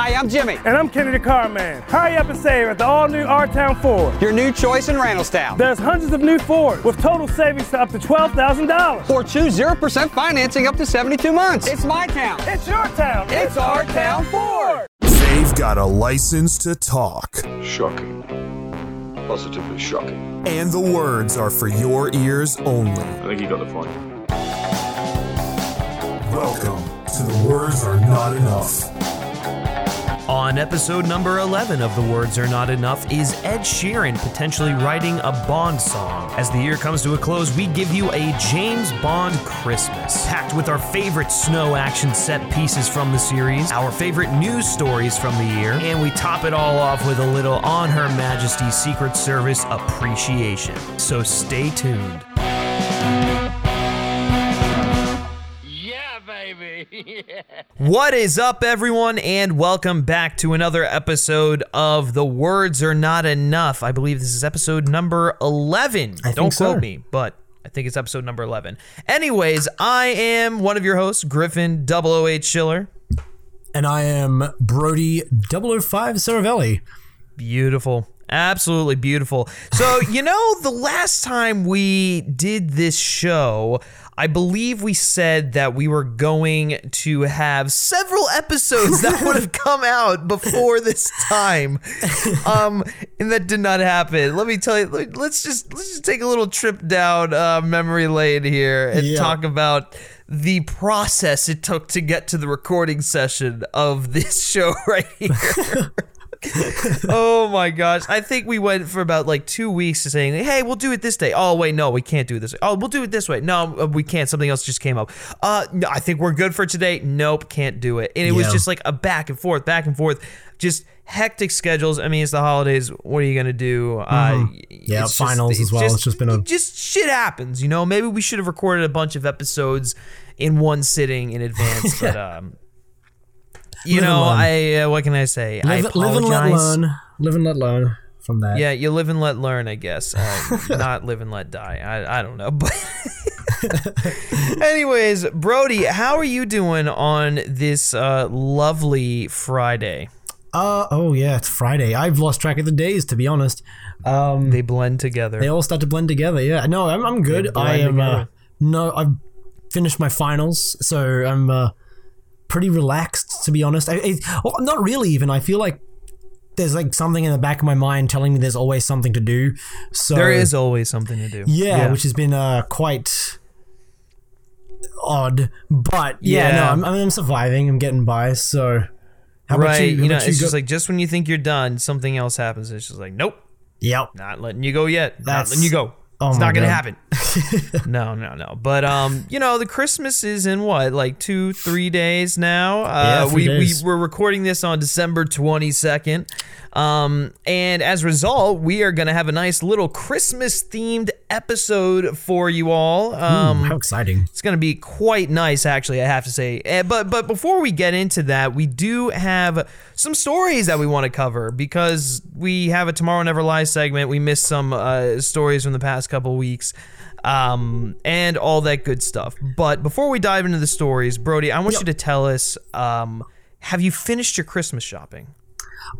Hi, I'm Jimmy, And I'm Kenny the Car Man. Hurry up and save at the all new R Town Ford. your new choice in Randallstown. There's hundreds of new Fords with total savings to up to $12,000. Or choose 0% financing up to 72 months. It's my town. It's your town. It's our town Ford. They've got a license to talk, Shocking. Positively shocking. and the words are for your ears only. I think you got the point. Welcome to The Words Are Not Enough. On episode number 11 of The Words Are Not Enough is Ed Sheeran potentially writing a Bond song. As the year comes to a close, we give you a James Bond Christmas, packed with our favorite snow action set pieces from the series, our favorite news stories from the year, and we top it all off with a little On Her Majesty's Secret Service appreciation. So stay tuned. What is up, everyone, and welcome back to another episode of The Words Are Not Enough. I believe this is episode number 11. I Don't so. quote me, but I think it's episode number 11. Anyways, I am one of your hosts, Griffin 008 Schiller. And I am Brody 005 Serravalli. Beautiful. Absolutely beautiful. So, you know, the last time we did this show, I believe we said that we were going to have several episodes that would have come out before this time. Um, and that did not happen. Let me tell you, let- let's just let's just take a little trip down uh, memory lane here and Yeah. talk about the process it took to get to the recording session of this show right here oh my gosh. I think we went for about like two weeks to saying, hey, we'll do it this day. Oh, wait, no, we can't do it this way. Oh, we'll do it this way. No, uh, we can't. Something else just came up. Uh, no, I think we're good for today. Nope, can't do it. And it was just like a back and forth, back and forth. Just hectic schedules. I mean, it's the holidays. What are you gonna do? Uh, Yeah, it's just- finals as well. It's just been a- just shit happens. You know, maybe we should have recorded a bunch of episodes in one sitting in advance, but um. You Live know. I uh, what can I say? I Live, live and let learn. Live and let learn from that. Yeah, you live and let learn, I guess. Uh, not live and let die. I, I don't know. But anyways, Brody, how are you doing on this uh, lovely Friday? Uh, oh, yeah, it's Friday. I've lost track of the days, to be honest. Um, They blend together. they all start to blend together. Yeah, no, I'm, I'm good. I am. Uh, no, I've finished my finals, so I'm uh, pretty relaxed, to be honest. I, it, well, not really, even. I feel like there's like something in the back of my mind telling me there's always something to do. So there is always something to do. Yeah, which has been uh, quite odd. But yeah, Yeah. no, I'm, I'm surviving. I'm getting by. So, how right. you? You, How know, about it's go- just like just when you think you're done, something else happens. It's just like, nope, yep. not letting you go yet. not letting you go. Oh it's not gonna happen. no, no, no. But um, you know, the Christmas is in what, like two, three days now. Uh, Yeah, we days. we we're recording this on December twenty second. Um, and as a result, we are gonna have a nice little Christmas themed episode for you all. Um, How exciting! it's going to be quite nice, actually. I have to say. Eh, But but before we get into that, we do have some stories that we want to cover because we have a Tomorrow Never Lies segment. We missed some uh, stories from the past couple weeks, um, and all that good stuff. But before we dive into the stories, Brody, I want you to tell us: um, Have you finished your Christmas shopping?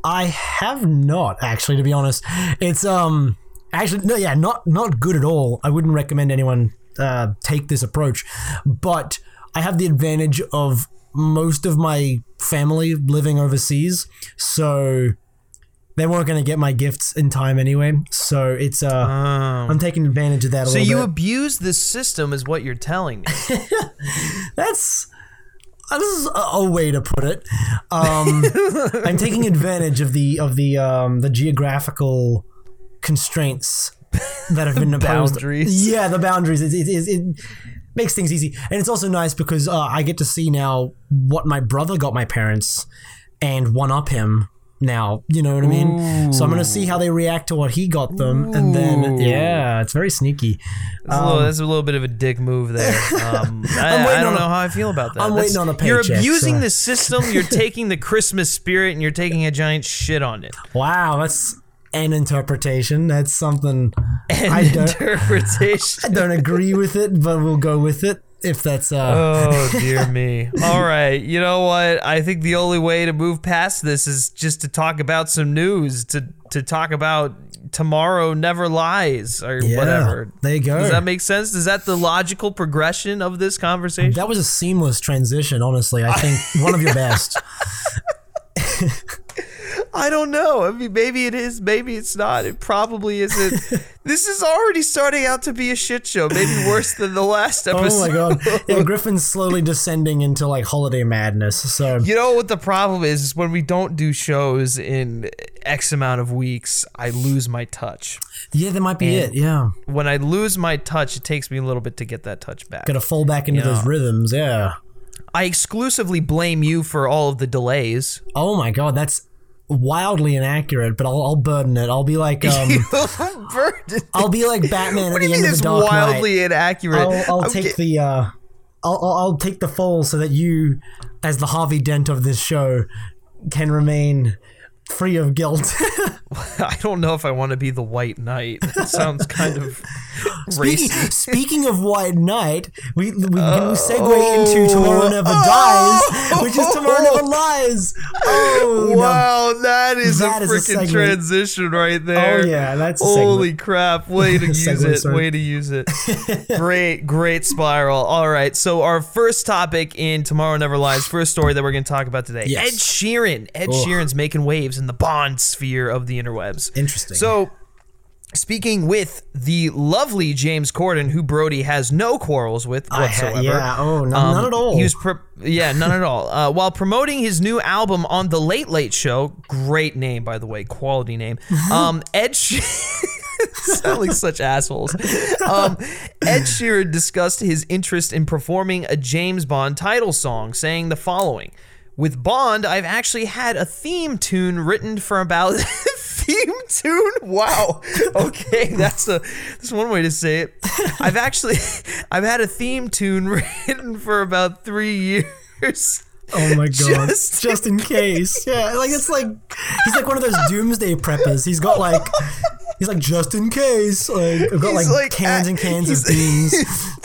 I have not actually, to be honest. It's um actually no, yeah, not not good at all. I wouldn't recommend anyone uh, take this approach, but I have the advantage of most of my family living overseas, so they weren't going to get my gifts in time anyway. So it's uh, I'm taking advantage of that a So you bit. abuse the system, is what you're telling me. That's uh, this is a, a way to put it. Um, I'm taking advantage of the of the um, the geographical constraints that have been imposed. boundaries. Yeah, the boundaries. It, it, it, it makes things easy, and it's also nice because uh, I get to see now what my brother got my parents, and one up him. Now, you know what I mean. So I'm gonna see how they react to what he got them, and then yeah, it's very sneaky. That's, a little, that's a little bit of a dick move there. Um, I, I don't on a- know how I feel about that. I'm That's- waiting on a You're abusing so- the system. You're taking the Christmas spirit and you're taking a giant shit on it. Wow, that's an interpretation. That's something And I don't. interpretation. I don't agree with it, but we'll go with it. If that's uh Oh dear me. All right. You know what? I think the only way to move past this is just to talk about some news, to to talk about tomorrow never lies or Yeah, whatever. there you go. Does that make sense? Is that the logical progression of this conversation? that was a seamless transition, honestly. I think one of your best. I don't know. I mean, maybe it is, maybe it's not. It probably isn't. this is already starting out to be a shit show. Maybe worse than the last episode. Oh my god. Yeah, Griffin's slowly descending into like holiday madness. So You know what the problem is? Is when we don't do shows in X amount of weeks, I lose my touch. yeah, that might be And- it. Yeah. When I lose my touch, it takes me a little bit to get that touch back. Gotta fall back into Yeah. those rhythms, yeah. I exclusively blame you for all of the delays. Oh my god, that's wildly inaccurate, but I'll, I'll burden it. I'll be like um I'll be like Batman at the end of the Dark Knight. wildly inaccurate? I'll, I'll take get- the uh, I'll I'll take the fall so that you, as the Harvey Dent of this show, can remain free of guilt. I don't know if I want to be the White Knight. That sounds kind of speaking, racy. speaking of White Knight, we, we can we Oh. segue into Tomorrow Never oh. Dies, which is Tomorrow Never Lies. Oh no. Wow, that is That a freaking transition right oh, there. Oh, yeah, that's a holy crap! Way to use Segue, it. sorry. Way to use it. great, great spiral. All right, so our first topic in Tomorrow Never Lies, first story that we're going to talk about today. Yes. Ed Sheeran. Ed Sheeran's making waves in the Bond sphere of the interwebs. Interesting. So. Speaking with the lovely James Corden, who Brody has no quarrels with I whatsoever. yeah, oh, no- Um, none at all. He was, pro- yeah, none at all. Uh, while promoting his new album on the Late Late Show, great name by the way, quality name. Um, Ed. She- sound like such assholes. Um, Ed Sheeran discussed his interest in performing a James Bond title song, saying the following. With Bond, I've actually had a theme tune written for about theme tune. Wow. Okay, that's a that's one way to say it. I've actually I've had a theme tune written for about three years. Oh my god! Just Just, in case, yeah. Like it's like he's like one of those doomsday preppers. He's got like he's like just in case. Like I've got like, like cans a- and cans of beans,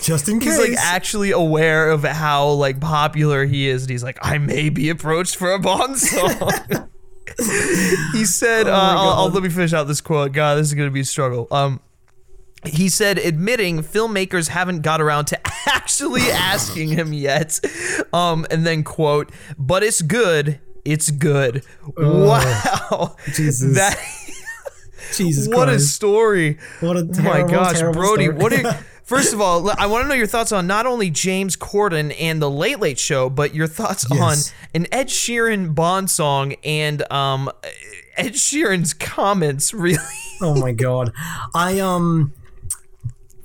just in case. He's like actually aware of how like popular he is, and he's like, I may be approached for a Bond song. He said, uh, I'll, I'll let me finish out this quote. God, this is gonna be a struggle. Um, he said, admitting filmmakers haven't got around to actually asking him yet. Um, and then quote, but it's good. It's good. wow. Jesus. That Jesus what a story. What a Oh my gosh, terrible Brody. story. What are First of all, I want to know your thoughts on not only James Corden and the Late Late Show, but your thoughts Yes. on an Ed Sheeran Bond song and um Ed Sheeran's comments. Really, oh my god. I um.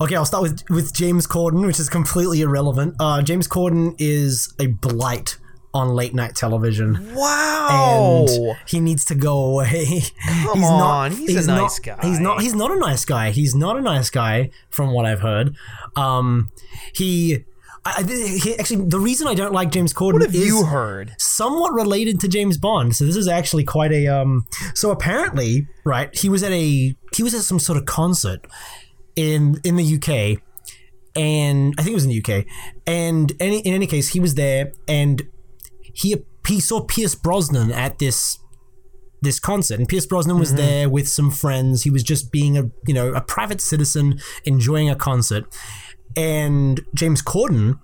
Okay, I'll start with with James Corden, which is completely irrelevant. Uh, James Corden is a blight on late night television. wow. and he needs to go away. Come on, he's a nice not, guy. He's not. He's not a nice guy. He's not a nice guy, from what I've heard. Um, he. I, I- he, actually, the reason I don't like James Corden what have is you heard? somewhat related to James Bond. So this is actually quite a um. So apparently, right, he was at a he was at some sort of concert in in the UK, and I think it was in the UK. And any in any case, he was there, and he he saw Pierce Brosnan at this this concert. And Pierce Brosnan was mm-hmm. there with some friends. He was just being a you know a private citizen enjoying a concert. And James Corden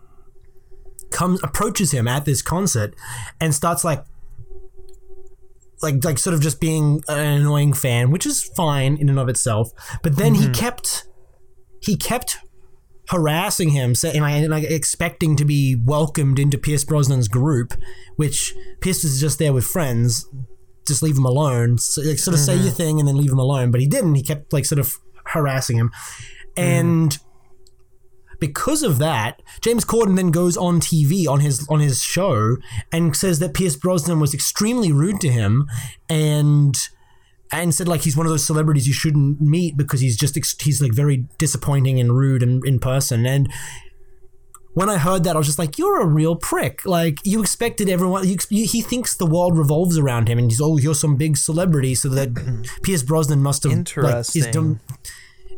comes approaches him at this concert and starts like like like sort of just being an annoying fan which is fine in and of itself. But then he mm-hmm. kept he kept harassing him, saying like, like expecting to be welcomed into Pierce Brosnan's group, which Pierce was just there with friends. Just leave him alone. So, like, sort of say your mm-hmm. thing and then leave him alone. But he didn't. He kept like sort of harassing him, mm-hmm. and because of that, James Corden then goes on TV on his on his show and says that Pierce Brosnan was extremely rude to him, and and said like he's one of those celebrities you shouldn't meet because he's just ex- he's like very disappointing and rude in, in person and when I heard that, I was just like, "You're a real prick! Like you expected everyone. You, you, he thinks the world revolves around him, and he's oh, you're some big celebrity, so that Pierce Brosnan must have like, is Interesting. done.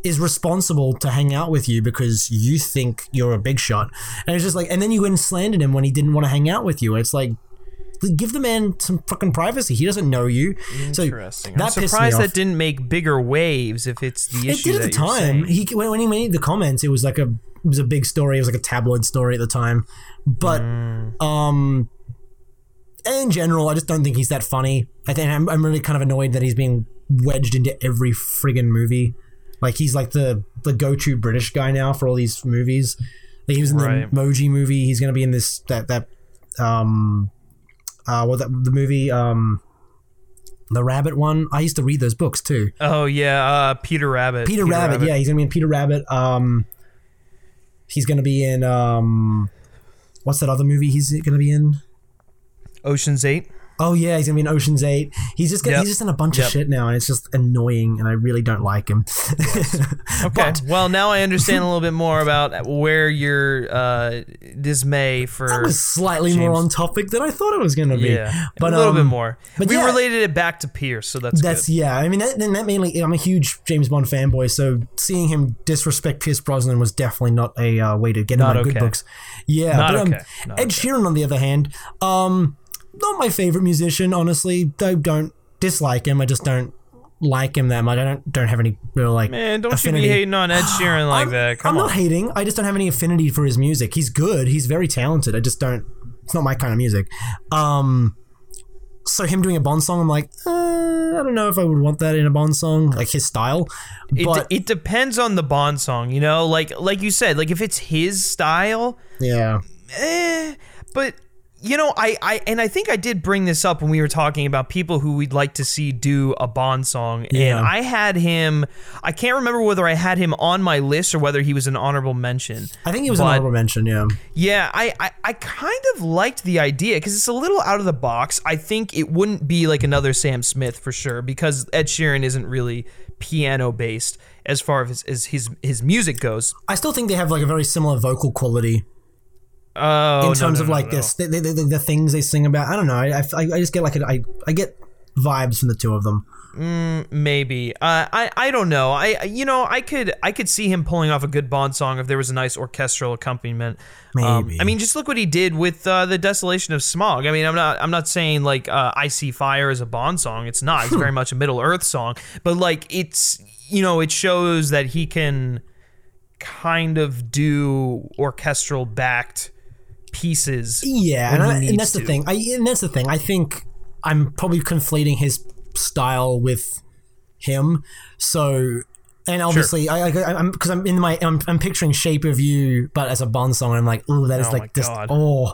is responsible to hang out with you because you think you're a big shot. And it's just like, and then you went and slandered him when he didn't want to hang out with you. It's like, give the man some fucking privacy. He doesn't know you. So Interesting. that I'm surprised that didn't make bigger waves if it's the issue, It did at the time. He when, when he made the comments, it was like a it was a big story. It was like a tabloid story at the time. But Mm. um, in general, I just don't think he's that funny. I think I'm, I'm really kind of annoyed that he's being wedged into every friggin' movie. Like he's like the the go to British guy now for all these movies. Like he was in Right. the Emoji movie. He's gonna be in this that that um uh what that the movie um the rabbit one. I used to read those books too. Oh yeah, uh, Peter Rabbit. Peter, Rabbit, yeah, he's gonna be in Peter Rabbit. Um, he's gonna be in um, what's that other movie he's gonna be in? Ocean's Eight. Oh yeah, he's gonna be in Ocean's Eight. He's just Yep. he's just in a bunch Yep. of shit now, and it's just annoying, and I really don't like him. Okay. well, now I understand a little bit more about where your uh, dismay for. That was slightly more on topic than I thought it was gonna be. yeah, but a little bit um, more. but we yeah. related it back to Pierce, so that's That's good. yeah. I mean, that, that mainly. I'm a huge James Bond fanboy, so seeing him disrespect Pierce Brosnan was definitely not a uh, way to get Not in my good books. Yeah, Not but um, okay. Ed okay. Sheeran, on the other hand, um, not my favorite musician. Honestly, I don't dislike him. I just don't like him that much. I don't don't have any real like. Man, don't affinity. you be hating on Ed Sheeran like I'm, that? Come I'm on. not hating. I just don't have any affinity for his music. He's good. He's very talented. I just don't. It's not my kind of music. Um, so him doing a Bond song, I'm like, uh, I don't know if I would want that in a Bond song, like his style. It, But it depends on the Bond song, you know. Like like you said, like if it's his style, yeah, eh, but you know, I, I and I think I did bring this up when we were talking about people who we'd like to see do a Bond song. Yeah. And I had him I can't remember whether I had him on my list or whether he was an honorable mention. I think he was an honorable mention. Yeah, Yeah, I, I, I kind of liked the idea because it's a little out of the box. I think it wouldn't be like another Sam Smith for sure because Ed Sheeran isn't really piano based as far as, as his his music goes. I still think they have like a very similar vocal quality Oh, in terms no, of like no. this, the, the, the, things they sing about. I don't know. I, I, I just get like a, I, I get vibes from the two of them. Maybe. Uh, I I don't know. I you know I could I could see him pulling off a good Bond song if there was a nice orchestral accompaniment. Um, Maybe. I mean, just look what he did with uh, the Desolation of Smaug. I mean, I'm not I'm not saying like uh, I See Fire is a Bond song. It's not. It's very much a Middle Earth song. But like it's you know it shows that he can kind of do orchestral backed pieces. Yeah, and, I, and that's the thing. I and that's the thing. I think I'm probably conflating his style with him. So, and obviously, I, I I'm because I'm in my I'm, I'm picturing Shape of You, but as a Bond song, I'm like, oh, that is Oh like this. God. Oh,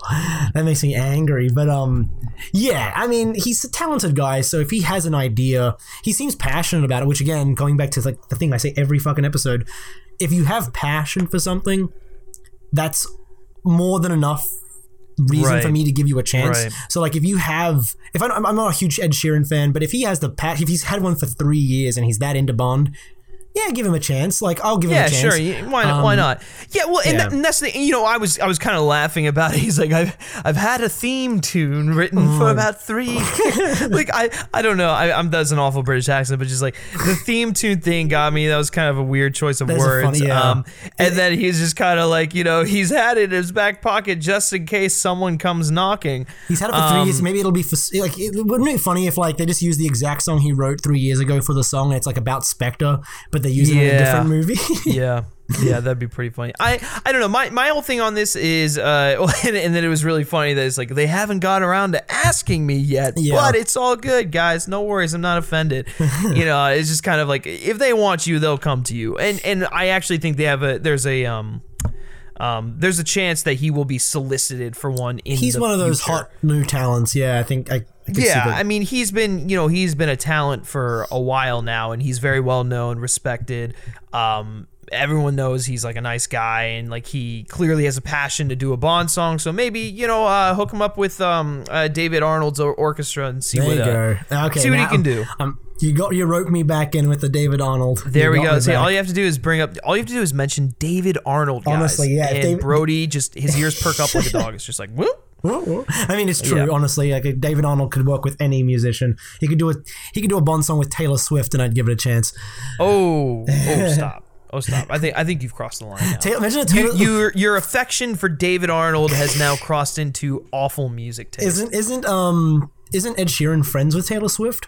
that makes me angry. But um, yeah, I mean, he's a talented guy. So if he has an idea, he seems passionate about it. Which again, going back to like the thing I say every fucking episode, if you have passion for something, that's more than enough reason for me to give you a chance. Right. So like if you have, if I, I'm I'm not a huge Ed Sheeran fan, but if he has the pat, if he's had one for three years and he's that into Bond, yeah, give him a chance. Like I'll give him a chance. Yeah, sure. Why not? why Um, not? Yeah, well, and, yeah. that- and that's the you know I was I was kind of laughing about it. He's like I've I've had a theme tune written for about three. like I I don't know. I, I'm that's an awful British accent, but just like the theme tune thing got me. That was kind of a weird choice of That's words. funny- yeah. Um, and then he's just kind of like you know he's had it in his back pocket just in case someone comes knocking. He's had it for three Um, years. Maybe it'll be for like. It, wouldn't it be funny if like they just use the exact song he wrote three years ago for the song, and it's like about Spectre, but they use it in a different movie. yeah yeah that'd be pretty funny i i don't know my my whole thing on this is uh and, and then it was really funny that it's like they haven't gotten around to asking me yet Yeah. but it's all good guys no worries i'm not offended you know it's just kind of like if they want you they'll come to you and and i actually think they have a there's a um um, there's a chance that he will be solicited for one in He's one of those future. hot new talents. Yeah, I think I. I Yeah. I mean, he's been, you know, he's been a talent for a while now, and he's very well known, respected. Um, everyone knows he's like a nice guy, and like he clearly has a passion to do a Bond song. So maybe, you know, uh, hook him up with um, uh, David Arnold's orchestra and see there what uh. Okay, see what he can do. Um, you got you roped me back in with the David Arnold. There You we go. See, back. all you have to do is bring up. All you have to do is mention David Arnold. Guys. Honestly, yeah, And David- Brody just his ears perk up like a dog. It's just like whoop. I mean, it's true. Yeah. Honestly, like David Arnold could work with any musician. He could do a he could do a Bond song with Taylor Swift, and I'd give it a chance. Oh, oh, stop. Oh, stop! I think I think you've crossed the line. Now. Ta- imagine a You, Taylor. your your affection for David Arnold has now crossed into awful music taste. isn't isn't um isn't Ed Sheeran friends with Taylor Swift?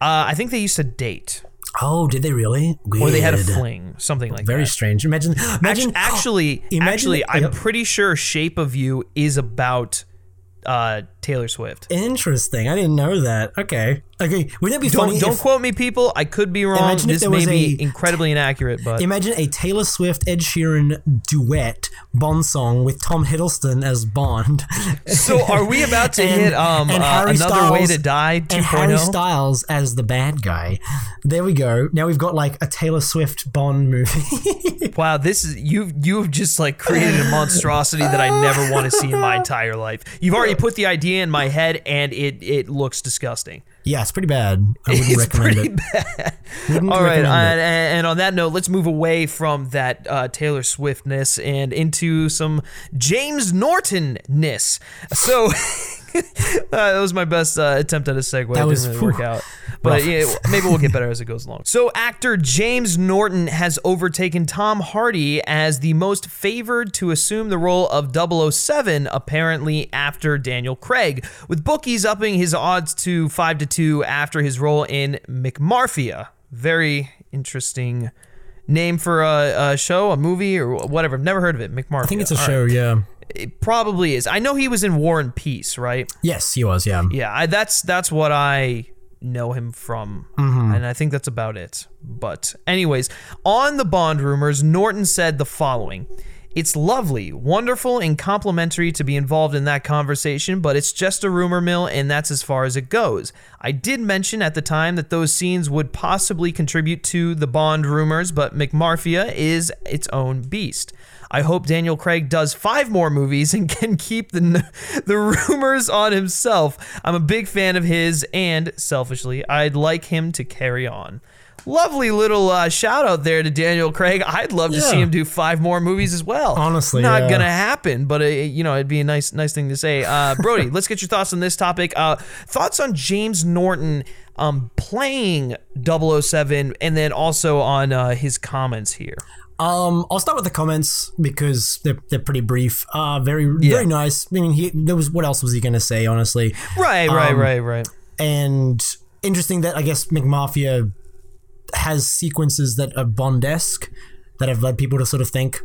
Uh, I think they used to date, Oh, did they really? or they had a fling, something like Very that. Very strange. Imagine, imagine. Actually, actually, Imagine- actually, I'm Yep. pretty sure "Shape of You" is about uh, Taylor Swift. Interesting. I didn't know that. Okay. Okay. Wouldn't it be Don't funny? don't if- quote me, people. I could be wrong. This may be a- incredibly inaccurate, but Imagine a Taylor Swift Ed Sheeran duet Bond song with Tom Hiddleston as Bond. so are we about to And- hit um and uh, another way to die and Harry Styles as the bad guy. There we go. Now we've got like a Taylor Swift Bond movie. Wow, this is you've you've just like created a monstrosity that I never want to see in my entire life. You've already put the idea in my head and it it looks disgusting. yeah, it's pretty bad. I wouldn't It's recommend pretty it. bad. Wouldn't All right, and, and on that note, let's move away from that uh, Taylor Swiftness and into some James Norton ness. So. uh, that was my best uh, attempt at a segue. That it was- didn't really work out, but Rough. yeah, maybe we'll get better as it goes along. So, actor James Norton has overtaken Tom Hardy as the most favored to assume the role of 007, apparently after Daniel Craig, with bookies upping his odds to five to two after his role in McMafia. Very interesting name for a, a show, a movie, or whatever. I've never heard of it. McMafia. I think it's a All right. show, yeah. It probably is. I know he was in War and Peace, right? Yes, he was, yeah. Yeah, I, that's that's what I know him from, mm-hmm. and I think that's about it. But anyways, on the Bond rumors, Norton said the following. It's lovely, wonderful, and complimentary to be involved in that conversation, but it's just a rumor mill, and that's as far as it goes. I did mention at the time that those scenes would possibly contribute to the Bond rumors, but McMafia is its own beast. I hope Daniel Craig does five more movies and can keep the the rumors on himself. I'm a big fan of his, and selfishly, I'd like him to carry on. Lovely little uh, shout out there to Daniel Craig. I'd love to see him do five more movies as well. Honestly, not yeah. gonna happen, but uh, you know it'd be a nice nice thing to say. Uh, Brody, let's get your thoughts on this topic. Uh, thoughts on James Norton um, playing 007, and then also on uh, his comments here. Um, I'll start with the comments because they're, they're pretty brief. Uh, very Yeah. very nice. I mean, he there was what else was he gonna say? Honestly, Right, right, Um, right, right. and interesting that I guess McMafia has sequences that are Bond-esque that have led people to sort of think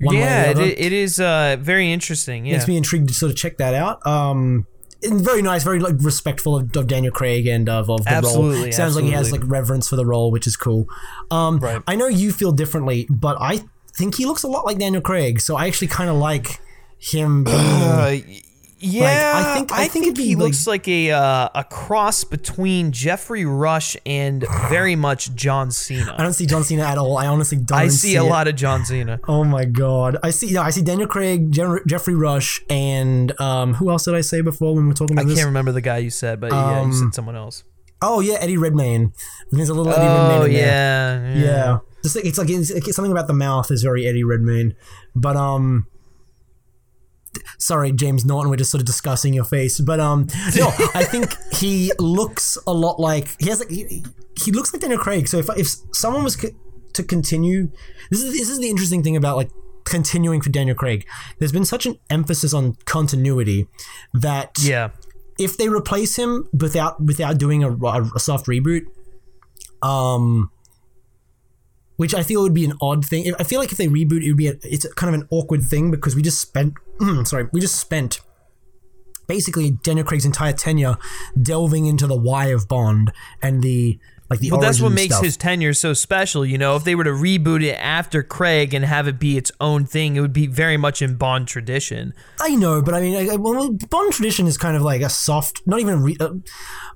one way or yeah, the it, other. it is uh, very interesting. Yeah. Makes me intrigued to sort of check that out. Um, very nice, very like respectful of, of Daniel Craig and of, of the role. Absolutely, Sounds like he has like reverence for the role, which is cool. Um, Right. I know you feel differently, but I think he looks a lot like Daniel Craig, so I actually kind of like him. Being, Yeah, I think- I think it'd he like- looks like a uh, a cross between Geoffrey Rush and very much John Cena. I don't see John Cena at all. I honestly don't. I see a it. lot of John Cena. Oh my god! I see. I see Daniel Craig, Jer- Geoffrey Rush, and um, who else did I say before when we were talking I about this? can't remember the guy you said, but yeah, you said someone else. Oh yeah, Eddie Redmayne. There's a little Eddie Oh Redmayne in there. yeah, yeah, Yeah. Just it's like it's, it's something about the mouth is very Eddie Redmayne. But um sorry, James Norton, we're just sort of discussing your face. But um no, I think he looks a lot like he has like he, he looks like Daniel Craig. So if if someone was co- to continue this is this is the interesting thing about like continuing for Daniel Craig. There's been such an emphasis on continuity that Yeah. if they replace him without without doing a, a, a soft reboot, um, which I feel would be an odd thing. I feel like if they reboot, it would be a, it's kind of an awkward thing because we just spent sorry we just spent basically Daniel Craig's entire tenure delving into the why of Bond and the like the Well, that's what makes stuff. his tenure so special. You know, if they were to reboot it after Craig and have it be its own thing, it would be very much in Bond tradition. I know, but I mean, I- well, Bond tradition is kind of like a soft, not even re- uh,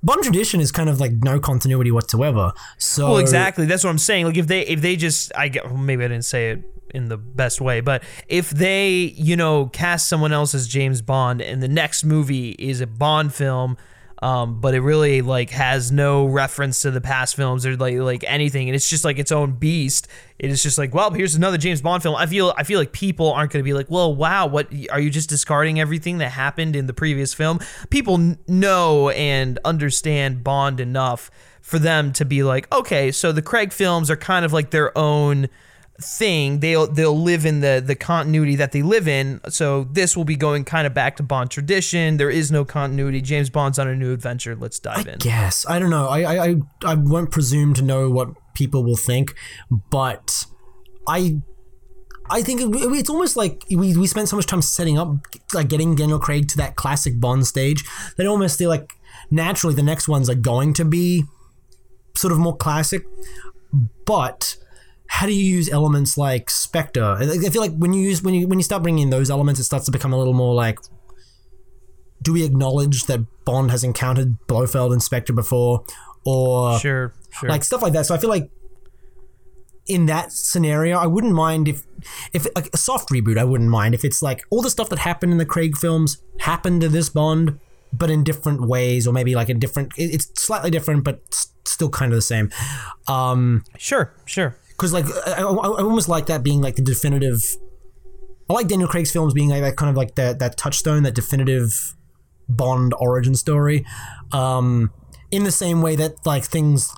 Bond tradition is kind of like no continuity whatsoever. So Well, exactly. That's what I'm saying. Like if they if they just I get well, maybe I didn't say it in the best way, but if they you know cast someone else as James Bond and the next movie is a Bond film. Um, but it really like has no reference to the past films or like like anything, and it's just like its own beast. It is just like, well, here's another James Bond film. I feel I feel like people aren't going to be like, well, wow, what are you just discarding everything that happened in the previous film? People n- know and understand Bond enough for them to be like, okay, so the Craig films are kind of like their own thing they'll they'll live in the the continuity that they live in. So this will be going kind of back to bond tradition. There is no continuity. James bond's on a new adventure. Let's dive in. Yes, I don't know. I, I I I won't presume to know what people will think, but I I think it's almost like we, we spent so much time setting up, like getting Daniel Craig to that classic Bond stage that I almost feel like naturally the next ones are going to be sort of more classic. But how do you use elements like Spectre? I feel like when you use when you when you start bringing in those elements, it starts to become a little more like do we acknowledge that Bond has encountered Blofeld and Spectre before, or sure sure like stuff like that. So I feel like in that scenario, I wouldn't mind if if like a soft reboot. I wouldn't mind if it's like all the stuff that happened in the Craig films happened to this Bond, but in different ways, or maybe like a different. It's slightly different, but still kind of the same. Um, sure sure because like I, I, I almost like that being like the definitive. I like Daniel Craig's films being like that kind of like that that touchstone, that definitive Bond origin story. Um, in the same way that like things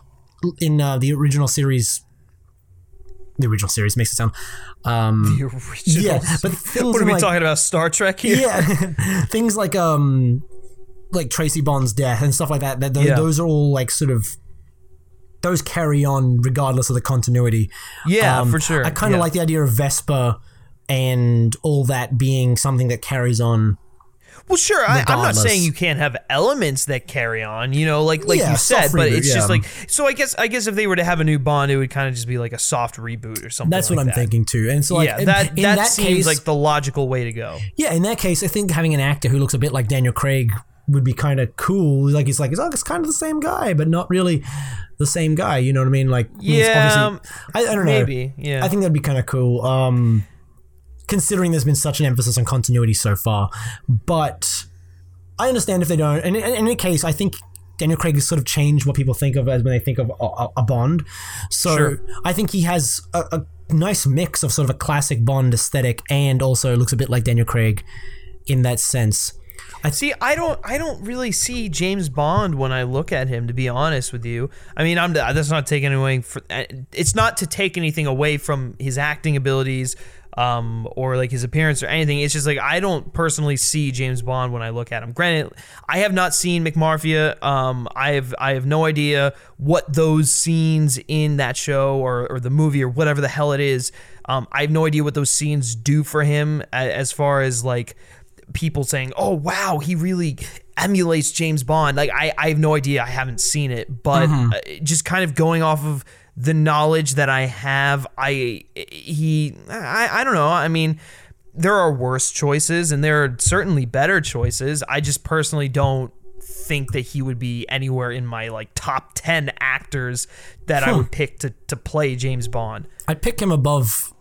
in uh, the original series, the original series makes it sound. Um, the original yeah, but things what are we like- talking about star trek here yeah, things like um, like Tracy Bond's death and stuff like that. That those, Yeah. those are all like sort of. Those carry on regardless of the continuity. Yeah, Um, for sure. I kind of Yeah. like the idea of Vesper and all that being something that carries on. Well, sure. I, I'm not saying you can't have elements that carry on. You know, like like Yeah, you said, but reboot, it's just like so. I guess I guess if they were to have a new Bond, it would kind of just be like a soft reboot or something. That's what like I'm that. thinking too. And so, like, yeah, in- that in that, that seems case, like the logical way to go. yeah, in that case, I think having an actor who looks a bit like Daniel Craig would be kind of cool. Like he's like, oh, it's kind of the same guy, but not really the same guy. You know what I mean? Like, I Yeah, obviously- I, I don't know. maybe, yeah. I think that'd be kind of cool. Um, considering there's been such an emphasis on continuity so far, but I understand if they don't. And in, in any case, I think Daniel Craig has sort of changed what people think of as when they think of a, a, a Bond. So Sure. I think he has a, a nice mix of sort of a classic Bond aesthetic and also looks a bit like Daniel Craig in that sense. I see, I don't, I don't really see James Bond when I look at him. To be honest with you, I mean, I'm that's not taking away. For, it's not to take anything away from his acting abilities, um, or like his appearance or anything. It's just like I don't personally see James Bond when I look at him. Granted, I have not seen McMafia. Um, I have, I have no idea what those scenes in that show or, or the movie or whatever the hell it is. Um, I have no idea what those scenes do for him as far as like people saying, "Oh wow, he really emulates James Bond." Like I, I have no idea. I haven't seen it, but uh, just kind of going off of the knowledge that I have, I he I, I don't know. I mean, there are worse choices and there are certainly better choices. I just personally don't think that he would be anywhere in my like top 10 actors that I would pick to to play James Bond. I'd pick him above.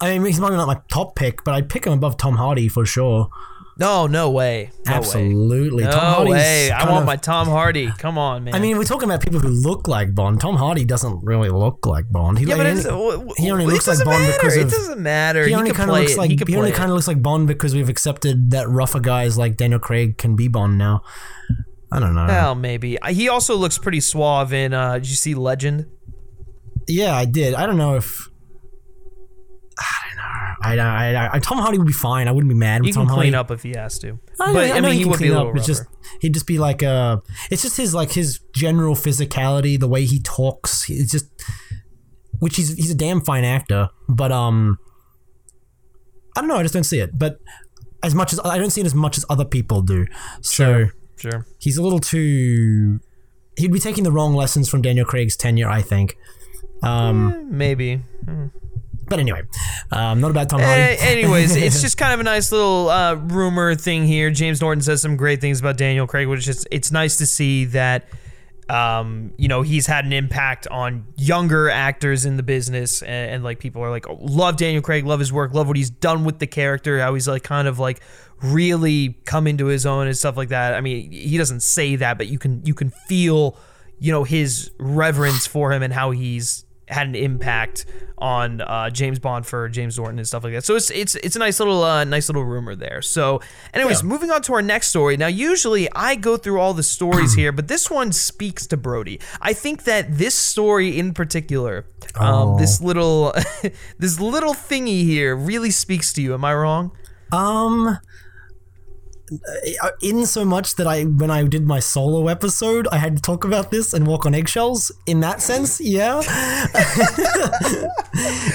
I mean, he's probably not my top pick, but I'd pick him above Tom Hardy for sure. No, no way. No way. Absolutely, No Tom Hardy's way. I want of- my Tom Hardy. Come on, man. I mean, we're talking about people who look like Bond. Tom Hardy doesn't really look like Bond. He, yeah, like, but he only- he only looks like Bond matter. because it of. doesn't matter. He only kind of looks it. like he he, only kind of looks like Bond because we've accepted that rougher guys like Daniel Craig can be Bond now. I don't know. Well, maybe. He also looks pretty suave in. Uh, did you see Legend? Yeah, I did. I don't know if. I. I, I, I, Tom Hardy would be fine. I wouldn't be mad with He Tom can clean Hardy. up if he has to. I, but I, I mean, he, can would be a clean little up. Rougher. just he'd just be like uh it's just his like his general physicality, the way he talks. It's just which he's he's a damn fine actor, but um I don't know, I just don't see it. But as much as I don't see it as much as other people do. So Sure. he's a little too he'd be taking the wrong lessons from Daniel Craig's tenure, I think. Um Maybe. But anyway, um not about Tom Eh, Hardy. anyways, it's just kind of a nice little uh, rumor thing here. James Norton says some great things about Daniel Craig, which is it's nice to see that um, you know he's had an impact on younger actors in the business, and, and like people are like, oh, love Daniel Craig, love his work, love what he's done with the character, how he's like kind of like really come into his own and stuff like that. I mean, he doesn't say that, but you can you can feel you know his reverence for him and how he's had an impact on uh, James Bond for James Norton and stuff like that. So it's it's it's a nice little uh, nice little rumor there. So, anyways, Yeah. moving on to our next story. Now, usually I go through all the stories here, but this one speaks to Brody. I think that this story in particular, um, this little this little thingy here, really speaks to you. Am I wrong? Um, in so much that I, when I did my solo episode, I had to talk about this and walk on eggshells. In that sense, yeah.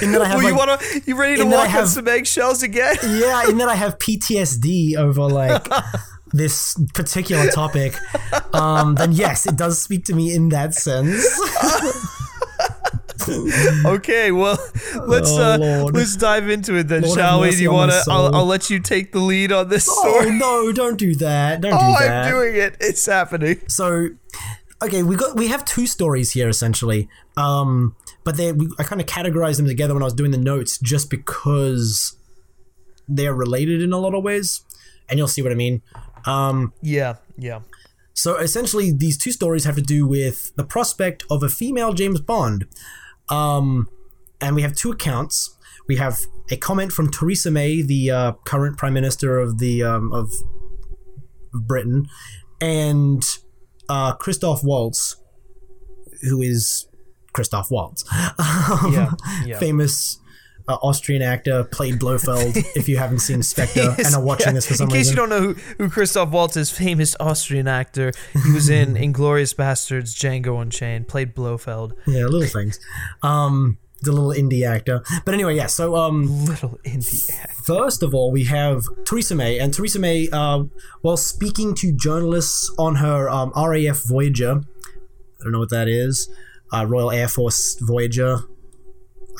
in that I have Well, you like, wanna you ready to in that I walk on some eggshells again? yeah, in that I have PTSD over like this particular topic. Um, then yes, it does speak to me in that sense. okay, well, let's Oh, uh, let's dive into it then, Lord shall we? Do you want to? I'll. I'll let you take the lead on this oh story. no! Don't do that! Don't Oh, do that. I'm doing it. It's happening. So, okay, we got we have two stories here essentially, um, but they we, I kind of categorized them together when I was doing the notes just because they're related in a lot of ways, and you'll see what I mean. Um, Yeah, yeah. so essentially, these two stories have to do with the prospect of a female James Bond, um, and we have two accounts. We have a comment from Theresa May, the uh, current Prime Minister of the um, of Britain, and uh, Christoph Waltz, who is Christoph Waltz, Yeah, yeah. famous uh, Austrian actor, played Blofeld. if you haven't seen Spectre and are watching this for some In case reason, you don't know who, who Christoph Waltz is, famous Austrian actor. He was in Inglourious Basterds, Django Unchained, played Blofeld. Yeah, little things. Um, the little indie actor. But anyway, yeah. So, um, Little indie actor. first of all, we have Theresa May, and Theresa May, uh, while speaking to journalists on her um, RAF Voyager, I don't know what that is, uh, Royal Air Force Voyager,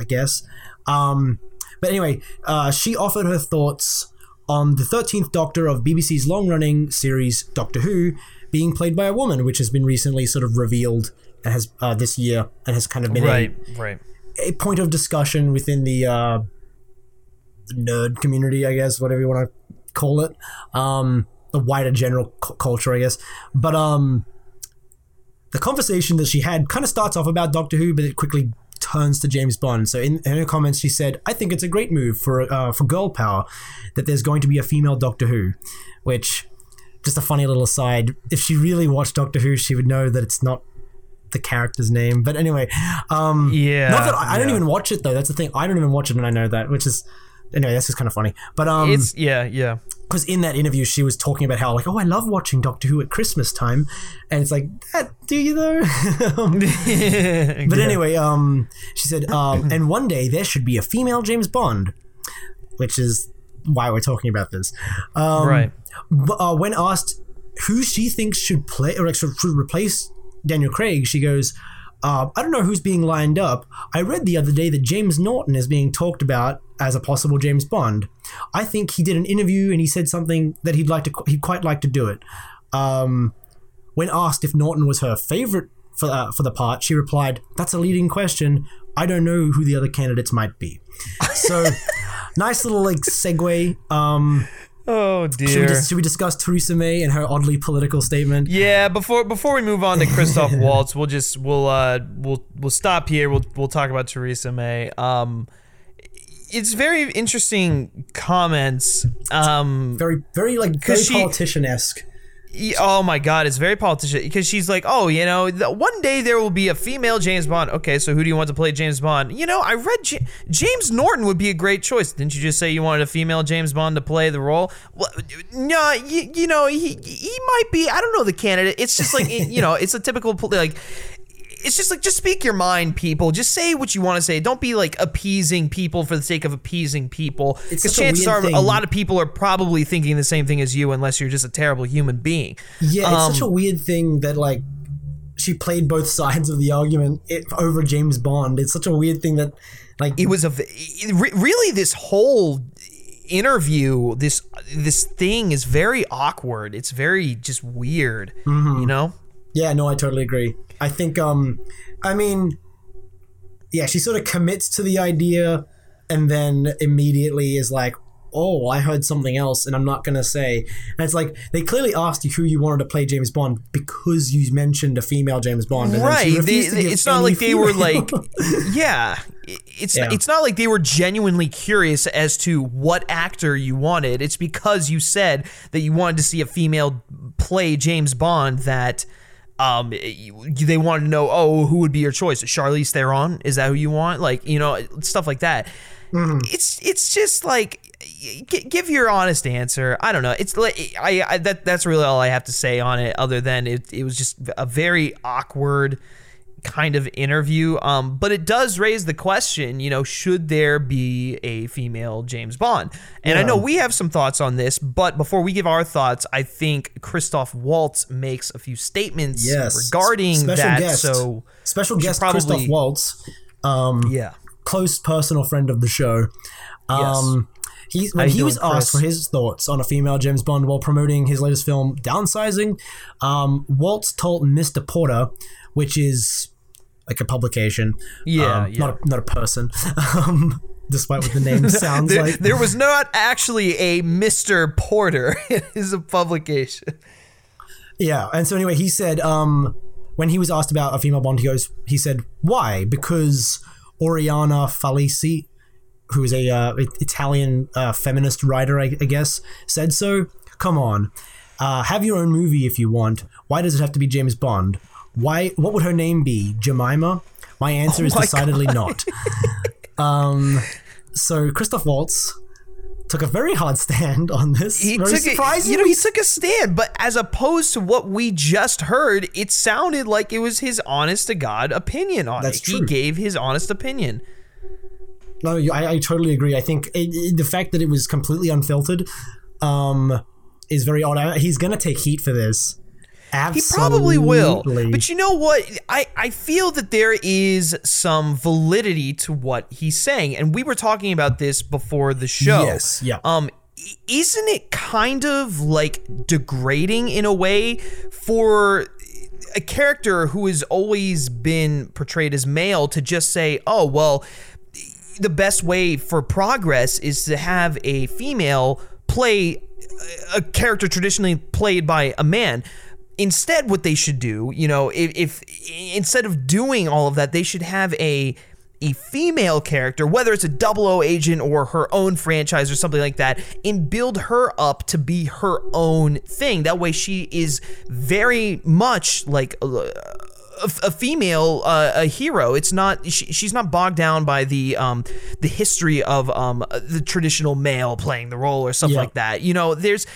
I guess. Um, but anyway, uh, she offered her thoughts on the 13th Doctor of BBC's long running series Doctor Who being played by a woman, which has been recently sort of revealed and has uh, this year and has kind of been a, Right, right. a point of discussion within the uh, nerd community, I guess, whatever you want to call it, um, the wider general cu- culture, I guess. But um, the conversation that she had kind of starts off about Doctor Who, but it quickly turns to James Bond. So in, in her comments, she said, "I think it's a great move for uh, for girl power that there's going to be a female Doctor Who," which. Just a funny little aside. If she really watched Doctor Who, she would know that it's not the character's name. But anyway, um, Yeah, not that I, I don't even watch it though. That's the thing. I don't even watch it, and I know that, which is anyway. That's just kind of funny. But um, It's yeah, yeah. Because in that interview she was talking about how like, oh, I love watching Doctor Who at Christmas time, and it's like, that, do you though? Um, but anyway, um, she said, um, and one day there should be a female James Bond, which is why we're talking about this. Um, Right. but, uh, when asked who she thinks should play or like, should should replace Daniel Craig, she goes, uh, I don't know who's being lined up. I read the other day that James Norton is being talked about as a possible James Bond. I think he did an interview and he said something that he'd like to he'd quite like to do it. Um, when asked if Norton was her favorite for uh, for the part, she replied, "That's a leading question. I don't know who the other candidates might be." So, nice little like segue. Um, Oh should we, dear. should we discuss Theresa May and her oddly political statement? Yeah, before before we move on to Christoph Waltz, we'll just we'll uh we'll we'll stop here. We'll we'll talk about Theresa May. Um it's very interesting comments. Um Very, very like very politician esque. Oh my god, it's very politician because she's like, "Oh, you know, the, one day there will be a female James Bond." Okay, so who do you want to play James Bond? You know, I read J- James Norton would be a great choice. Didn't you just say you wanted a female James Bond to play the role? Well, no, you, you know, he he might be. I don't know the candidate. It's just like you know, it's a typical like it's just like just speak your mind, people. Just say what you want to say. Don't be like appeasing people for the sake of appeasing people. Because such a chances are thing. a lot of people are probably thinking the same thing as you, unless you're just a terrible human being. Yeah, it's such a Um, weird thing that like she played both sides of the argument it, over James Bond. It's such a weird thing that like It was a v- it re- really this whole interview this this thing is very awkward. It's very just weird. Mm-hmm. You know. Yeah, no, I totally agree. I think, um, I mean, yeah, she sort of commits to the idea and then immediately is like, oh, I heard something else, and I'm not gonna say. And it's like they clearly asked you who you wanted to play James Bond because you mentioned a female James Bond. And right they, it's not like they were like yeah it's Yeah. it's not like they were genuinely curious as to what actor you wanted it's because you said that you wanted to see a female play James Bond that um they want to know oh who would be your choice Charlize Theron is that who you want like you know stuff like that it's it's just like g- give your honest answer. I don't know. It's like I, I that that's really all I have to say on it. Other than it, it was just a very awkward kind of interview. Um, but it does raise the question. You know, should there be a female James Bond? And I know we have some thoughts on this. But before we give our thoughts, I think Christoph Waltz makes a few statements yes regarding special that. guest. So special guest probably- Christoph Waltz, um, yeah. close personal friend of the show. Um, he when he was asked for his thoughts on a female James Bond while promoting his latest film, Downsizing, um, Waltz told Mr. Porter, which is like a publication, Yeah, um, yeah. not a, not a person. Um, despite what the name sounds there, like. there was not actually a Mr. Porter. it is a publication. Yeah, and so anyway, he said um, when he was asked about a female Bond, he goes, he said, "Why? Because Oriana Fallaci, who is a uh, Italian uh, feminist writer, I, I guess, said so. Come on, uh, have your own movie if you want. Why does it have to be James Bond? Why? What would her name be? Jemima? My answer is my decidedly not. um, so Christoph Waltz." Took a very hard stand on this. He very took a, you know, he took a stand, but as opposed to what we just heard, it sounded like it was his honest to God opinion on That's it. He gave his honest opinion. No, I, I totally agree. I think it, it- the fact that it was completely unfiltered um, is very odd. I, he's going to take heat for this. He probably will. But you know what? I, I feel that there is some validity to what he's saying. And we were talking about this before the show. Yes, yeah. Um, isn't it kind of like degrading in a way for a character who has always been portrayed as male to just say, oh, well, the best way for progress is to have a female play a character traditionally played by a man. Instead, what they should do, you know, if, if instead of doing all of that, they should have a a female character, whether it's a double O agent or her own franchise or something like that, and build her up to be her own thing. That way, she is very much like a, a, a female, uh, a hero. It's not she, she's not bogged down by the um the history of um the traditional male playing the role or something Yeah. like that. You know, there's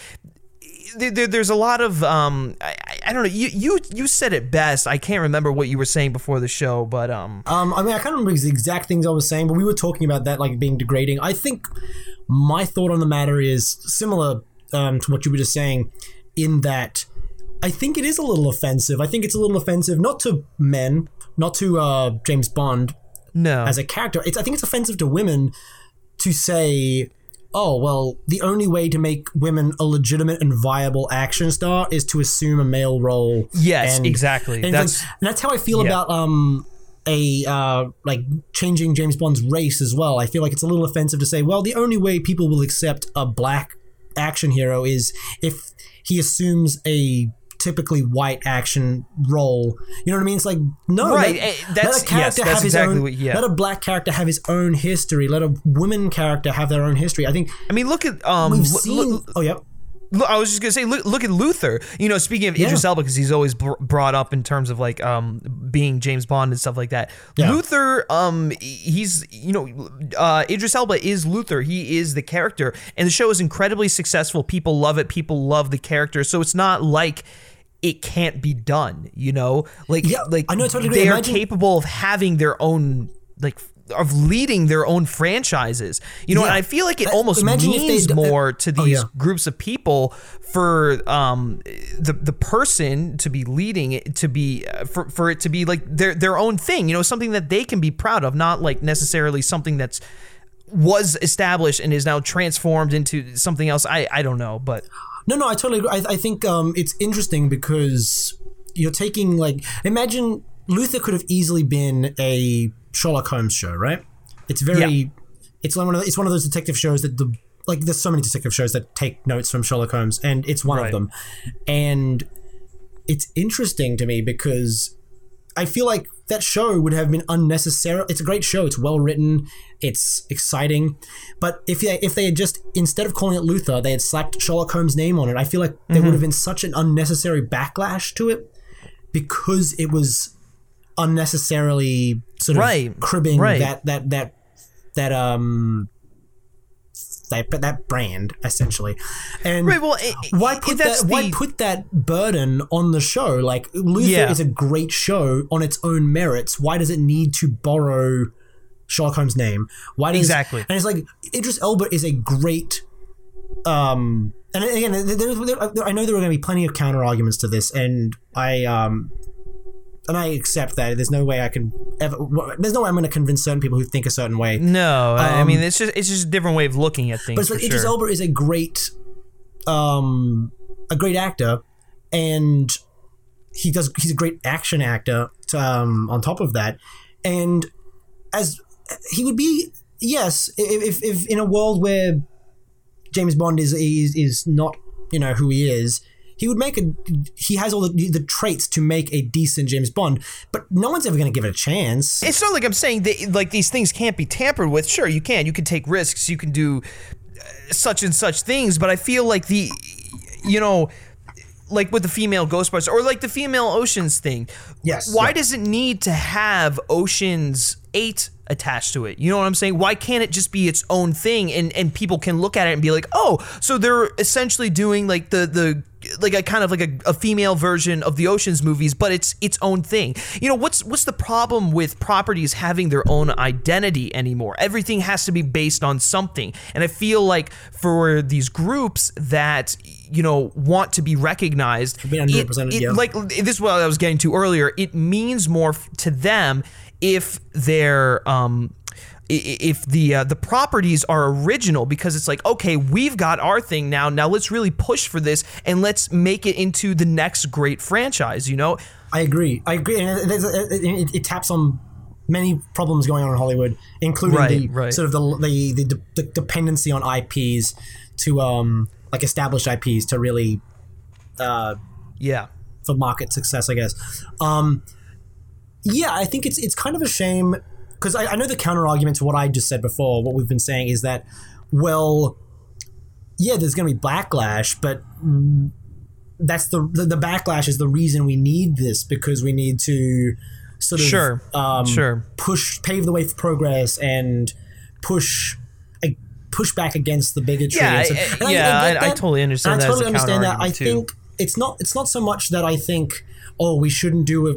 there, there- there's a lot of um I, I- I don't know you you you said it best I can't remember what you were saying before the show but um Um, I mean, I can't remember the exact things I was saying, but we were talking about that like being degrading. I think my thought on the matter is similar um, to what you were just saying, in that I think it is a little offensive. I think it's a little offensive, not to men, not to uh, James Bond, no as a character. It's I think it's offensive to women to say, "Oh, well, the only way to make women a legitimate and viable action star is to assume a male role." Yes, exactly. And That's- that's and that's how I feel yeah. about um a uh like changing James Bond's race as well. I feel like it's a little offensive to say, "Well, the only way people will accept a black action hero is if he assumes a." Typically white action role, you know what I mean? It's like no, Right, Let, eh, let a character yes, that's have his exactly own. what- yeah. Let a black character have his own history. Let a women character have their own history. I think I mean look at um we've lo- seen. lo- oh, yeah. I was just gonna say, look, look at Luther. You know, speaking of Idris Elba, because he's always br- brought up in terms of like um being James Bond and stuff like that. Yeah. Luther, um, he's you know, uh, Idris Elba is Luther. He is the character, and the show is incredibly successful. People love it. People love the character. So it's not like it can't be done. You know, like Yeah, like I know, totally agree. they are Imagine- capable of having their own like. Of leading their own franchises, you know, Yeah. and I feel like it almost imagine means d- more to oh, these yeah. groups of people for um the the person to be leading it to be uh, for for it to be like their their own thing you know something that they can be proud of not like necessarily something that's was established and is now transformed into something else i i don't know but No, no, I totally agree. I, I think um, it's interesting because you're taking like imagine Luther could have easily been a Sherlock Holmes show, right? It's very, Yeah. it's one of the, it's one of those detective shows that the like there's so many detective shows that take notes from Sherlock Holmes, and it's one Right. of them. And it's interesting to me because I feel like that show would have been unnecessary. It's a great show. It's well written. It's exciting. But if they, if they had just instead of calling it Luther, they had slapped Sherlock Holmes' name on it, I feel like there Mm-hmm. would have been such an unnecessary backlash to it because it was unnecessarily sort of Right, cribbing right. that that that that um that that brand essentially. And Right, well, i- why put that? Why put that burden on the show? Like Luther Yeah. is a great show on its own merits. Why does it need to borrow Sherlock Holmes' name? Why does Exactly. And it's like Idris Elba is a great. Um, and again, there, there- I know there are going to be plenty of counter arguments to this, and I um, and I accept that. There's no way I can ever. There's no way I'm going to convince certain people who think a certain way. No, I I Um, mean it's just it's just a different way of looking at things. But it's like Idris sure. Elba is a great, um, a great actor, and he does. He's a great action actor. Um, on top of that, and as he would be, yes, if, if, if in a world where James Bond is is is not you know who he is. He would make a. He has all the, the traits to make a decent James Bond, but no one's ever going to give it a chance. It's not like I'm saying that like these things can't be tampered with. Sure, you can. You can take risks. You can do uh, such and such things. But I feel like the, you know, like with the female Ghostbusters or like the female Oceans thing. Yes, Why yeah. does it need to have Oceans Eight attached to it? You know what I'm saying? Why can't it just be its own thing and and people can look at it and be like, oh, so they're essentially doing like the the like a kind of like a, a female version of the Oceans movies, but it's its own thing. You know what's what's the problem with properties having their own identity anymore? Everything has to be based on something, and I feel like for these groups that you know want to be recognized, it- it- yeah. like this is what I was getting to earlier. It means more to them if they're um if the uh, the properties are original because it's like okay we've got our thing now now let's really push for this and let's make it into the next great franchise you know I agree. I agree, and it, it, it, taps on many problems going on in Hollywood, including Right, the right. sort of the, the the the dependency on IPs to um like established IPs to really uh yeah for market success, I guess. Um, yeah, I think it's it's kind of a shame because I, I know the counter argument to what I just said before. What we've been saying is that, well, yeah, there's going to be backlash, but that's the, the the backlash is the reason we need this because we need to sort of Sure, um, sure. push pave the way for progress and push. Push back against the bigotry. Yeah, so- I- and I- yeah, I I- I totally understand And I that totally understand that. I too. think it's not it's not so much that I think oh we shouldn't do a,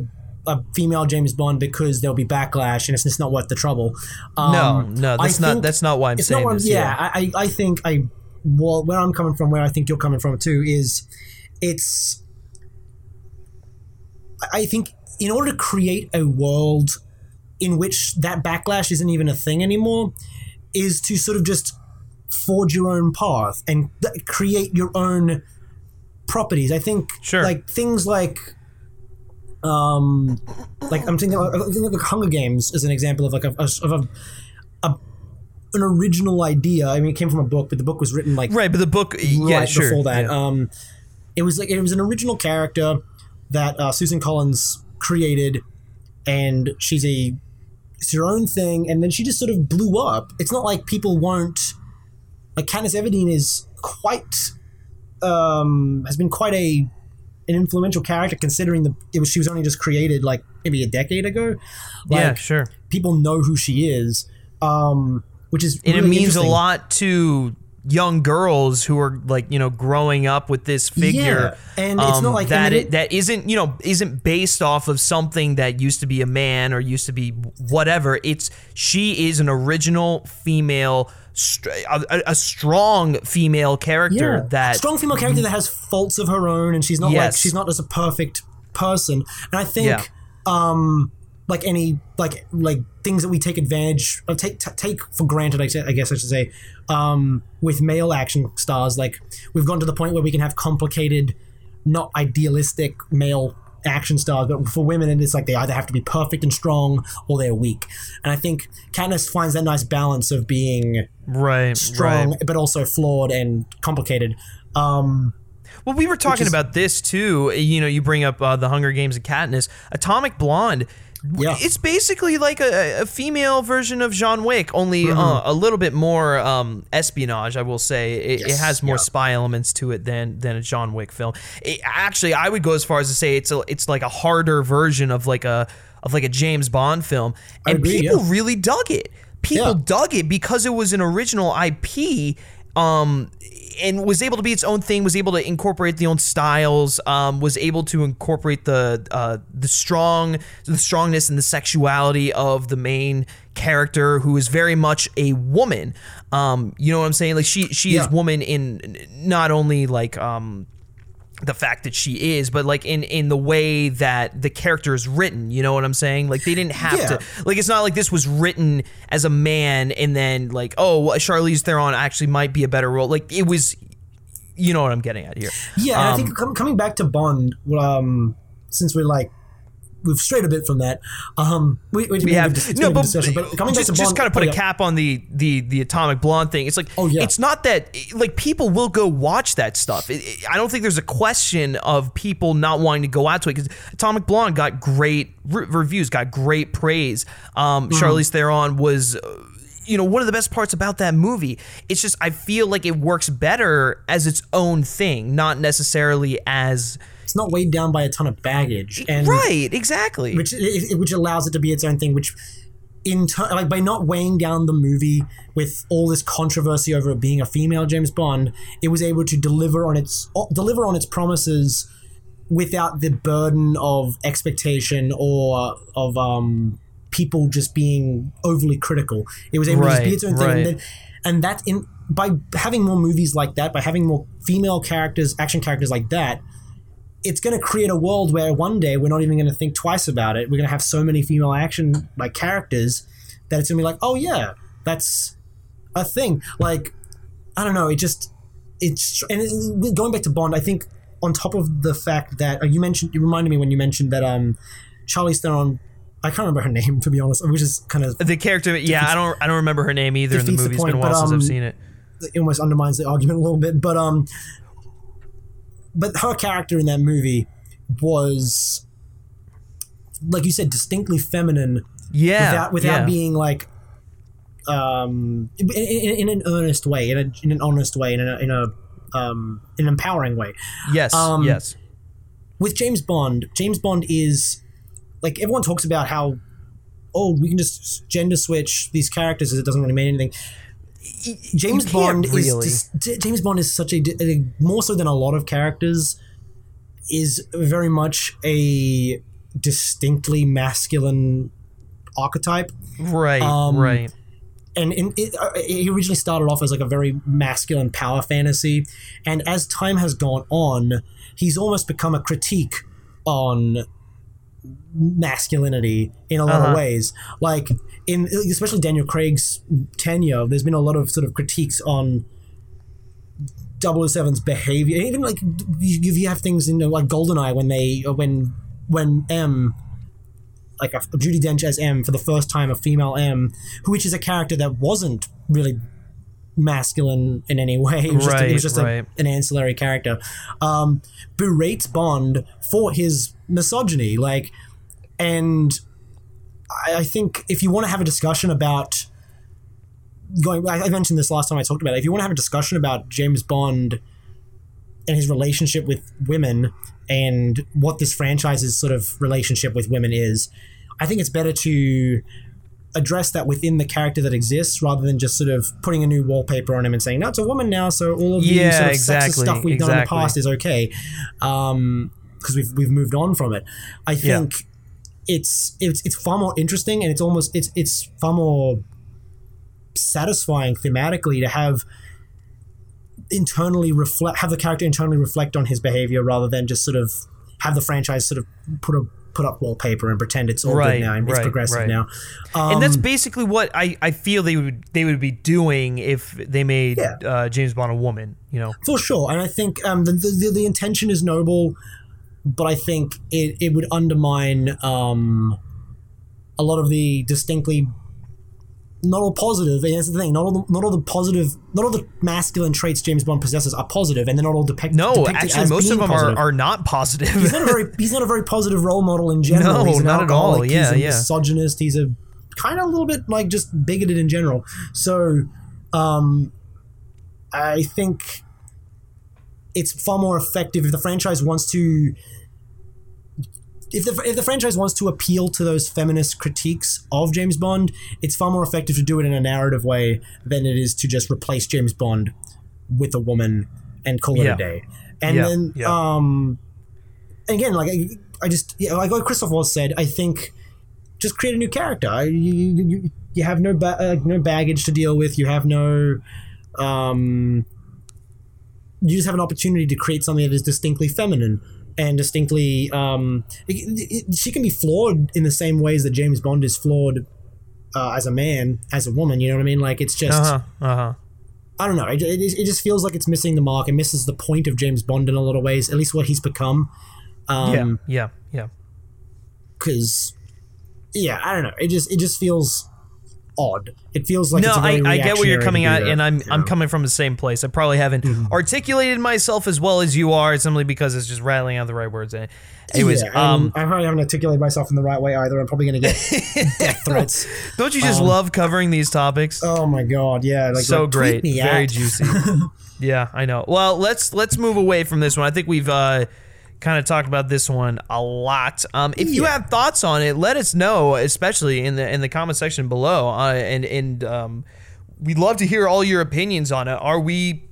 a female James Bond because there'll be backlash and it's just not worth the trouble. Um, No, no, that's not- that's not why I'm saying what I'm- this, Yeah, yeah. I I think I well where I'm coming from, where I think you're coming from too, is it's I- I think in order to create a world in which that backlash isn't even a thing anymore, is to sort of just forge your own path and th- create your own properties. I think Sure. like things like um like I'm thinking I'm thinking of like Hunger Games as an example of like a, of a, a an original idea. I mean, it came from a book, but the book was written like right but the book yeah right sure before that. yeah. Um, it was like it was an original character that uh, Susan Collins created, and she's a it's her own thing, and then she just sort of blew up. It's not like people won't like Katniss Everdeen is quite um has been quite a an influential character considering the it was she was only just created like maybe a decade ago. Like, yeah sure. people know who she is, um, which is and it means a lot to young girls who are like you know growing up with this figure Yeah, and it's um, not like- that it- that isn't you know isn't based off of something that used to be a man or used to be whatever. It's she is an original female a, a- strong female character that strong female character that has faults of her own, and she's not like she's not just a perfect person. And I think, Yeah. um, like any like like things that we take advantage of, take t- take for granted. I, I guess I should say, um, with male action stars, like we've gone to the point where we can have complicated, not idealistic male action stars, but for women, it's like they either have to be perfect and strong or they're weak. And I think Katniss finds that nice balance of being right, strong, right. but also flawed and complicated. Um, Well, we were talking is- about this too. You know, you bring up uh, the Hunger Games and Katniss. Atomic Blonde. Yeah. It's basically like a, a female version of John Wick, only Mm-hmm. uh, a little bit more um, espionage. I will say it, it has more yeah. spy elements to it than than a John Wick film. It, actually, I would go as far as to say it's a, it's like a harder version of like a of like a James Bond film, and agree, people yeah. really dug it. People Yeah. dug it because it was an original IP. Um, and was able to be its own thing. Was able to incorporate the own styles. Um, was able to incorporate the uh, the strong, the strongness and the sexuality of the main character, who is very much a woman. Um, you know what I'm saying? Like she she is woman in not only like um the fact that she is, but like in in the way that the character is written. You know what I'm saying? Like they didn't have Yeah. to. Like it's not like this was written as a man and then like oh well, Charlize Theron actually might be a better role. Like it was. You know what I'm getting at here. Yeah, and I Um, think com- coming back to Bond, um, since we're like we've strayed a bit from that, um, we, we, we have dis- no, but, discussion, but coming just, back to just kind of put oh, a yeah. cap on the the the atomic blonde thing. It's like, Oh, yeah. it's not that like people will go watch that stuff. It- it- I don't think there's a question of people not wanting to go out to it because Atomic Blonde got great re- reviews, got great praise. Um, Mm-hmm. Charlize Theron was. You know, one of the best parts about that movie, it's just I feel like it works better as its own thing, not necessarily as It's not weighed down by a ton of baggage, and right, exactly. which which allows it to be its own thing. Which in turn, like by not weighing down the movie with all this controversy over it being a female James Bond, it was able to deliver on its deliver on its promises without the burden of expectation or of um people just being overly critical. It was able to just be its own thing, and, right. then, and that in by having more movies like that, by having more female characters, action characters like that, it's going to create a world where one day we're not even going to think twice about it. We're going to have so many female action like characters that it's going to be like, oh yeah, that's a thing. Like, I don't know. It just it's and it, going back to Bond. I think on top of the fact that uh, you mentioned, you reminded me when you mentioned that um, Charlize Theron. I can't remember her name to be honest, which is kind of the character, yeah, I don't, I don't remember her name either in the defeats the movie. It's been a while but, since I've um, seen it. it almost undermines the argument a little bit. But um, but her character in that movie was, like you said, distinctly feminine Yeah, without without yeah. being like, um, in, in, in an earnest way, in, a, in an honest way, in a in a um, an empowering way. Yes, um, yes. With James Bond, James Bond is like everyone talks about how. Oh, we can just gender switch these characters. It doesn't really mean anything. James Bond really. is just, James Bond is such a, a more so than a lot of characters is very much a distinctly masculine archetype Right, um, right. and in, it, uh, he originally started off as like a very masculine power fantasy and as time has gone on he's almost become a critique on masculinity in a lot Uh-huh. of ways like in especially daniel craig's tenure there's been a lot of sort of critiques on 007's behavior and even like you, you have things in like goldeneye when they when when m like a, Judi Dench as M for the first time, a female M, who which is a character that wasn't really masculine in any way. It was just, it was just a- an ancillary character. Um, berates Bond for his misogyny, like, and I, I think if you want to have a discussion about going, I, mentioned this last time I talked about it. If you want to have a discussion about James Bond and his relationship with women and what this franchise's sort of relationship with women is, I think it's better to address that within the character that exists rather than just sort of putting a new wallpaper on him and saying, no, it's a woman now, so all of the sort of exactly, sexist stuff we've done in the past is okay. Um, because we've, we've moved on from it. I Yeah. It's it's it's far more interesting and it's almost it's it's far more satisfying thematically to have internally reflect have the character internally reflect on his behavior rather than just sort of have the franchise sort of put a put up wallpaper and pretend it's all Right, good now and it's progressive right. now. Um, and that's basically what I, I feel they would they would be doing if they made Yeah. uh, James Bond a woman. You know, for sure, and I think um, the, the the intention is noble. But I think it, it would undermine um, a lot of the distinctly not all positive. And that's the thing. Not all the, not all the positive, not all the masculine traits James Bond possesses are positive, and they're not all depict, No, depicted actually, most of them are, positive. are not positive. He's not a very he's not a very positive role model in general. No, he's an not at all. Yeah, he's a yeah. misogynist. He's a kind of a little bit like just bigoted in general. So, um, I think it's far more effective if the franchise wants to. If the, if the franchise wants to appeal to those feminist critiques of James Bond, it's far more effective to do it in a narrative way than it is to just replace James Bond with a woman and call it Yeah. a day. And Yeah, then, yeah. um, again, like I, I just yeah, like what Christoph Waltz said, I think just create a new character. You, you, you, you have no ba- uh, no baggage to deal with. You have no, um, you just have an opportunity to create something that is distinctly feminine and distinctly. Um, it, it, she can be flawed in the same ways that James Bond is flawed uh, as a man, as a woman. You know what I mean? Like it's just. Uh huh. Uh huh. I don't know. It, it, it just feels like it's missing the mark. It misses the point of James Bond in a lot of ways, at least what he's become. Um, Yeah. Yeah. Yeah. because yeah, I don't know. It just it just feels odd. It feels like no, it's a I, I get where you're coming at, and I'm you I'm coming from the same place. I probably haven't Mm-hmm. articulated myself as well as you are, simply because it's just rattling out the right words. Anyways, yeah, um, um, I probably haven't articulated myself in the right way either. I'm probably going to get death threats. don't you just love covering these topics? Oh my god, yeah, like so like, great, very juicy. yeah, I know. Well, let's let's move away from this one. I think we've uh, kind of talked about this one a lot. Um, if you Yeah. have thoughts on it, let us know, especially in the in the comment section below. Uh, and and um, we'd love to hear all your opinions on it. Are we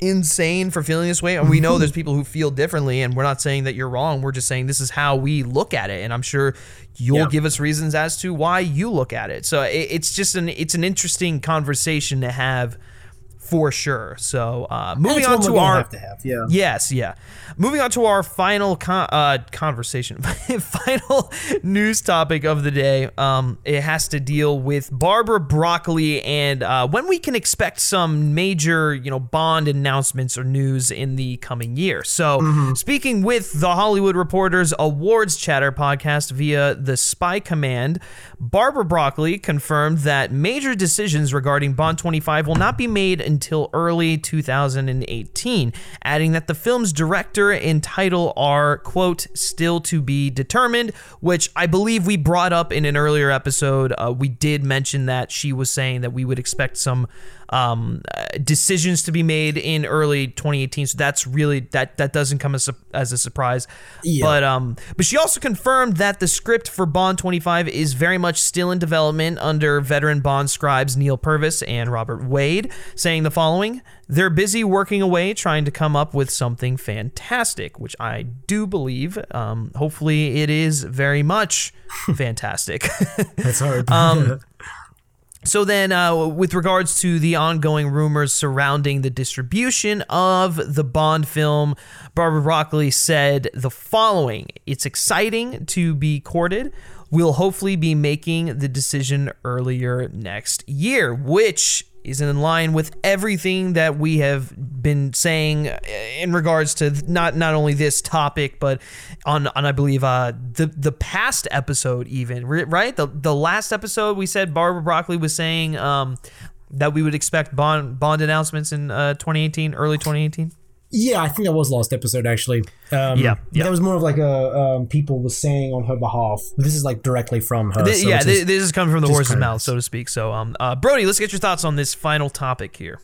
insane for feeling this way? And we know there's people who feel differently, and we're not saying that you're wrong. We're just saying this is how we look at it, and I'm sure you'll give us reasons as to why you look at it. So it, it's just an it's an interesting conversation to have for sure. So uh, moving on to our have to have, yeah. Yes, yeah. Moving on to our final con- uh, conversation, final news topic of the day. Um, it has to deal with Barbara Broccoli and uh, when we can expect some major, you know, Bond announcements or news in the coming year. So, speaking with the Hollywood Reporters Awards Chatter podcast via the Spy Command, Barbara Broccoli confirmed that major decisions regarding Bond 25 will not be made until early 2018, adding that the film's director and title are, quote, still to be determined, which I believe we brought up in an earlier episode. Uh, we did mention that she was saying that we would expect some um, decisions to be made in early 2018. So that's really, that, that doesn't come as a, as a surprise. Yeah. But um, but she also confirmed that the script for Bond 25 is very much still in development under veteran Bond scribes Neal Purvis and Robert Wade, saying the following: "They're busy working away, trying to come up with something fantastic, which I do believe. Um, hopefully, it is very much fantastic." That's hard. Um, So then, uh, with regards to the ongoing rumors surrounding the distribution of the Bond film, Barbara Broccoli said the following: "It's exciting to be courted. We'll hopefully be making the decision earlier next year, which." Is in line with everything that we have been saying uh, in regards to not not only this topic, but on on I believe uh, the the past episode even right? The the last episode we said Barbara Broccoli was saying um, that we would expect bond bond announcements in uh, 2018 early 2018 yeah, I think that was last episode actually. Um, Yeah, yeah. That was more of like a um, people were saying on her behalf. This is like directly from her. Th- so yeah just- this is coming from the horse's mouth so to speak so um uh, Brody let's get your thoughts on this final topic here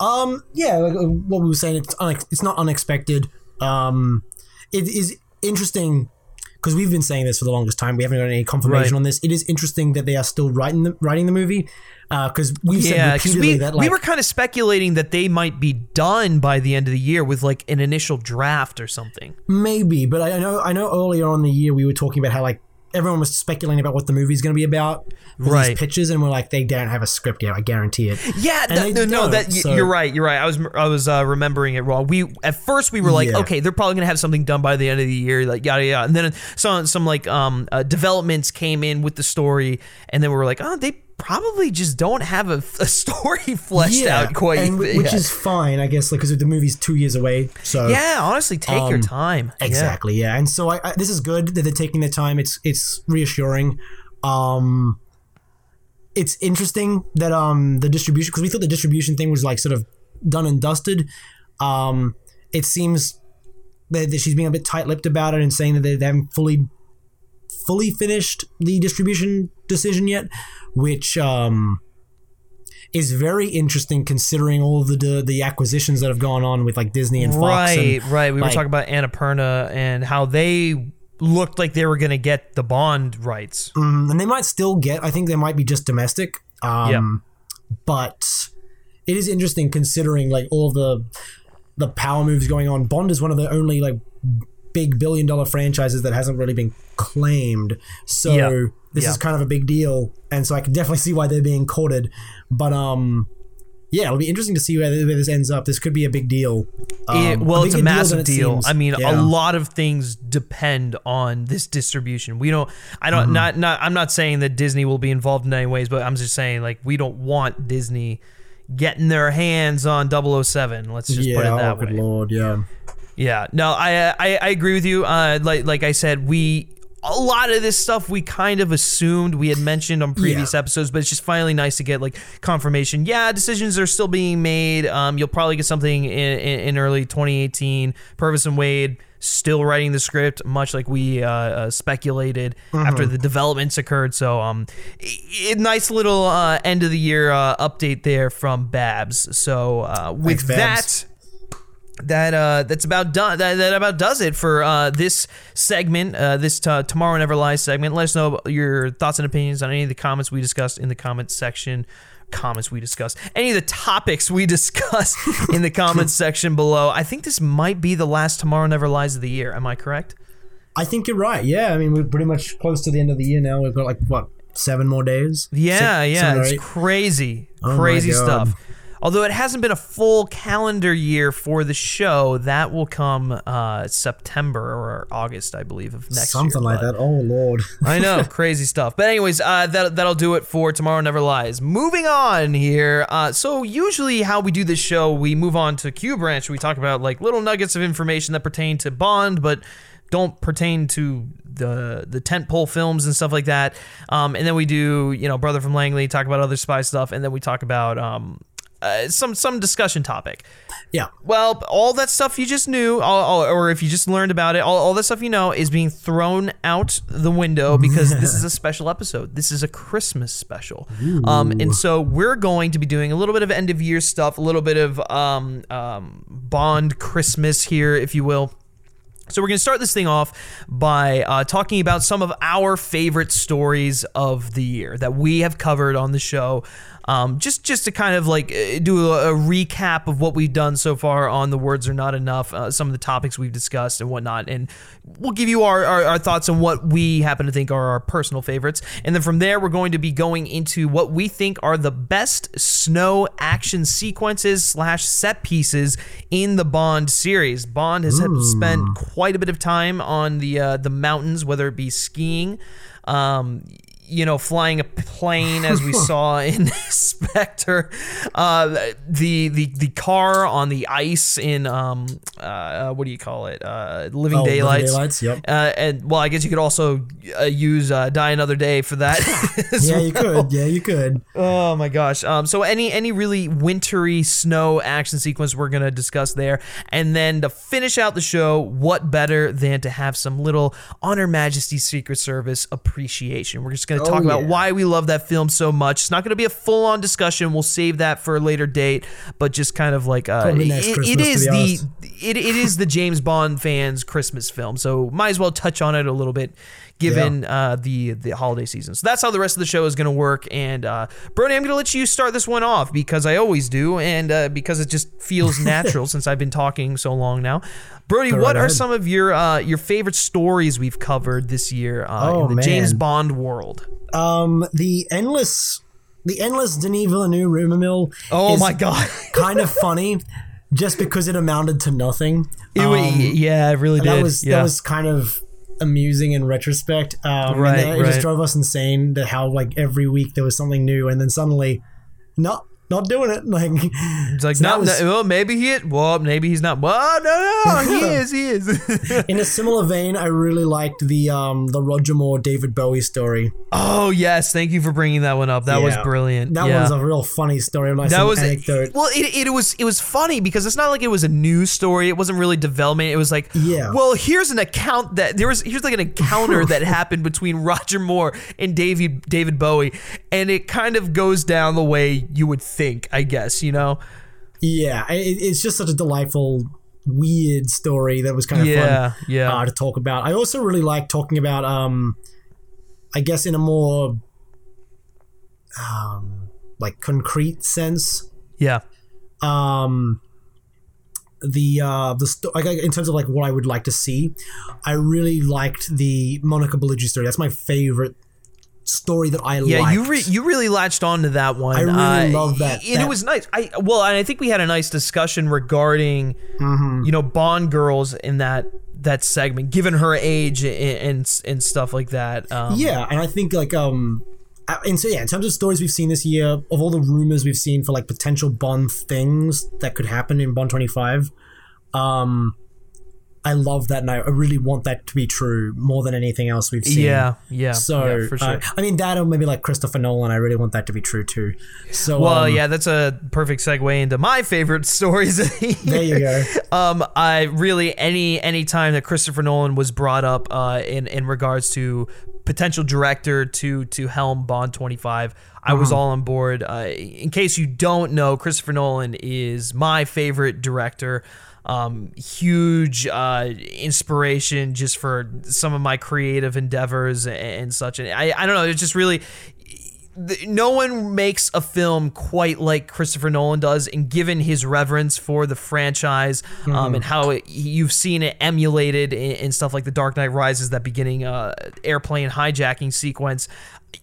Um, yeah, like uh, what we were saying, it's unex- it's not unexpected. Um, it is interesting because we've been saying this for the longest time. We haven't got any confirmation Right. on this. It is interesting that they are still writing the writing the movie because we've said repeatedly we, that like we were kind of speculating that they might be done by the end of the year with like an initial draft or something maybe, but I know I know earlier on in the year we were talking about how like. Everyone was speculating about what the movie's going to be about Right. these pitches, and we're like, they don't have a script yet. I guarantee it. Yeah, And th- they no, no, that so- you're right. You're right. I was I was uh, remembering it wrong. We at first we were like, Yeah. okay, they're probably gonna have something done by the end of the year, like yada yada. And then some some like um uh, developments came in with the story, and then we were like, oh, they probably just don't have a, a story fleshed out quite and, yet. which is fine, I guess, because the movie's two years away. So yeah, honestly, take your Um, time. Yeah. Exactly, yeah. And so I, I this is good that they're taking their time. It's it's reassuring. Um it's interesting that um the distribution because we thought the distribution thing was like sort of done and dusted. Um it seems that, that she's being a bit tight-lipped about it and saying that they, they haven't fully fully finished the distribution decision yet, which um is very interesting considering all of the the, the acquisitions that have gone on with like Disney and Fox. Right, and, right. We like, were talking about Annapurna and how they looked like they were going to get the Bond rights. Mm, and they might still get. I think they might be just domestic. Um, But it is interesting considering like all the the power moves going on. Bond is one of the only like big billion dollar franchises that hasn't really been claimed. So. This Yeah. is kind of a big deal, and so I can definitely see why they're being courted. But um. Yeah, it'll be interesting to see where, where this ends up. This could be a big deal. Um, It- well, it's a bigger deal massive it deal. I mean, Yeah. a lot of things depend on this distribution. We don't. I don't. Mm-hmm. Not. Not. I'm not saying that Disney will be involved in any ways, but I'm just saying like we don't want Disney getting their hands on 007. Let's just yeah, put it that oh, good way. lord, yeah. Yeah, no, I I, I agree with you. Uh, like like I said, we a lot of this stuff we kind of assumed we had mentioned on previous Yeah. episodes, but it's just finally nice to get like confirmation. Yeah, decisions are still being made. Um, you'll probably get something in, in, in early 2018. Purvis and Wade still writing the script, much like we uh, uh, speculated after the developments occurred. So um, i- i- nice little uh, end of the year uh, update there from Babs. So uh, with Thanks, Babs. that that uh that's about done that, that about does it for uh this segment uh this t- tomorrow never lies segment. Let us know your thoughts and opinions on any of the comments we discussed in the comments section comments we discussed any of the topics we discussed in the comments section below. I think this might be the last tomorrow never lies of the year. Am i correct? I think you're right. Yeah, I mean we're pretty much close to the end of the year now. We've got like what seven more days. yeah Six- yeah it's crazy Oh crazy stuff although it hasn't been a full calendar year for the show that will come uh september or august i believe of next year something like but- that. Oh lord. I know, crazy stuff. But anyways, uh, that that'll do it for tomorrow. Never lies. Moving on here. Uh, so usually, how we do this show, we move on to Q branch. We talk about like little nuggets of information that pertain to Bond, but don't pertain to the the tentpole films and stuff like that. Um, and then we do, you know, Brother from Langley talk about other spy stuff, and then we talk about um, uh, some some discussion topic. Yeah. Well, all that stuff you just knew, all, all- or if you just learned about it, all, all that stuff you know is being thrown out the window because this is a special episode. This is a Christmas special. Um, and so we're going to be doing a little bit of end of year stuff, a little bit of um, um, Bond Christmas here, if you will. So we're going to start this thing off by uh, talking about some of our favorite stories of the year that we have covered on the show. Um, just just to kind of like uh, do a, a recap of what we've done so far on the words are not enough, uh, some of the topics we've discussed and whatnot, and we'll give you our, our, our thoughts on what we happen to think are our personal favorites, and then from there we're going to be going into what we think are the best snow action sequences slash set pieces in the Bond series. Bond has spent quite a bit of time on the uh, the mountains, whether it be skiing. Um, you know, flying a plane as we saw in Spectre, uh, the the the car on the ice in um, uh, what do you call it? Uh, Living Oh, Living Daylights. Daylights, yep. Uh, and well, I guess you could also uh, use uh, Die Another Day for that. Yeah, you could. Yeah, you could. Oh my gosh. Um, so any any really wintry snow action sequence we're gonna discuss there, and then to finish out the show, what better than to have some little On Her Majesty Secret Service appreciation? We're just gonna talk Oh, about yeah. why we love that film so much. It's not gonna be a full on discussion. We'll save that for a later date, but just kind of like uh, it- it to is the it, it is the James Bond fans Christmas film, so might as well touch on it a little bit given uh, the the holiday season. So that's how the rest of the show is going to work. And uh, Brody, I'm going to let you start this one off because I always do, and uh, because it just feels natural since I've been talking so long now. Brody, Go what right are some of your uh, your favorite stories we've covered this year uh, Oh, in the James. Bond world? Um, the endless, the endless Denis Villeneuve rumor mill. Oh is my god, kind of funny, just because it amounted to nothing. It Um, yeah, it really did. that was yeah. that was kind of amusing in retrospect. Um, Right, then it just drove us insane that how like every week there was something new, and then suddenly, not not doing it. Like It's like so that no, was- no, well, maybe he is. Well, maybe he's not. Well, no, no, he is. He is. in a similar vein, I really liked the um the Roger Moore David Bowie story. oh yes, thank you for bringing that one up. That was brilliant. That yeah. one's a real funny story. Nice that was anecdote. well it, it was it was funny because it's not like it was a news story it wasn't really development it was like Yeah. well here's an account that there was here's like an encounter that happened between roger moore and david david bowie and it kind of goes down the way you would think i guess you know Yeah, it, it's just such a delightful, weird story that was kind of Yeah, fun yeah. Uh, to talk about. I also really like talking about, um, I guess, in a more um, like concrete sense. yeah Um, the uh the sto- like in terms of like what I would like to see, I really liked the Monica Bellucci story. That's my favorite story that I love yeah liked. you re- you really latched on to that one I really Uh, love that- and that- it was nice i well and i think we had a nice discussion regarding Mm-hmm. you know bond girls in that that segment given her age and and, and stuff like that um, Yeah, and I think like um, and so yeah, in terms of stories we've seen this year, of all the rumors we've seen for like potential Bond things that could happen in Bond twenty five, um, I love that, and I really want that to be true more than anything else we've seen. Yeah, yeah. So yeah, for sure. uh, I mean that or maybe like Christopher Nolan. I really want that to be true too. So well, um, yeah, that's a perfect segue into my favorite stories. of the There you go. Um, I really any any time that Christopher Nolan was brought up uh, in in regards to potential director to to helm Bond 25, I was all on board. Uh, in case you don't know, Christopher Nolan is my favorite director. Um, huge uh, inspiration just for some of my creative endeavors and, and such. And I, I don't know, it's just really no one makes a film quite like Christopher Nolan does, and given his reverence for the franchise um, and how it, you've seen it emulated in, in stuff like The Dark Knight Rises, that beginning uh, airplane hijacking sequence,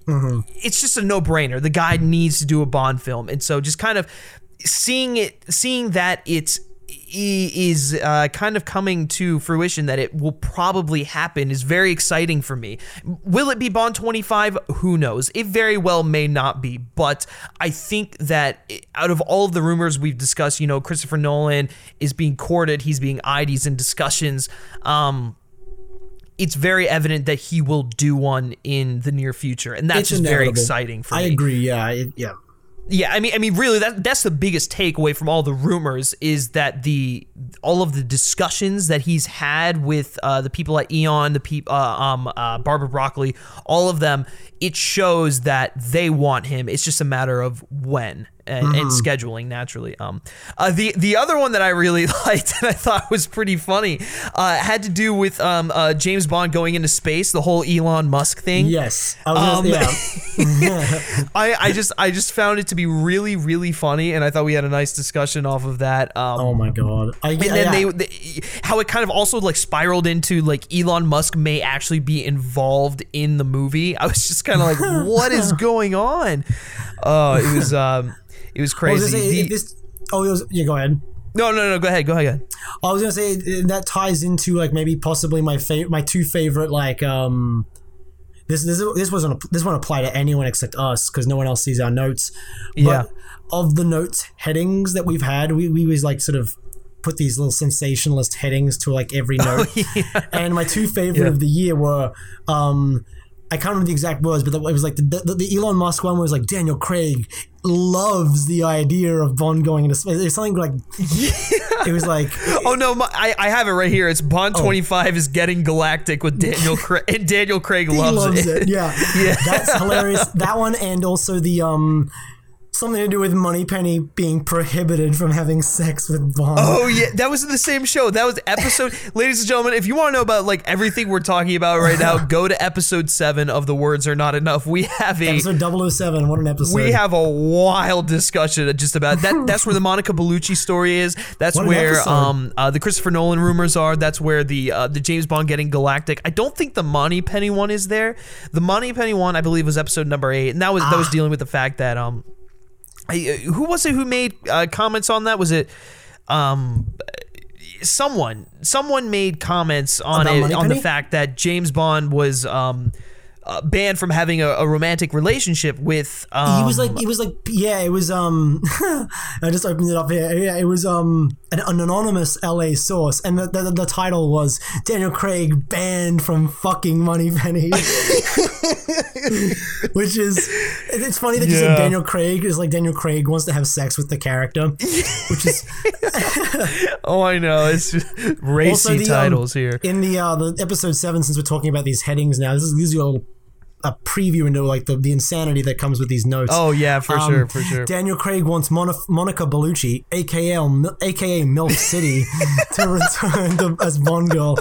it's just a no-brainer. The guy needs to do a Bond film, and so just kind of seeing it, seeing that it's is uh, kind of coming to fruition that it will probably happen is very exciting for me. Will it be Bond 25? Who knows? It very well may not be, but I think that out of all of the rumors we've discussed, you know, Christopher Nolan is being courted, he's being eyed, he's in discussions. Um, it's very evident that he will do one in the near future, and that's It's just very exciting for I me. I agree. Yeah, it, yeah. Yeah, I mean, I mean, really, that that's the biggest takeaway from all the rumors is that the all of the discussions that he's had with uh, the people at Eon, the people, uh, um, uh, Barbara Broccoli, all of them, it shows that they want him. It's just a matter of when and, and scheduling naturally. Um, uh, the the other one that I really liked and I thought was pretty funny uh, had to do with um, uh, James Bond going into space, the whole Elon Musk thing. Yes. I was Um, gonna, yeah. I, I just I just found it to be really really funny, and I thought we had a nice discussion off of that. Um, Oh my god. I, and then they, they, how it kind of also like spiraled into like Elon Musk may actually be involved in the movie. I was just kind of like, what is going on? Oh, it was um, it was I was crazy. say, The- this. Oh, it was, yeah. Go ahead. no, no, no. Go ahead. Go ahead. I was gonna say uh, that ties into like maybe possibly my favorite, my two favorite like um. This this this wasn't this won't apply to anyone except us because no one else sees our notes. But Yeah. of the notes headings that we've had, we we always like sort of put these little sensationalist headings to like every note. Yeah. And my two favorite Yeah. of the year were um. I can't remember the exact words, but it was like the, the, the Elon Musk one was like Daniel Craig loves the idea of Bond going into space. It's something like it was like Oh no, my, I I have it right here. It's Bond Oh. twenty five is getting galactic with Daniel Craig, and Daniel Craig loves, loves it. it. Yeah, Yeah. that's hilarious. That one and also the um something to do with Moneypenny being prohibited from having sex with Bond. Oh yeah, that was in the same show. That was episode. ladies and gentlemen, if you want to know about like everything we're talking about right now, go to episode seven of the Words Are Not Enough. We have a Episode 007, what an episode. we have a wild discussion just about that. That's where the Monica Bellucci story is. That's What where um uh, the Christopher Nolan rumors are. That's where the uh, the James Bond getting galactic. I don't think the Moneypenny one is there. The Moneypenny one, I believe, was episode number eight, and that was that Ah. was dealing with the fact that um, who was it who made uh, comments on that? Was it um. someone someone made comments on About it on the fact that James Bond was um, uh, banned from having a, a romantic relationship with. Um, he was like, he was like, yeah, it was. Um, I just opened it up here. Yeah, it was um an, an anonymous LA source, and the, the the title was Daniel Craig banned from fucking Moneypenny, which is it's funny that you said Daniel Craig is like Daniel Craig wants to have sex with the character, which is oh, I know it's just racy the, um, titles here. in the uh the episode seven. Since we're talking about these headings now, this is gives you a little. A preview into like the, the insanity that comes with these notes. Oh yeah, for Um, sure, for sure. Daniel Craig wants Mon- Monica Bellucci, aka aka MILF City, to return to, as Bond girl.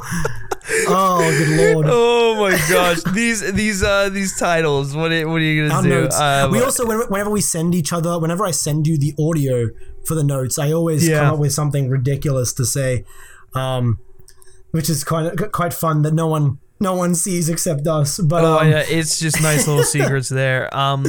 Oh, good lord! Oh my gosh, these these uh these titles. What are, what are you gonna do? notes. Uh, we also, whenever we send each other, whenever I send you the audio for the notes, I always Yeah. come up with something ridiculous to say, um, which is kind of quite fun that no one no one sees except us. But Oh um, yeah, it's just nice little secrets there. Um,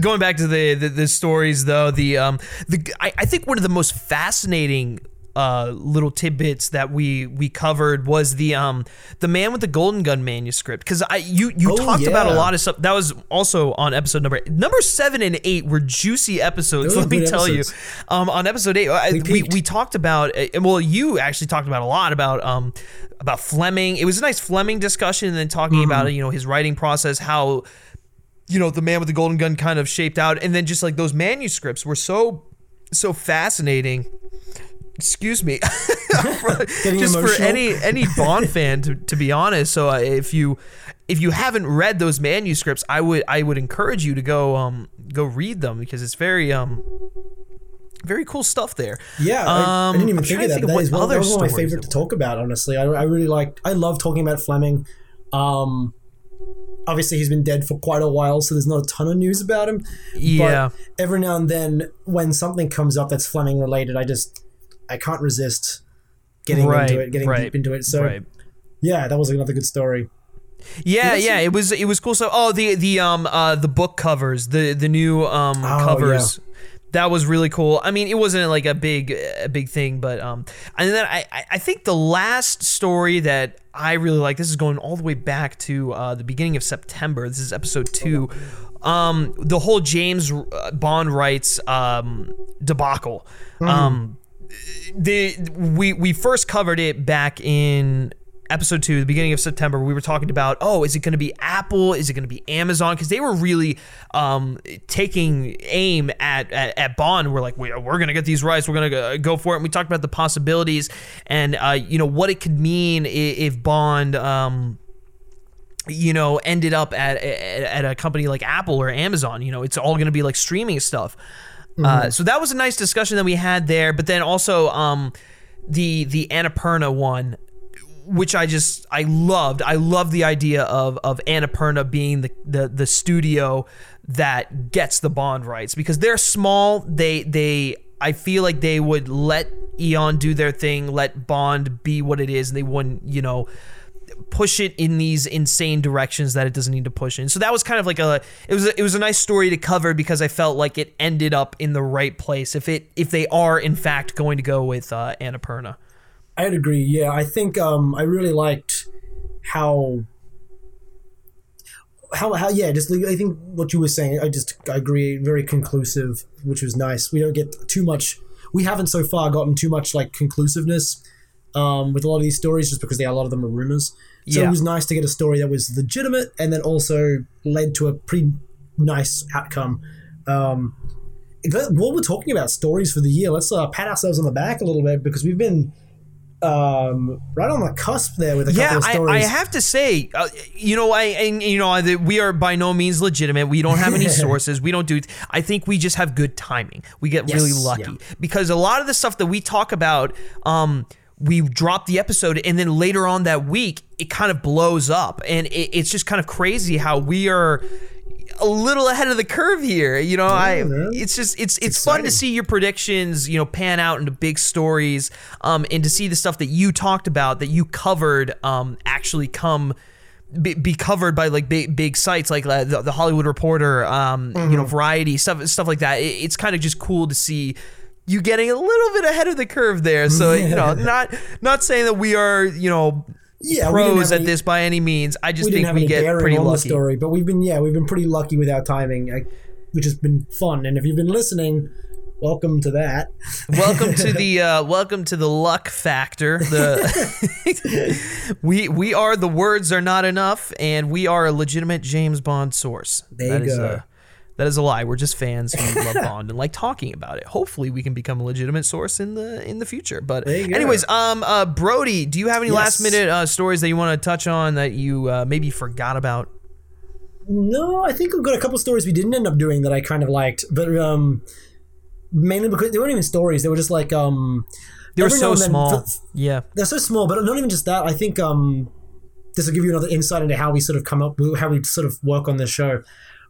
going back to the, the the stories though, the um the I, I think one of the most fascinating uh little tidbits that we we covered was the um the man with the golden gun manuscript. Because I you you Oh, talked about a lot of stuff. That was also on episode number number seven and eight were juicy episodes Those let me tell episodes. you um on episode eight I, we, we talked about uh, well you actually talked about a lot about um about Fleming. It was a nice Fleming discussion and then talking Mm-hmm. about you know his writing process how you know the man with the golden gun kind of shaped out. And then just like those manuscripts were so so fascinating excuse me just for any any bond fan to, to be honest so uh, if you if you haven't read those manuscripts i would i would encourage you to go um go read them because it's very um very cool stuff there Yeah, I, I Um, didn't even I'm think of that. think of That is what one, other one of my favorite to talk about. Honestly, I, I really like. I love talking about Fleming. Um, obviously, he's been dead for quite a while, so there's not a ton of news about him. Yeah. But every now and then, when something comes up that's Fleming related, I just I can't resist getting right into it, getting right, deep into it. So right. yeah, that was another good story. Yeah, yeah, it was it was cool. So, oh, the the um uh the book covers, the the new um Oh, covers, that was really cool. I mean, it wasn't like a big a big thing, but um, and then I I- think the last story that I really like. This is going all the way back to uh, the beginning of September. This is episode two. Um, the whole James uh, Bond rights um debacle. Um, the we we first covered it back in episode two, the beginning of September. We were talking about, oh, is it going to be Apple? Is it going to be Amazon? Because they were really um, taking aim at, at at Bond. We're like, we, we're going to get these rights. We're going to go for it. And we talked about the possibilities and uh, you know what it could mean i- if Bond. Um, you know, ended up at, at at a company like Apple or Amazon. You know, it's all going to be like streaming stuff. Uh, so that was a nice discussion that we had there. But then also um, the the Annapurna one, which I just I loved. I loved the idea of of Annapurna being the the, the studio that gets the Bond rights because they're small. They they I feel like they would let Eon do their thing, let Bond be what it is, and they wouldn't you know push it in these insane directions that it doesn't need to push in. So that was kind of like a it was a, it was a nice story to cover because I felt like it ended up in the right place if it if they are in fact going to go with uh, Annapurna. I'd agree. Yeah, I think um, I really liked how how how yeah. Just I think what you were saying. I just I agree. Very conclusive, which was nice. We don't get too much. We haven't so far gotten too much like conclusiveness um, with a lot of these stories, just because they a lot of them are rumors. So Yeah. it was nice to get a story that was legitimate and then also led to a pretty nice outcome. Um, while we're talking about stories for the year, let's uh, pat ourselves on the back a little bit because we've been um, right on the cusp there with a couple Yeah, of I, stories. I have to say, uh, you know, I and you know, I, we are by no means legitimate. We don't have any sources. We don't do. I think we just have good timing. We get really lucky yeah. because a lot of the stuff that we talk about, um, we drop the episode and then later on that week it kind of blows up, and it, it's just kind of crazy how we are a little ahead of the curve here. You know, I man. it's just it's it's, fun to see your predictions, you know, pan out into big stories, um, and to see the stuff that you talked about that you covered, um, actually come. Be, be covered by like big big sites like uh, the, the Hollywood Reporter, um, you know, Variety stuff stuff like that. It- it's kind of just cool to see, you getting a little bit ahead of the curve there. So you know, not not saying that we are you know Yeah, pros at any- this by any means. I just we think we get pretty on the lucky. story, but we've been yeah we've been pretty lucky with our timing, like, which has been fun. And if you've been listening, welcome to that. welcome to the uh, welcome to the luck factor. The we we are the words are not enough, and we are a legitimate James Bond source. There That you go. a that is a lie. We're just fans who love Bond and like talking about it. Hopefully, we can become a legitimate source in the in the future. But go. anyways, um, uh, Brody, do you have any Yes. last minute uh, stories that you want to touch on that you uh, maybe forgot about? No, I think we've got a couple stories we didn't end up doing that I kind of liked, but um, mainly because they weren't even stories; they were just like um, They were so small. f- yeah. they're so small, but not even just that. I think um, this will give you another insight into how we sort of come up, how we sort of work on this show.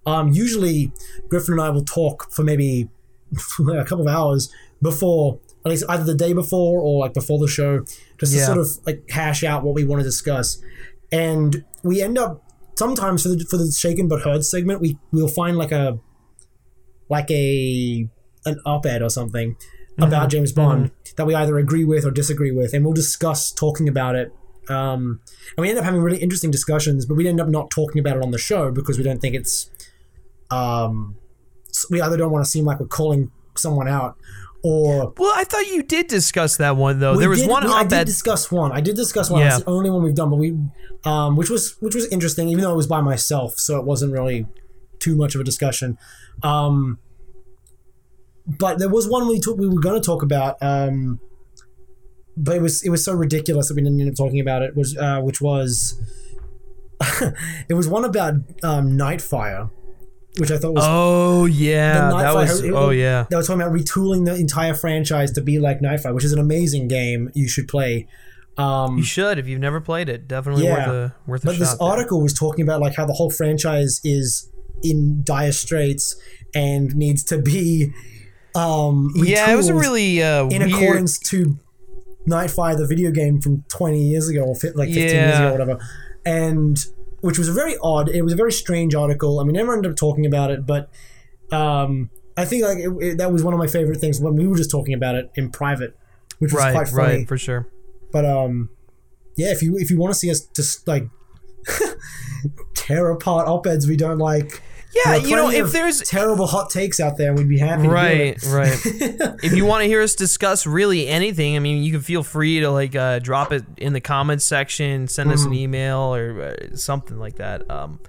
Um, usually, Griffin and I will talk for maybe a couple of hours before, at least either the day before or like before the show, just Yeah. to sort of like hash out what we want to discuss. And we end up sometimes for the for the shaken but heard segment, we we'll find like a like a an op-ed or something about James Bond that we either agree with or disagree with, and we'll discuss talking about it. Um, and we end up having really interesting discussions, but we end up not talking about it on the show because we don't think it's. Um, we either don't want to seem like we're calling someone out, or Well, I thought you did discuss that one though. there was did- one we- I did discuss one. I did discuss one. Yeah. It's the only one we've done, but we, um, which was which was interesting, even though it was by myself, so it wasn't really too much of a discussion. Um, but there was one we took we were going to talk about, um, but it was it was so ridiculous that we didn't end up talking about it. Was uh, which was it was one about um, Nightfire, which I thought was Oh yeah, that was. it- Oh yeah. They were talking about retooling the entire franchise to be like Nightfire, which is an amazing game you should play. Um, You should if you've never played it. Definitely Yeah. worth a worth a but this there. article was talking about like how the whole franchise is in dire straits and needs to be um Yeah, it was a really uh, in weird. accordance to Nightfire, the video game from 20 years ago or like 15 years ago or whatever. And which was a very odd, it was a very strange article. I mean, never ended up talking about it, but um, I think like it, it- that was one of my favorite things when we were just talking about it in private, which was right, quite funny. right, for sure. But um, yeah, if you if you want to see us just like tear apart op-eds we don't like, Yeah, you know, if there's terrible hot takes out there, we'd be happy. To right, right. if you want to hear us discuss really anything, I mean, you can feel free to like uh, drop it in the comments section, send us an Mm-hmm. email or uh, something like that. Um,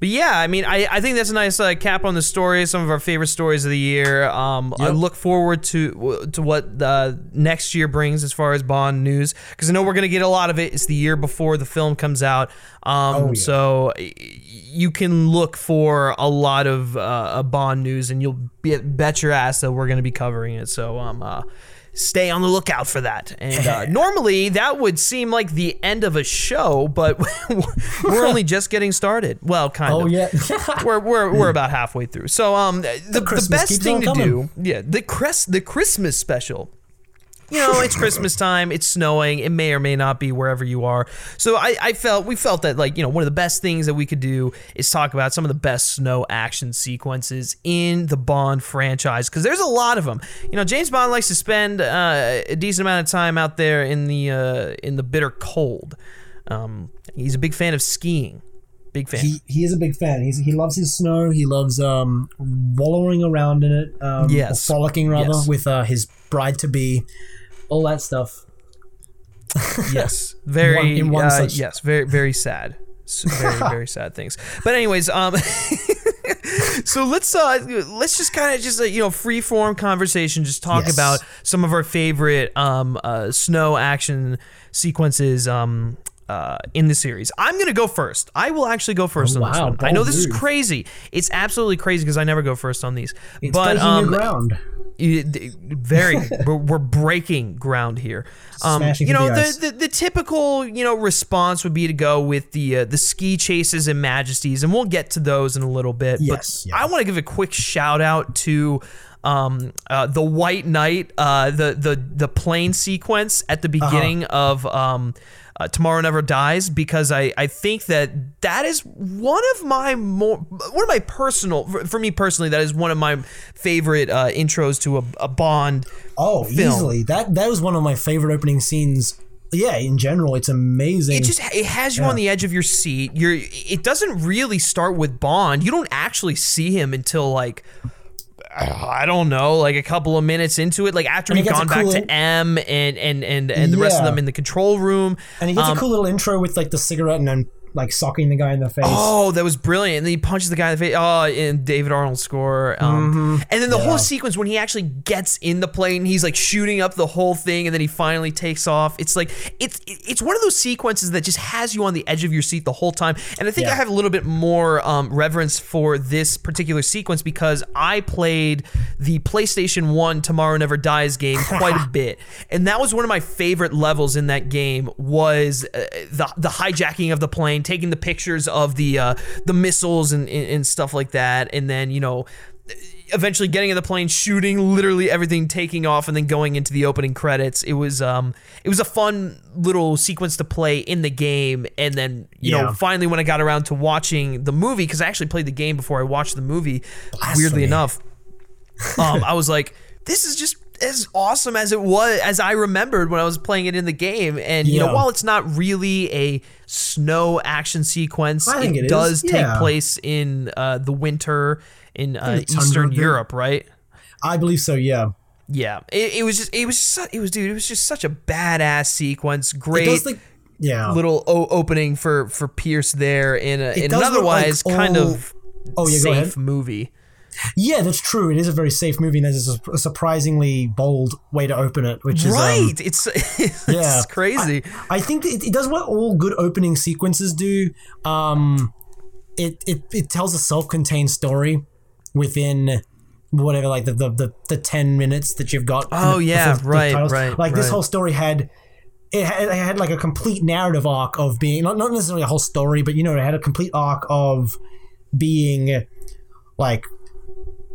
but yeah, I mean, I, I think that's a nice uh, cap on the story. Some of our favorite stories of the year. Um, I look forward to to what uh, next year brings as far as Bond news because I know we're gonna get a lot of it. It's the year before the film comes out, um, Oh, yeah. so y- you can look for a lot of uh, Bond news, and you'll be, bet your ass that we're gonna be covering it. So um, uh, stay on the lookout for that. And uh, normally that would seem like the end of a show, but we're only just getting started. Well, kind Oh of. Oh yeah. We're, we're, we're about halfway through. So um the, the, Christmas best thing to coming. do, yeah, the crest the Christmas special. You know, it's Christmas time. It's snowing. It may or may not be wherever you are. So I, I felt we felt that like you know one of the best things that we could do is talk about some of the best snow action sequences in the Bond franchise because there's a lot of them. You know, James Bond likes to spend uh, a decent amount of time out there in the uh, in the bitter cold. Um, he's a big fan of skiing. Big fan. he, he is a big fan. He's, he loves his snow. He loves um, wallowing around in it. Um, Yes. Frolicking, rather, Yes. with uh, his bride to be. All that stuff. yes very One- in one uh, such- yes very very sad very very sad things but anyways um so let's uh let's just kind of just uh, you know free form conversation just talk Yes. about some of our favorite um uh snow action sequences um uh, in the series, I'm gonna go first. I will actually go first Oh, on this wow, one. I know this is crazy. It's absolutely crazy because I never go first on these. It's but um, ground. very we're, we're breaking ground here um, you know the the, the the typical you know response would be to go with the uh, the ski chases and majesties and we'll get to those in a little bit Yes, but yeah. i want to give a quick shout out to um, uh, the white knight uh, the the the plane sequence at the beginning of um, uh, Tomorrow Never Dies because I, I think that that is one of my more one of my personal for, for me personally that is one of my favorite uh, intros to a, a Bond. Oh, film. easily. That that was one of my favorite opening scenes. Yeah, in general, it's amazing. It just it has you on the edge of your seat. You're it doesn't really start with Bond. You don't actually see him until like I don't know, like a couple of minutes into it, like after he we've gets a gone back cool- to M and and and and the rest of them in the control room. and he gets Um, a cool little intro with like the cigarette and then like socking the guy in the face. Oh, that was brilliant! And then he punches the guy in the face. Oh, in David Arnold score. Um, And then the Mm-hmm. Yeah. whole sequence when he actually gets in the plane, he's like shooting up the whole thing, and then he finally takes off. It's like it's it's one of those sequences that just has you on the edge of your seat the whole time. And I think Yeah. I have a little bit more um, reverence for this particular sequence because I played the PlayStation One Tomorrow Never Dies game quite a bit, and that was one of my favorite levels in that game. Was uh, the the hijacking of the plane, taking the pictures of the uh, the missiles and, and and stuff like that, and then you know eventually getting in the plane, shooting literally everything, taking off, and then going into the opening credits. It was um it was a fun little sequence to play in the game, and then you know finally when I got around to watching the movie because I actually played the game before I watched the movie. Blasphemy. Weirdly enough, um I was like, this is just as awesome as it was as I remembered when I was playing it in the game. And you know, while it's not really a snow action sequence, it is, does take yeah. place in uh, the winter in uh, Eastern. Europe, right? I believe so. Yeah. Yeah, it, it was just it was su- it was dude it was just such a badass sequence. It Great like yeah. little o- opening for for Pierce there in a, in an look like otherwise kind of Oh, yeah, safe movie. Yeah, that's true. It is a very safe movie, and there's a, a surprisingly bold way to open it, which is um, Right, it's it's yeah. crazy. I think it, it does what all good opening sequences do. Um, it it it tells a self-contained story within whatever, like the the the, the ten minutes that you've got. Oh, the- yeah, the right, right, Like this whole story had. It had, it had like a complete narrative arc of being not, not necessarily a whole story, but you know, it had a complete arc of being like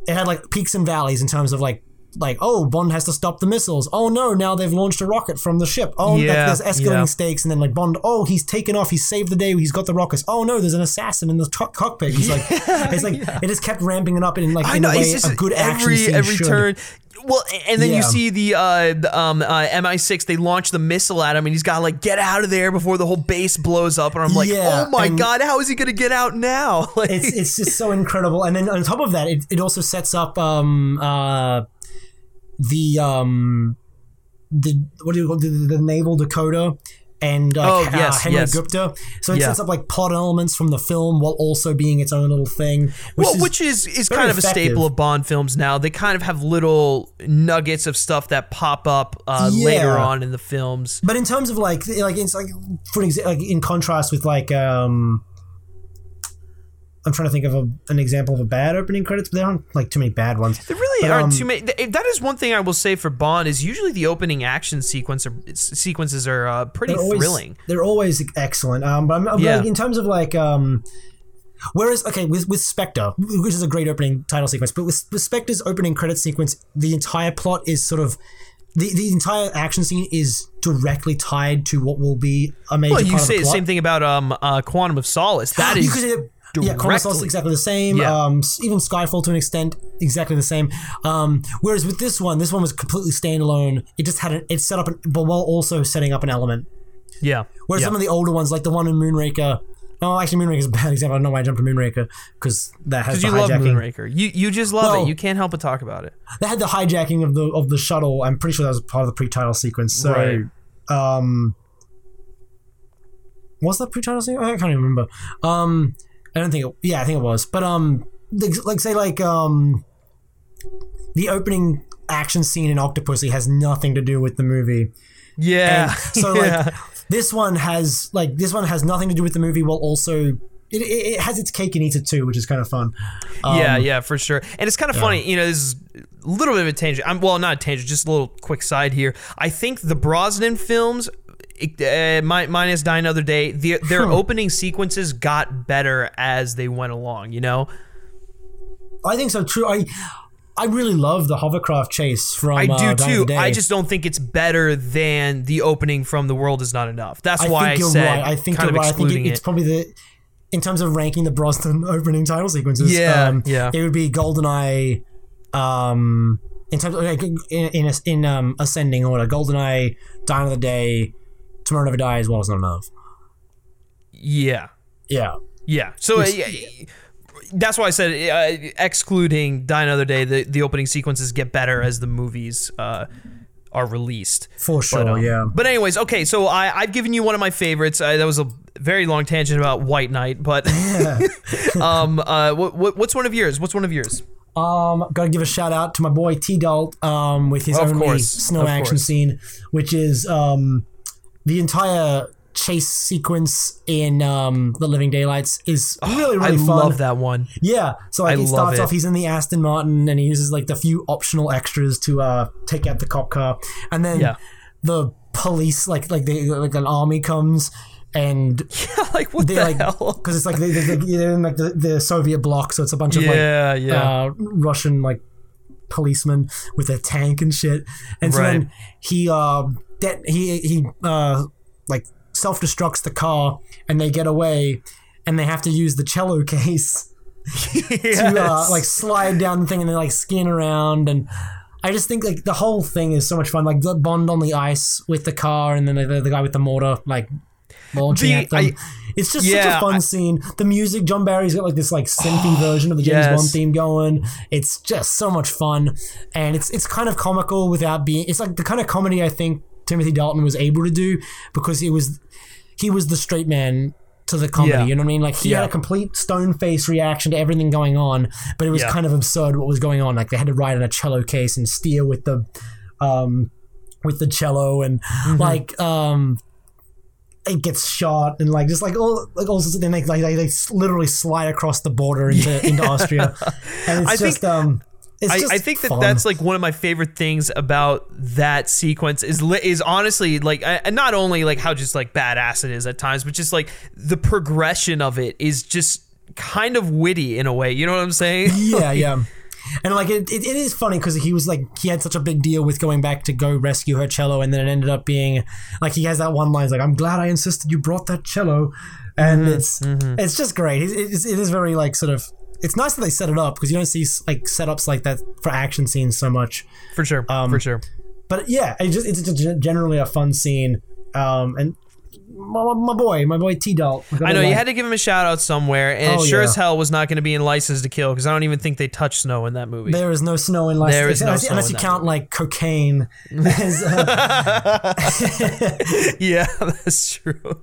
it had like peaks and valleys in terms of like like oh Bond has to stop the missiles. Oh no, now they've launched a rocket from the ship. Oh, like, there's escalating yeah. stakes, and then like Bond. Oh, he's taken off. He's saved the day. He's got the rockets. Oh no, there's an assassin in the co- cockpit. He's like, it's like it just kept ramping it up in like I in know a way it's just a good action every scene every should. turn. Well, and then you see the uh, the, um, uh, MI6. They launch the missile at him, and he's got to like get out of there before the whole base blows up. And I'm like, Yeah, oh my god, how is he gonna get out now? Like, It's it's just so incredible. And then on top of that, it, it also sets up um uh the um the what do you call the, the naval Dakota and like, Oh, uh, yes, Henry yes. Gupta. So it Yeah. sets up like plot elements from the film while also being its own little thing. Which well, is, which is is kind of a staple of Bond films now. They kind of have little nuggets of stuff that pop up uh, later on in the films. But in terms of like like it's like for exa- like in contrast with like um I'm trying to think of a, an example of a bad opening credits, but there aren't like too many bad ones. There really But, aren't um, too many. That is one thing I will say for Bond is usually the opening action sequence or sequences are uh, pretty they're always, thrilling. They're always excellent. Um, but I'm, but, Yeah. like, in terms of like um, whereas okay with with Spectre, which is a great opening title sequence, but with, with Spectre's opening credit sequence, the entire plot is sort of. The, the entire action scene is directly tied to what will be a major Well, you say the the same thing about um uh, Quantum of Solace. That is that- yeah, Quantum of Solace is directly- exactly the same. Yeah. Um, even Skyfall to an extent, exactly the same. Um, whereas with this one, this one was completely standalone. It just had an, it set up, an, but while also setting up an element. yeah. Whereas yeah. some of the older ones, like the one in Moonraker, Oh, actually Moonraker is a bad example. I don't know why I jumped to Moonraker because that has Because the you love. Moonraker. You you just love Well- it. You can't help but talk about it. That had the hijacking of the of the shuttle. I'm pretty sure that was part of the pre-title sequence. So, Right. um, was that pre-title sequence? I can't even remember. Um, I don't think. It, yeah, I think it was. But um, like, say like um, the opening action scene in Octopussy has nothing to do with the movie. Yeah. And so yeah. like this one has like this one has nothing to do with the movie while also it, it, it has its cake and eats it too, which is kind of fun. Um, yeah, yeah, for sure. And it's kind of funny, you know, this is a little bit of a tangent. I'm well, not a tangent, just a little quick side here. I think the Brosnan films, uh, Mi- minus Die Another Day, their, their opening sequences got better as they went along. You know, I think so. True. I I really love the hovercraft chase from. I do uh, the too. I just don't think it's better than the opening from "The World Is Not Enough." That's I why think I you're said right. I think kind you're of right. I think it, it's it. probably the in terms of ranking the Brosnan opening title sequences. Yeah, um, yeah. It would be GoldenEye. Um, in terms of like in in, in um ascending order, GoldenEye, Die Another Day, Tomorrow Never Dies, well, it's not enough. yeah, Yeah. yeah. So uh, yeah, that's why I said uh, excluding "Die Another Day," the the opening sequences get better as the movies. Uh, are released For sure, But, um, yeah. But anyways, okay. So I I've given you one of my favorites. Uh, that was a very long tangent about White Knight, but um uh what, what what's one of yours? What's one of yours? Um, gotta give a shout out to my boy T Dalt, um, with his Of only course, snow of action course. scene, which is um, the entire chase sequence in um, the Living Daylights is really really I fun. love that one. Yeah, so like I he starts it. off, he's in the Aston Martin, and he uses like the few optional extras to uh take out the cop car, and then Yeah. the police like like they like an army comes and yeah, like what the like hell? because it's like they, they, they're in like the, the Soviet bloc, so it's a bunch of Yeah, like yeah. uh, Russian like policemen with a tank and shit, and so Right. then he uh de- he he uh like self destructs the car, and they get away, and they have to use the cello case to uh, like slide down the thing and then like skin around and. I just think like the whole thing is so much fun. Like the Bond on the ice with the car, and then the, the guy with the mortar like launching The- at them. I- it's just such a fun I- scene. The music, John Barry's got like this like synthy version of the James yes. Bond theme going. It's just so much fun, and it's it's kind of comical without being. It's like the kind of comedy I think Timothy Dalton was able to do because he was he was the straight man to the comedy. Yeah. You know what I mean? Like he Yeah. had a complete stone face reaction to everything going on, but it was Yeah. kind of absurd what was going on. Like they had to ride in a cello case and steer with the um with the cello and Mm-hmm. like um it gets shot and like just like all like also then they like they, they literally slide across the border into into Austria and it's I just think- um I, I think that fun. that's like one of my favorite things about that sequence is is honestly like I- not only like how just like badass it is at times, but just like the progression of it is just kind of witty in a way. You know what I'm saying? yeah yeah and like it, it, it is funny because he was like he had such a big deal with going back to go rescue her cello and then it ended up being like he has that one line like i'm glad i insisted you brought that cello and mm-hmm, it's mm-hmm. it's just great it, it, it is very like sort of it's nice that they set it up because you don't see like setups like that for action scenes so much For sure. Um, for sure. but yeah, it just it's just generally a fun scene. Um, and my, my boy, my boy T Dalt. I know you had to give him a shout out somewhere, and Oh, it sure yeah. as hell was not going to be in License to Kill because I don't even think they touch snow in that movie. There is no snow in License There is no unless, unless you count movie. like cocaine. as, uh, yeah, that's true.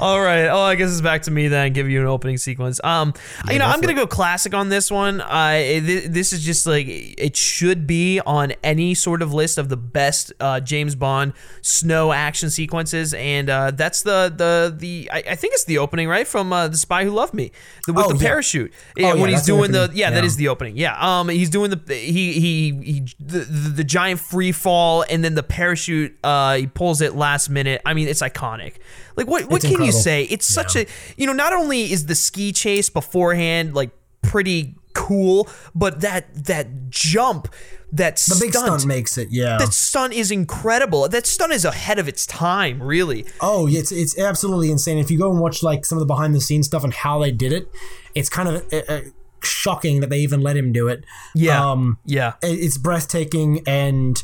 All right. Oh, I guess it's back to me then. Give you an opening sequence. Um, you know, I'm gonna go classic on this one. I th- this is just like it should be on any sort of list of the best uh, James Bond snow action sequences, and uh, that's the the the I, I think it's the opening right from uh, the Spy Who Loved Me the, with Oh, the yeah. parachute. Oh, Yeah, when he's that's the doing the yeah, that Yeah. is the opening. Yeah. Um, he's doing the he he he the, the, the giant free fall and then the parachute. Uh, he pulls it last minute. I mean, it's iconic. Like what what It's can you say? It's such a you know. Not only is the ski chase beforehand like pretty cool, but that that jump, that the big stunt makes it. Yeah. that stunt is incredible. That stunt is ahead of its time, really. Oh, it's it's absolutely insane. If you go and watch like some of the behind the scenes stuff and how they did it, it's kind of uh, uh, shocking that they even let him do it. Yeah, Um, yeah. it- it's breathtaking and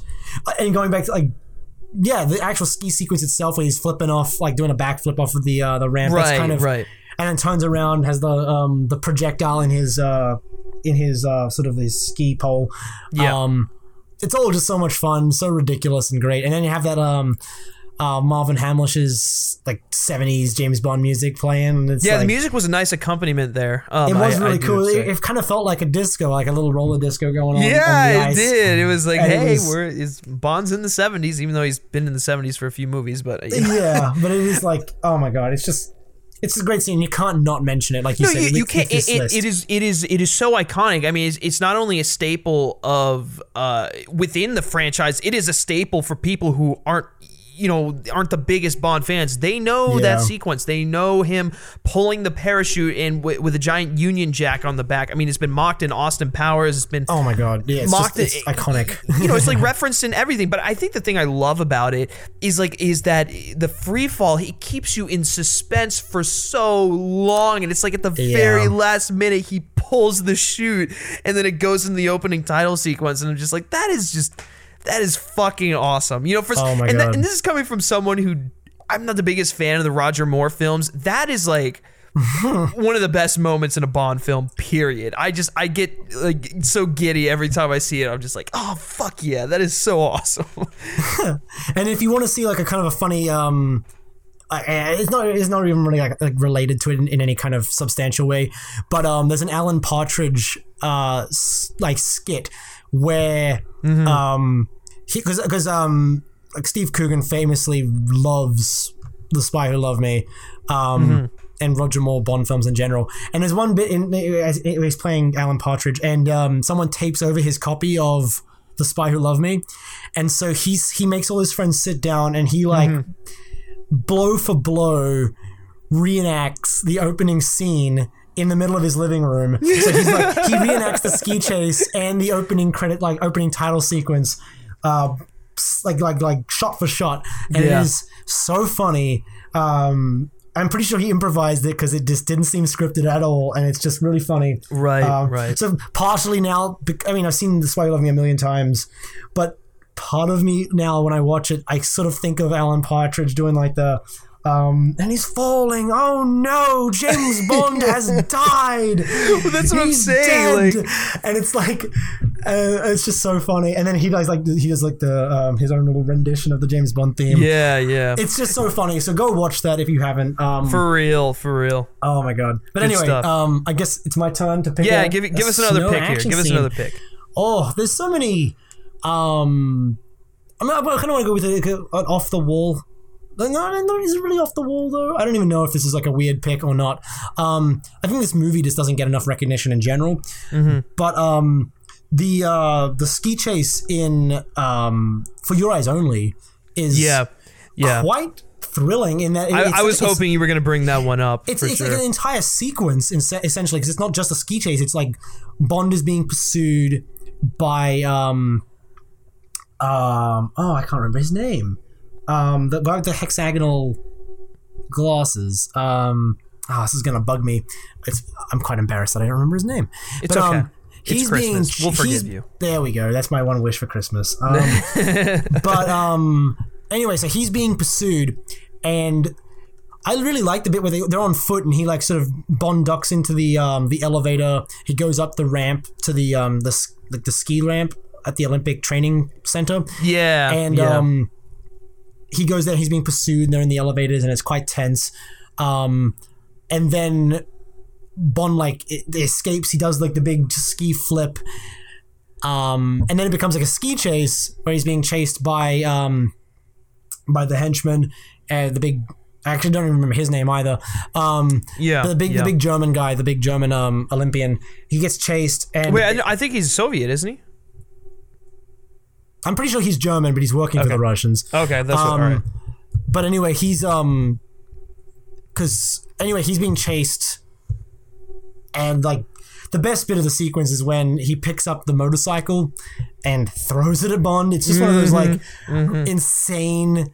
and going back to like yeah the actual ski sequence itself where he's flipping off like doing a backflip off of the uh the ramp that's Right, kind of right. And then turns around has the um the projectile in his uh in his uh sort of his ski pole Yeah. um it's all just so much fun so ridiculous and great and then you have that um uh Marvin Hamlisch's like 70s James Bond music playing and it's Yeah, like, the music was a nice accompaniment there. Um, it was I- I really do cool. It, it kind of felt like a disco, like a little roller disco going on. on the Yeah, it did. It was like, And hey, was- we're is Bond's in the '70s, even though he's been in the '70s for a few movies. But uh, know. yeah, but it is like, oh my god, it's just, it's a great scene. You can't not mention it, like you no, said. you, you with can't. it, it is. It is. It is so iconic. I mean, it's, it's not only a staple of uh, within the franchise. It is a staple for people who aren't you know aren't the biggest Bond fans, they know that sequence. They know him pulling the parachute in with, with a giant Union Jack on the back. I mean, it's been mocked in Austin Powers. It's been Oh my god, yeah, it's, Mocked just, it- it's iconic. you know, it's like referenced in everything. But I think the thing I love about it is like is that the free fall he keeps you in suspense for so long, and it's like at the Yeah. very last minute he pulls the chute, and then it goes in the opening title sequence, and I'm just like that is just that is fucking awesome. You know, for Oh and, that- and this is coming from someone who I'm not the biggest fan of the Roger Moore films. That is like one of the best moments in a Bond film. Period. I just I get like so giddy every time I see it. I'm just like, oh fuck yeah, that is so awesome. And if you want to see like a kind of a funny, um, uh, it's not it's not even really like, like related to it in, in any kind of substantial way, but um, there's an Alan Partridge uh s- like skit where um because because um like Steve Coogan famously loves The Spy Who Loved Me, um. And Roger Moore Bond films in general, and there's one bit in he's playing Alan Partridge, and um, someone tapes over his copy of The Spy Who Loved Me, and so he's he makes all his friends sit down and he like blow for blow reenacts the opening scene in the middle of his living room. So he's like he reenacts the ski chase and the opening credit like opening title sequence uh like like like shot for shot and Yeah. it is so funny um I'm pretty sure he improvised it because it just didn't seem scripted at all, and it's just really funny. Right, Um, right. So partially now, I mean, I've seen "The Spy Who Loved Me" a million times, but part of me now, when I watch it, I sort of think of Alan Partridge doing like the, um, and he's falling. Oh no, James Bond has died. that's what I'm saying, dead. and it's like, uh, it's just so funny. And then he does like he does like the um, his own little rendition of the James Bond theme. yeah, yeah. It's just so funny. So go watch that if you haven't. Um, for real, for real. oh my god! But Good anyway, um, I guess it's my turn to pick. Yeah, a- give it, a give us another pick here. Give us scene. another pick. Oh, there's so many. Um, I mean, I kind of want to go with like, an off the wall. No, no, no, is it really off the wall though? I don't even know if this is like a weird pick or not. Um, I think this movie just doesn't get enough recognition in general. Mm-hmm. But um, the uh, the ski chase in um, for your eyes only is Yeah, yeah. quite thrilling in that I, I was hoping you were gonna bring that one up. it's, it's sure. like an entire sequence in, essentially because it's not just a ski chase it's like bond is being pursued by um um oh i can't remember his name um the guy with the hexagonal glasses um oh this is gonna bug me it's i'm quite embarrassed that i don't remember his name It's but, okay. um It's he's Christmas. being We'll forgive you. there we go that's my one wish for christmas um but um anyway so he's being pursued and I really like the bit where they, they're on foot and he like sort of Bond ducks into the um the elevator. He goes up the ramp to the um the like the ski ramp at the Olympic Training Center. yeah, And yeah. um he goes there. He's being pursued. and They're in the elevators and it's quite tense. Um and then Bond like it, escapes. He does like the big ski flip. Um and then it becomes like a ski chase where he's being chased by um by the henchman and the big. I actually don't even remember his name either. Um, Yeah, the big, yeah. the big German guy, the big German um, Olympian. He gets chased, and Wait, I, I think he's Soviet, isn't he? I'm pretty sure he's German, but he's working for the Russians. Okay, that's what, Um, all right. But anyway, he's um, because anyway, he's being chased, and like the best bit of the sequence is when he picks up the motorcycle and throws it at Bond. It's just one of those like Mm-hmm. insane.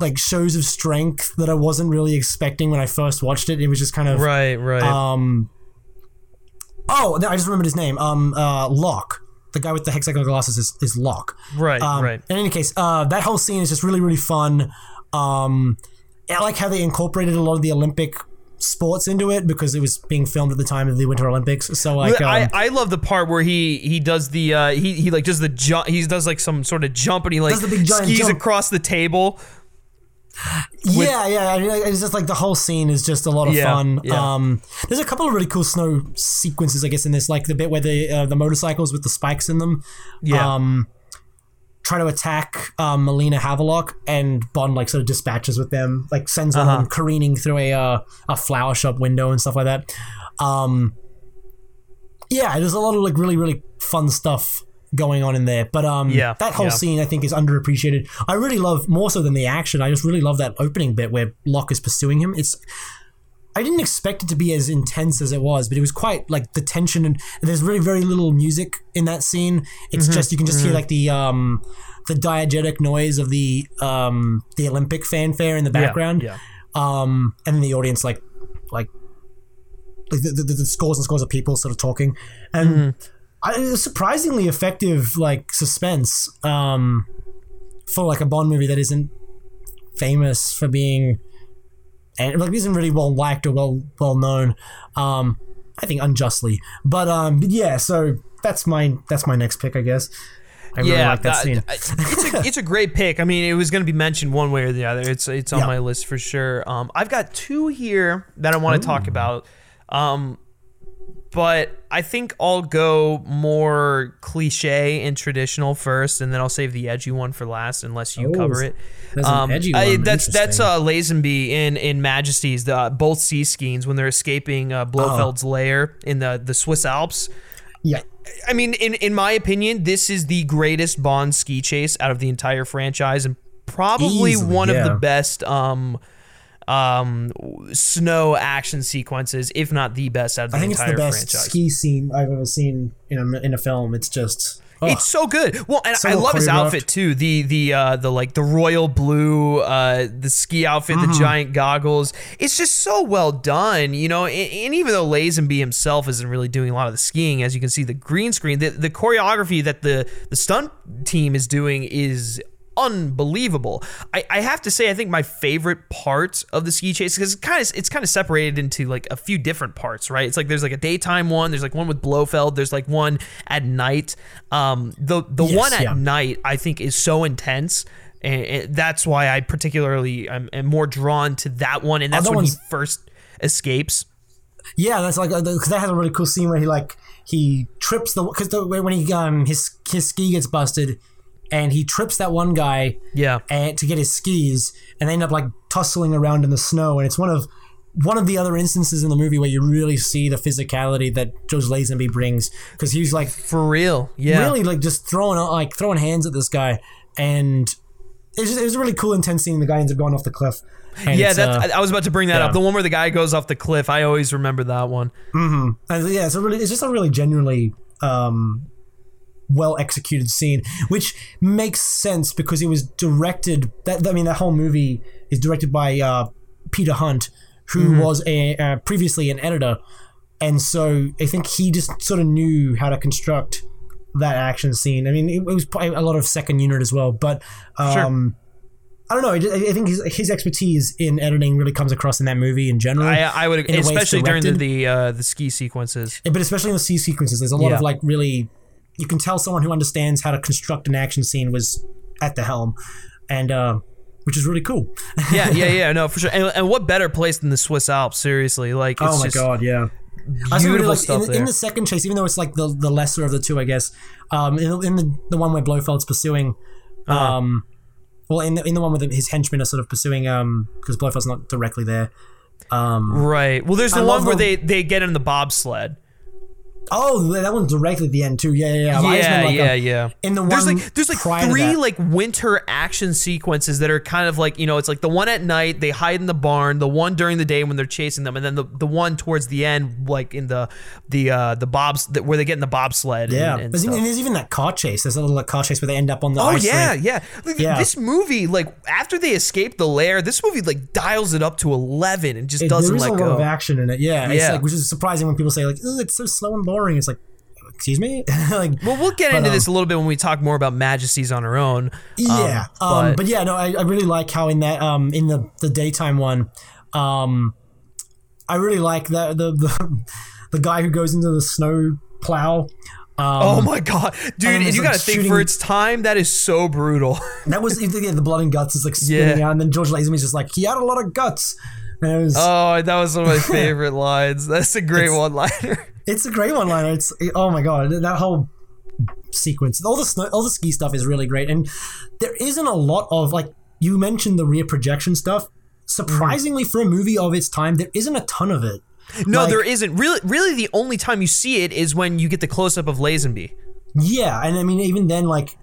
Like shows of strength that I wasn't really expecting when I first watched it. It was just kind of Right, right. um. Oh, no, I just remembered his name. Um, uh, Locque, the guy with the hexagonal glasses, is, is Locque. right, Um, right. In any case, uh, that whole scene is just really, really fun. Um, I like how they incorporated a lot of the Olympic sports into it because it was being filmed at the time of the Winter Olympics. So like, um, I, I love the part where he he does the uh, he he like does the jump he does like some sort of jump and he like Does the big giant skis jump. across the table. Yeah, yeah. It's just like the whole scene is just a lot of Yeah, fun. yeah. Um, there's a couple of really cool snow sequences, I guess, in this, like the bit where the uh, the motorcycles with the spikes in them. Yeah. Um, try to attack um, Melina Havelock, and Bond like sort of dispatches with them, like sends Uh-huh. them careening through a uh, a flower shop window and stuff like that. Um, yeah, there's a lot of like really really fun stuff going on in there. But um, Yeah, that whole yeah. scene I think is underappreciated. I really love more so than the action. I just really love that opening bit where Locque is pursuing him. It's I didn't expect it to be as intense as it was, but it was quite like the tension and, and there's very very little music in that scene. It's Mm-hmm. just you can just hear like the um the diegetic noise of the um the Olympic fanfare in the background. yeah. Um and then the audience like like like the, the, the scores and scores of people sort of talking and Mm-hmm. I, surprisingly effective like suspense um for like a Bond movie that isn't famous for being and like isn't really well liked or well well known. Um, I think unjustly, but um, yeah. So that's my that's my next pick, I guess. I really yeah, like that scene. I- it's a it's a great pick. I mean, it was going to be mentioned one way or the other. It's it's on Yeah. my list for sure. Um, I've got two here that I want to talk about. Um, but I think I'll go more cliche and traditional first, and then I'll save the edgy one for last, unless you Oh, cover it. there's an edgy one. that's that's Interesting. uh, Lazenby in in Majesties, the both sea skiings when they're escaping uh, Blofeld's lair in the the Swiss Alps. yeah, I mean, in in my opinion, this is the greatest Bond ski chase out of the entire franchise, and probably Easily, one of the best um um snow action sequences, if not the best out of the I think it's the best franchise. ski scene I've ever seen in a in a film. It's just oh, It's so good. Well, and So I love his outfit too. The the uh the like the royal blue uh the ski outfit, Mm-hmm. the giant goggles. It's just so well done, you know. And, and even though Lazenby himself isn't really doing a lot of the skiing, as you can see, the green screen, the, the choreography that the the stunt team is doing is unbelievable. I, I have to say, I think my favorite part of the ski chase because it's kind of it's kind of separated into like a few different parts, right? It's like there's like a daytime one, there's like one with Blofeld, there's like one at night. Um, the the Yes, one at yeah. night I think is so intense. And and that's why I particularly am, am more drawn to that one, and that's that when he first escapes. Yeah, that's like because that has a really cool scene where he like he trips the because the, when he um his his ski gets busted, and he trips that one guy Yeah, and to get his skis, and they end up like tussling around in the snow, and it's one of one of the other instances in the movie where you really see the physicality that George Lazenby brings because he's like for real. Yeah, really like just throwing like throwing hands at this guy, and it was, just, it was a really cool intense scene. The guy ends up going off the cliff. And yeah. uh, I was about to bring that yeah. up. The one where the guy goes off the cliff. I always remember that one. And yeah, it's a really, it's just a really genuinely um, well executed scene, which makes sense because it was directed. That I mean, that whole movie is directed by uh, Peter Hunt, who was a uh, previously an editor, and so I think he just sort of knew how to construct that action scene. I mean, it, it was a lot of second unit as well, but um, I don't know. I, I think his, his expertise in editing really comes across in that movie in general. I, I would, especially during the the, uh, the ski sequences. But especially in the ski sequences, there's a lot Yeah. of like really, you can tell someone who understands how to construct an action scene was at the helm, and uh, which is really cool. yeah, yeah, yeah. No, for sure. And, and what better place than the Swiss Alps? Seriously, like it's oh my god, yeah. Also really beautiful like stuff in, there. in the second chase, even though it's like the the lesser of the two, I guess. Um, in, in the the one where Blofeld's pursuing, Uh-huh. um, well, in the in the one where his henchmen are sort of pursuing, um, because Blofeld's not directly there. Um, right. Well, there's the I one where the- they they get in the bobsled. Oh, that one's directly at the end too. Yeah, yeah, yeah. Yeah, like, yeah, yeah. In the one, There's like there's like three like winter action sequences that are kind of like you know it's like the one at night they hide in the barn, the one during the day when they're chasing them, and then the, the one towards the end like in the the uh the bobs that where they get in the bobsled. Yeah, and, and there's, even, there's even that car chase. There's a little like, car chase where they end up on the. Oh ice yeah, rink. yeah. Like, Yeah. This movie, like after they escape the lair, this movie like dials it up to eleven and just It- doesn't let a lot go. of action in it. Yeah, it's Yeah. like which is surprising when people say like, "Oh, it's so slow and boring." It's like, excuse me, like. Well, we'll get But, into um, this a little bit when we talk more about Majesties on our own. Yeah, um, but- but, yeah, no, I, I really like how in that um in the the daytime one, um, I really like that the the the guy who goes into the snow plow. Um, Oh my god, dude! and And, you like, gotta think for its time, that is so brutal. that was yeah, the blood and guts is like spinning Yeah. out, and then George Lazenby's just like he had a lot of guts, was oh, that was one of my favorite lines. That's a great one-liner. It's a great one liner. It's oh my god, that whole sequence, all the snow, all the ski stuff is really great, and there isn't a lot of like you mentioned the rear projection stuff. Surprisingly, for a movie of its time, there isn't a ton of it. No, Like- there isn't. Really, really, the only time you see it is when you get the close-up of Lazenby. Yeah, and I mean, even then, like,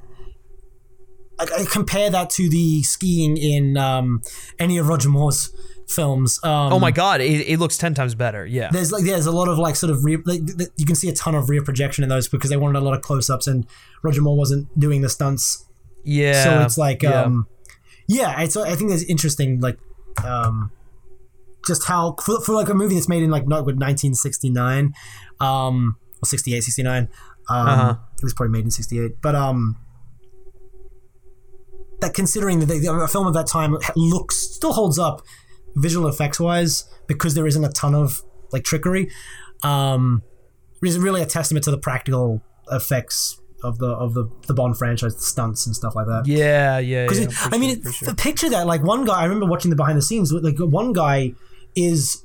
I, I compare that to the skiing in um, any of Roger Moore's films. Um, Oh my god, it, it looks ten times better. Yeah. There's like there's a lot of like sort of rear, like, you can see a ton of rear projection in those because they wanted a lot of close ups and Roger Moore wasn't doing the stunts, Yeah. so it's like yeah. um, yeah, it's I think it's interesting like um, just how for, for like a movie that's made in like not with 1969, um, or 68, 69. Um, Uh-huh. It was probably made in 68, but um. That considering that the, a film of that time looks still holds up visual effects wise because there isn't a ton of like trickery um is really a testament to the practical effects of the of the, the bond franchise the stunts and stuff like that yeah, yeah, because yeah, I mean, sure, it, sure. picture that like one guy. I remember watching the behind the scenes. Like one guy is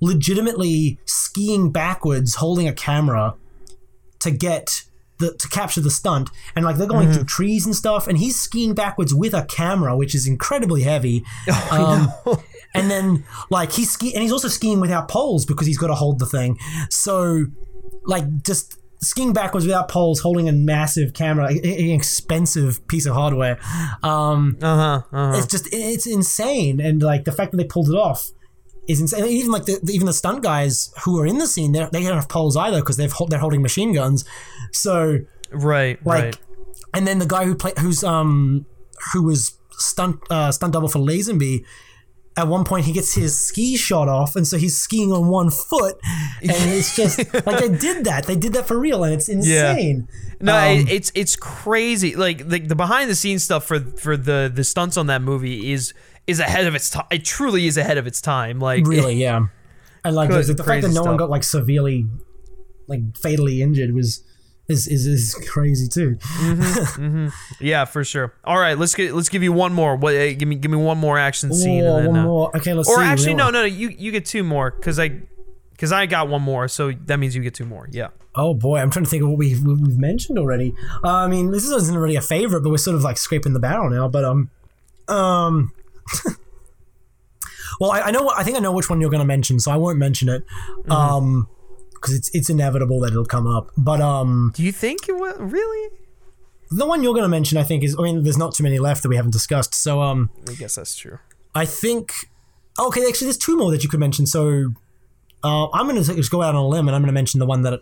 legitimately skiing backwards, holding a camera to get the to capture the stunt, and like they're going Mm-hmm. through trees and stuff, and he's skiing backwards with a camera, which is incredibly heavy. Oh, Um, and then like he's ski, and he's also skiing without poles because he's got to hold the thing. So like just skiing backwards without poles, holding a massive camera, an expensive piece of hardware. Um, Uh-huh, uh-huh. it's just it's insane, and like the fact that they pulled it off is insane. And even like the, even the stunt guys who are in the scene, they they don't have poles either because they've they're holding machine guns. So Right, like, right. and then the guy who played who's um who was stunt uh, stunt double for Lazenby. At one point, he gets his ski shot off, and so he's skiing on one foot, and it's just like they did that. They did that for real, and it's insane. No, Um, it, it's it's crazy. Like the, the behind the scenes stuff for for the the stunts on that movie is is ahead of its time. It truly is ahead of its time. Like really yeah and like the, the fact that no one got like severely like fatally injured was is is, is crazy too yeah, for sure. All right, let's get let's give you one more. What? Uh, give me give me one more action scene. Whoa, then, one uh, more okay let's Or see actually, no, no, no. You you get two more because I because I got one more, so that means you get two more. Yeah. oh boy i'm trying to think of what we've, we've mentioned already uh, i mean this isn't really a favorite but we're sort of like scraping the barrel now but um um well I, I know what i think i know which one you're going to mention so i won't mention it Mm-hmm. um because it's it's inevitable that it'll come up but um Do you think it will really? the one you're going to mention i think is i mean there's not too many left that we haven't discussed so um I guess that's true. I think. Okay, actually, there's two more that you could mention. So uh, I'm going to just go out on a limb and I'm going to mention the one that.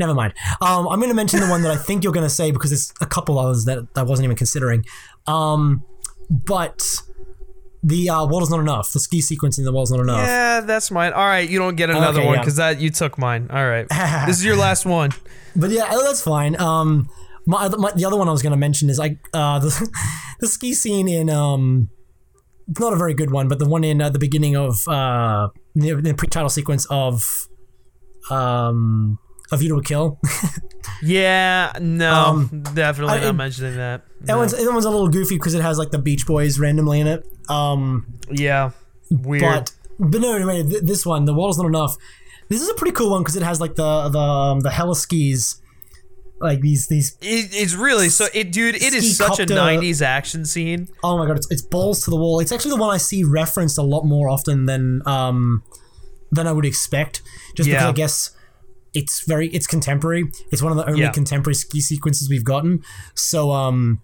Never mind. Um, I'm going to mention the one that I think you're going to say because there's a couple others that I wasn't even considering. Um, but the uh, world is not enough. The ski sequence in the world is not enough. Yeah, that's mine. All right, you don't get another Okay, one yeah. because that you took mine. All right, this is your last one. But yeah, oh, that's fine. Um, my, my the other one I was going to mention is like uh, the the ski scene in um, not a very good one, but the one in uh, the beginning of uh, the, the pre-title sequence of um, A View to a Kill. Yeah, no, Um, definitely I- not it- mentioning that. that No. one's that one's a little goofy because it has like the Beach Boys randomly in it. Um, yeah, weird. but but no, anyway, th- this one, the world's not enough. This is a pretty cool one because it has like the the um, the hella skis, like these these It, it's really so. It, dude, it is such a '90s action scene. Oh my god, it's, it's balls to the wall. It's actually the one I see referenced a lot more often than um than I would expect. Just because I guess it's very it's contemporary. It's one of the only Yeah. contemporary ski sequences we've gotten. So um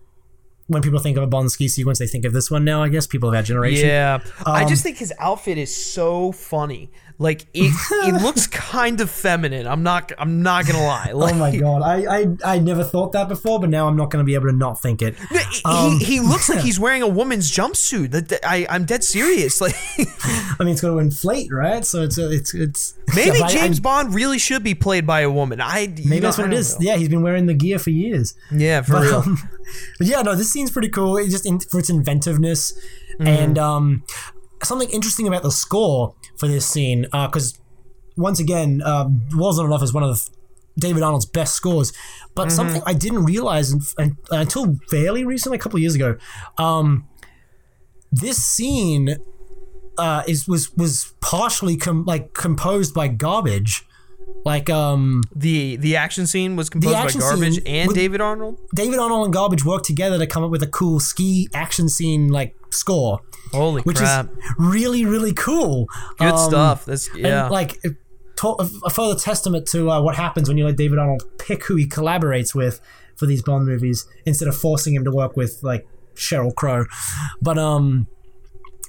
when people think of a Bond ski sequence, they think of this one now. I guess people of our generation. Yeah, I Um, just think his outfit is so funny. Like it, it looks kind of feminine. I'm not. I'm not gonna lie. Like, Oh my god, I, I I never thought that before, but now I'm not going to be able to not think it. He, Um, he looks like he's wearing a woman's jumpsuit. I I'm dead serious. Like I mean, it's going to inflate, right? So it's it's it's maybe Yeah, James I- Bond really should be played by a woman. I Maybe know, that's what it is. know. Yeah, he's been wearing the gear for years. Yeah, for but, real. Um, but yeah, no, this scene's pretty cool. It just in, for its inventiveness Mm-hmm. and um, something interesting about the score for this scene. Because once again, um, "Wasn't Enough" is one of the, David Arnold's best scores. But Mm-hmm. something I didn't realize un- un- until fairly recently, a couple of years ago, um, this scene uh, is was was partially com- like composed by garbage. Like um, the the action scene was composed by Garbage and David Arnold. David Arnold and Garbage worked together to come up with a cool ski action scene like score, Holy which crap! is really really cool. Good Um, stuff. That's and, yeah. like to- a further testament to uh, what happens when you let David Arnold pick who he collaborates with for these Bond movies instead of forcing him to work with like Sheryl Crow. But um,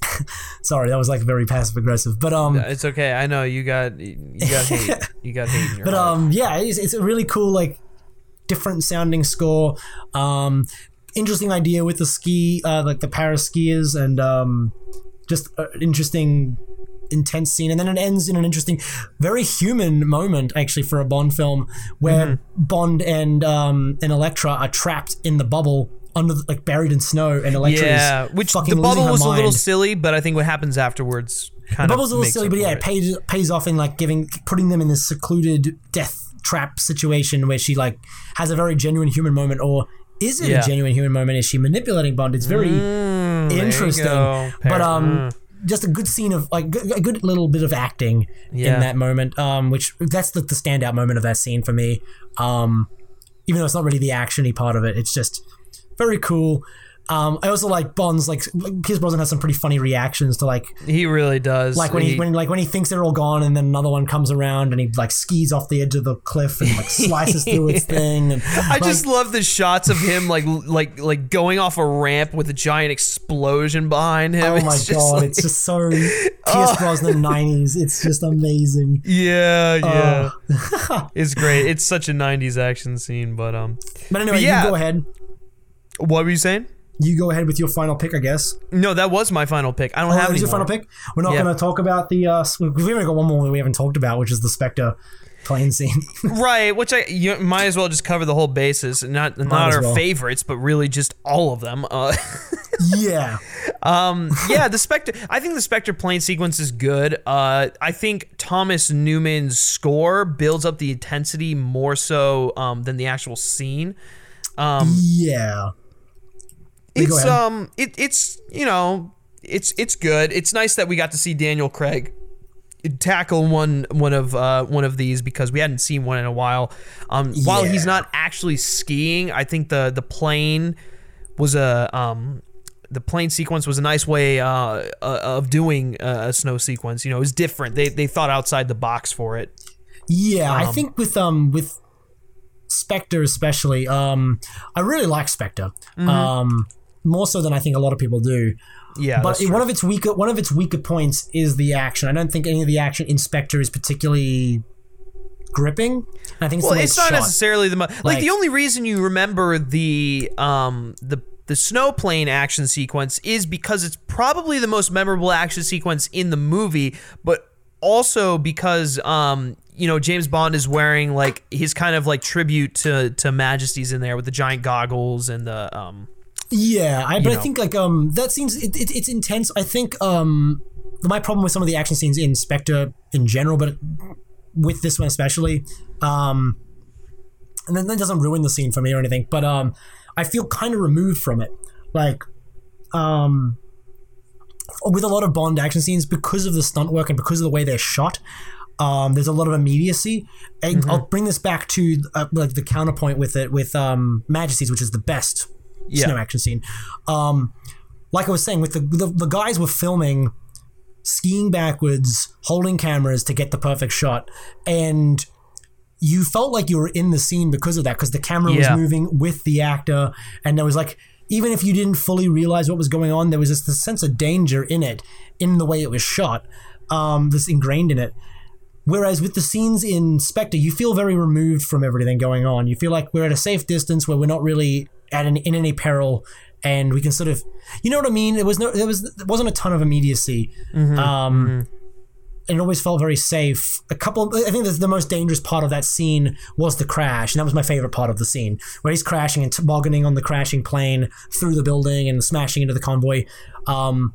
sorry, that was like very passive aggressive. But um, It's okay. I know you got you got hate. You got hate in your but heart. um, yeah, it's, it's a really cool like different sounding score. Um, interesting idea with the ski, uh, like the Paris skiers, and um, just uh, interesting intense scene. And then it ends in an interesting very human moment actually for a bond film where Mm-hmm. bond and um and Elektra are trapped in the bubble under the, like buried in snow and Elektra yeah, which fucking the bubble was a little silly, but I think what happens afterwards kind The bubble's a little silly, but yeah, it pays pays off in like giving putting them in this secluded death trap situation where she like has a very genuine human moment, or is it Yeah. a genuine human moment? Is she manipulating Bond? It's very you interesting, but um. Just a good scene of like a good little bit of acting Yeah. in that moment, um, which that's the, the standout moment of that scene for me. Um, even though it's not really the actiony part of it, it's just very cool. Um, I also like Bond's like Pierce Brosnan has some pretty funny reactions to like He really does. like when he, when like when he thinks they're all gone and then another one comes around and he like skis off the edge of the cliff and like slices through its thing and I just love the shots of him like like like going off a ramp with a giant explosion behind him. oh my It's just god like- it's just so Pierce Brosnan 90s it's just amazing yeah, yeah. Oh. it's great. It's such a '90s action scene, but um, but anyway yeah. you can go ahead what were you saying? You go ahead with your final pick I guess No, that was my final pick. I don't oh, have that was your final pick we're not Yeah. going to talk about the uh we've only got one more we haven't talked about which is the Spectre plane scene Right, which I you might as well just cover the whole basis, not not our well. favorites, but really just all of them. Uh, yeah yeah, the Spectre. I think the Spectre plane sequence is good. Uh, I think Thomas Newman's score builds up the intensity more so um, than the actual scene. Um, yeah It's um, it, it's you know, it's it's good. It's nice that we got to see Daniel Craig tackle one one of uh, one of these because we hadn't seen one in a while. Um, while he's not actually skiing, I think the the plane was a um. The plane sequence was a nice way uh, uh, of doing a snow sequence. You know, it was different. They, they thought outside the box for it. Yeah, I think with um with Spectre especially, um, I really like Spectre. Mm-hmm. Um, more so than I think a lot of people do. Yeah, But that's it- true. one of its weaker one of its weaker points is the action. I don't think any of the action in Spectre is particularly gripping. I think it's Well, it's not shot. necessarily the mo- like, Like- the only reason you remember the um the the snow plane action sequence is because it's probably the most memorable action sequence in the movie, but also because um you know James Bond is wearing like his kind of like tribute to to Majesty's in there with the giant goggles and the um Yeah, I, but I know. think like um that scene's it, it, it's intense. I think um my problem with some of the action scenes in Spectre in general, but with this one especially, um, and then that doesn't ruin the scene for me or anything. But um, I feel kind of removed from it, like um. With a lot of Bond action scenes, because of the stunt work and because of the way they're shot, um, there's a lot of immediacy. And I'll bring this back to uh, like the counterpoint with it with um, Majesties, which is the best Yeah. snow action scene. Um, like I was saying, with the, the the guys were filming, skiing backwards, holding cameras to get the perfect shot, and you felt like you were in the scene because of that, because the camera Yeah. was moving with the actor, and there was like. Even if you didn't fully realize what was going on, there was this, this sense of danger in it, in the way it was shot, um, this ingrained in it. Whereas with the scenes in Spectre, you feel very removed from everything going on. You feel like we're at a safe distance where we're not really at an, in any peril, and we can sort of, you know what I mean. It was no, there was there wasn't a ton of immediacy, um, and it always felt very safe. A couple, I think the, the most dangerous part of that scene was the crash, and that was my favorite part of the scene, where he's crashing and tobogganing on the crashing plane through the building and smashing into the convoy. Um,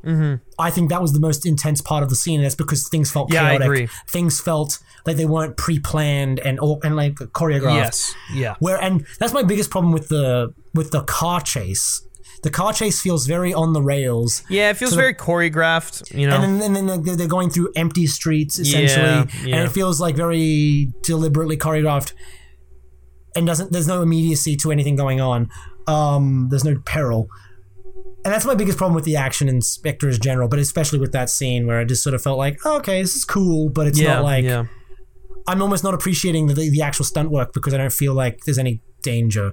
I think that was the most intense part of the scene, and that's because things felt Yeah, I chaotic. agree. Things felt like they weren't pre-planned and or, and like choreographed. yes yeah Where and that's my biggest problem with the with the car chase. The car chase feels very on the rails. yeah it feels So very choreographed you know And then, and then they're- they're going through empty streets essentially, Yeah, yeah. and it feels like very deliberately choreographed. And doesn't there's no immediacy to anything going on. Um, there's no peril, and that's my biggest problem with the action in Spectre in general, but especially with that scene where I just sort of felt like, oh, okay, this is cool, but it's yeah not like yeah I'm almost not appreciating the, the actual stunt work because I don't feel like there's any danger,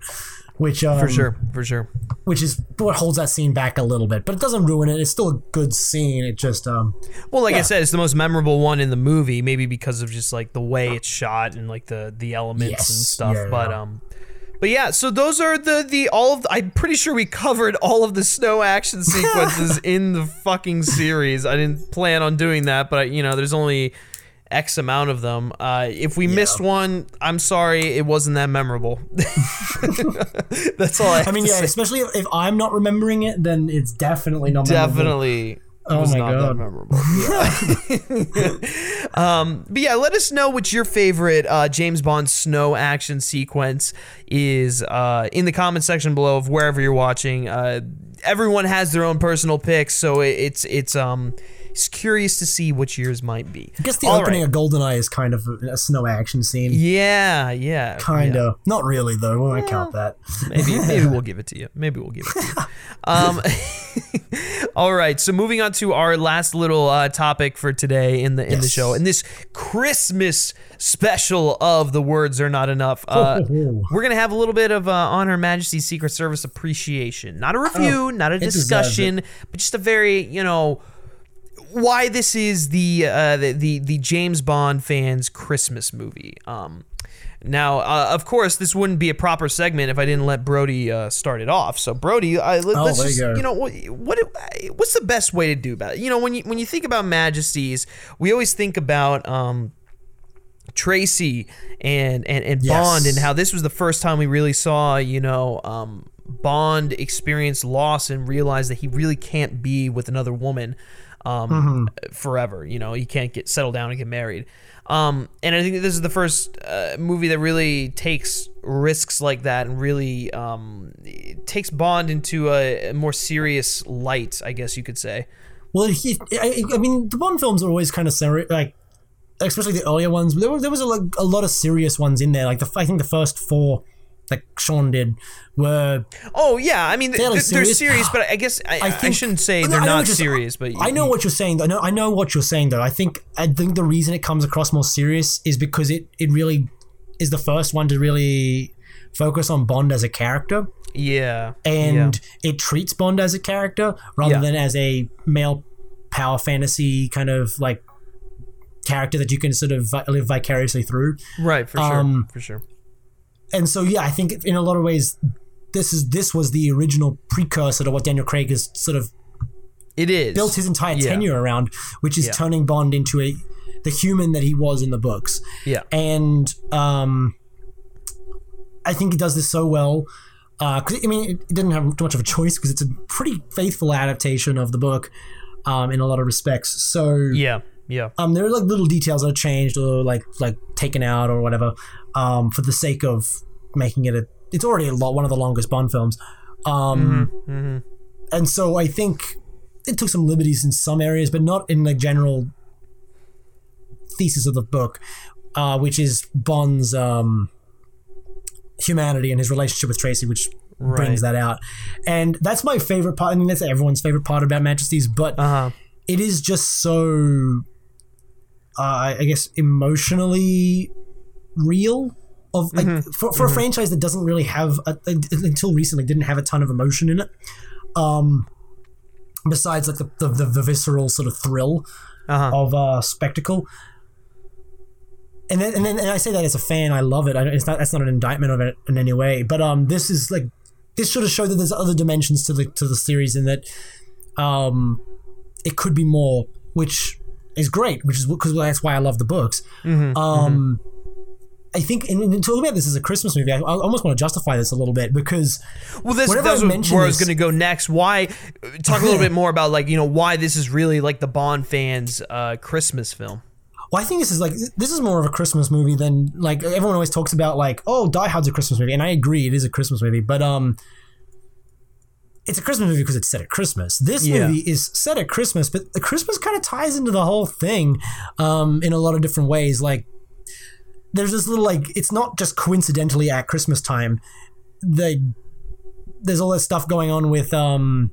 which um, For sure, for sure. which is what holds that scene back a little bit, but it doesn't ruin it. It's still a good scene. It just um Well, like I said, it's the most memorable one in the movie, maybe because of just like the way it's shot and like the the elements Yes. and stuff. Yeah, but yeah. um, but yeah. So those are the the all of. The, I'm pretty sure we covered all of the snow action sequences in the fucking series. I didn't plan on doing that, but you know, there's only X amount of them. Uh, if we missed one, I'm sorry, it wasn't that memorable. That's all I. I mean yeah, say. especially if, if I'm not remembering it, then it's definitely not memorable. definitely Oh was my not that God. memorable. Yeah. um, but yeah, let us know what your favorite uh, James Bond snow action sequence is uh, in the comment section below of wherever you're watching. Uh, everyone has their own personal picks, so it, it's it's um it's curious to see which yours might be. I guess the All opening right. of Goldeneye is kind of a, a snow action scene. Yeah, yeah, Kind yeah. of. Not really though. We won't count that. Maybe maybe we'll give it to you. Maybe we'll give it to you. Um, all right. So moving on to our last little uh, topic for today in the in the show, in this Christmas special of the words are not enough. Uh, we're gonna have a little bit of uh, on Her Majesty's Secret Service appreciation, not a review, not a Oh, discussion, but just a very you know why this is the uh, the, the the James Bond fans Christmas movie. Um, now, uh, of course, this wouldn't be a proper segment if I didn't let Brody uh, start it off. So, Brody, uh, let, Oh, us you just go. you know what, what what's the best way to do about it? You know, when you when you think about Majesties, we always think about. Um, Tracy and and, and Yes. Bond and how this was the first time we really saw you know um, Bond experience loss and realize that he really can't be with another woman um, Mm-hmm. forever. You know, he can't get settled down and get married. Um, and I think this is the first uh, movie that really takes risks like that and really um, takes Bond into a, more serious light, I guess you could say. Well, he, I, I mean, the Bond films are always kind of seri- like, especially the earlier ones. There, were, there was a, like, a lot of serious ones in there. Like the, I think the first four, like Sean did, were Oh yeah, I mean th- th- they're serious. serious, but I guess I, I, think shouldn't say they're not serious. But I know what you're saying. Though. I know, I know what you're saying though. I think I think the reason it comes across more serious is because it it really is the first one to really focus on Bond as a character, Yeah, and it treats Bond as a character rather Yeah. than as a male power fantasy kind of like character that you can sort of live vicariously through. right for sure, um, for sure. And so yeah, I think in a lot of ways, this is this was the original precursor to what Daniel Craig has sort of It is built his entire Yeah. tenure around, which is Yeah. turning Bond into a the human that he was in the books. Yeah, And um, I think he does this so well. Uh, 'cause, I mean, it, it didn't have too much of a choice because it's a pretty faithful adaptation of the book um, in a lot of respects. So yeah, yeah. um, there are like little details that are changed or like like taken out or whatever um, for the sake of making it a. It's already a lot one of the longest Bond films, um, and so I think it took some liberties in some areas, but not in the general thesis of the book, uh, which is Bond's um, humanity and his relationship with Tracy, which brings that out, and that's my favorite part. I mean, that's everyone's favorite part about Majesties, but Uh huh. it is just so uh, I guess emotionally real of like for, for a franchise that doesn't really have a, until recently didn't have a ton of emotion in it um besides like the the, the, the visceral sort of thrill Uh-huh. of uh spectacle. And then, and then and I say that as a fan I love it. I, it's not that's not an indictment of it in any way but um this is like this sort of show that there's other dimensions to the to the series and that um it could be more, which is great, which is because that's why I love the books. Mm-hmm, um, I think, and, and talking about this as a Christmas movie, I, I almost want to justify this a little bit because Well, this Whenever that's I mention where I was going to go next. Why talk a little bit more about like you know why this is really like the Bond fans' uh, Christmas film. well, I think this is like this is more of a Christmas movie than like everyone always talks about like oh Die Hard's a Christmas movie, and I agree it is a Christmas movie, but um. It's a Christmas movie because it's set at Christmas. This Yeah. movie is set at Christmas, but the Christmas kind of ties into the whole thing um, in a lot of different ways. Like, there's this little like it's not just coincidentally at Christmas time. The there's all this stuff going on with um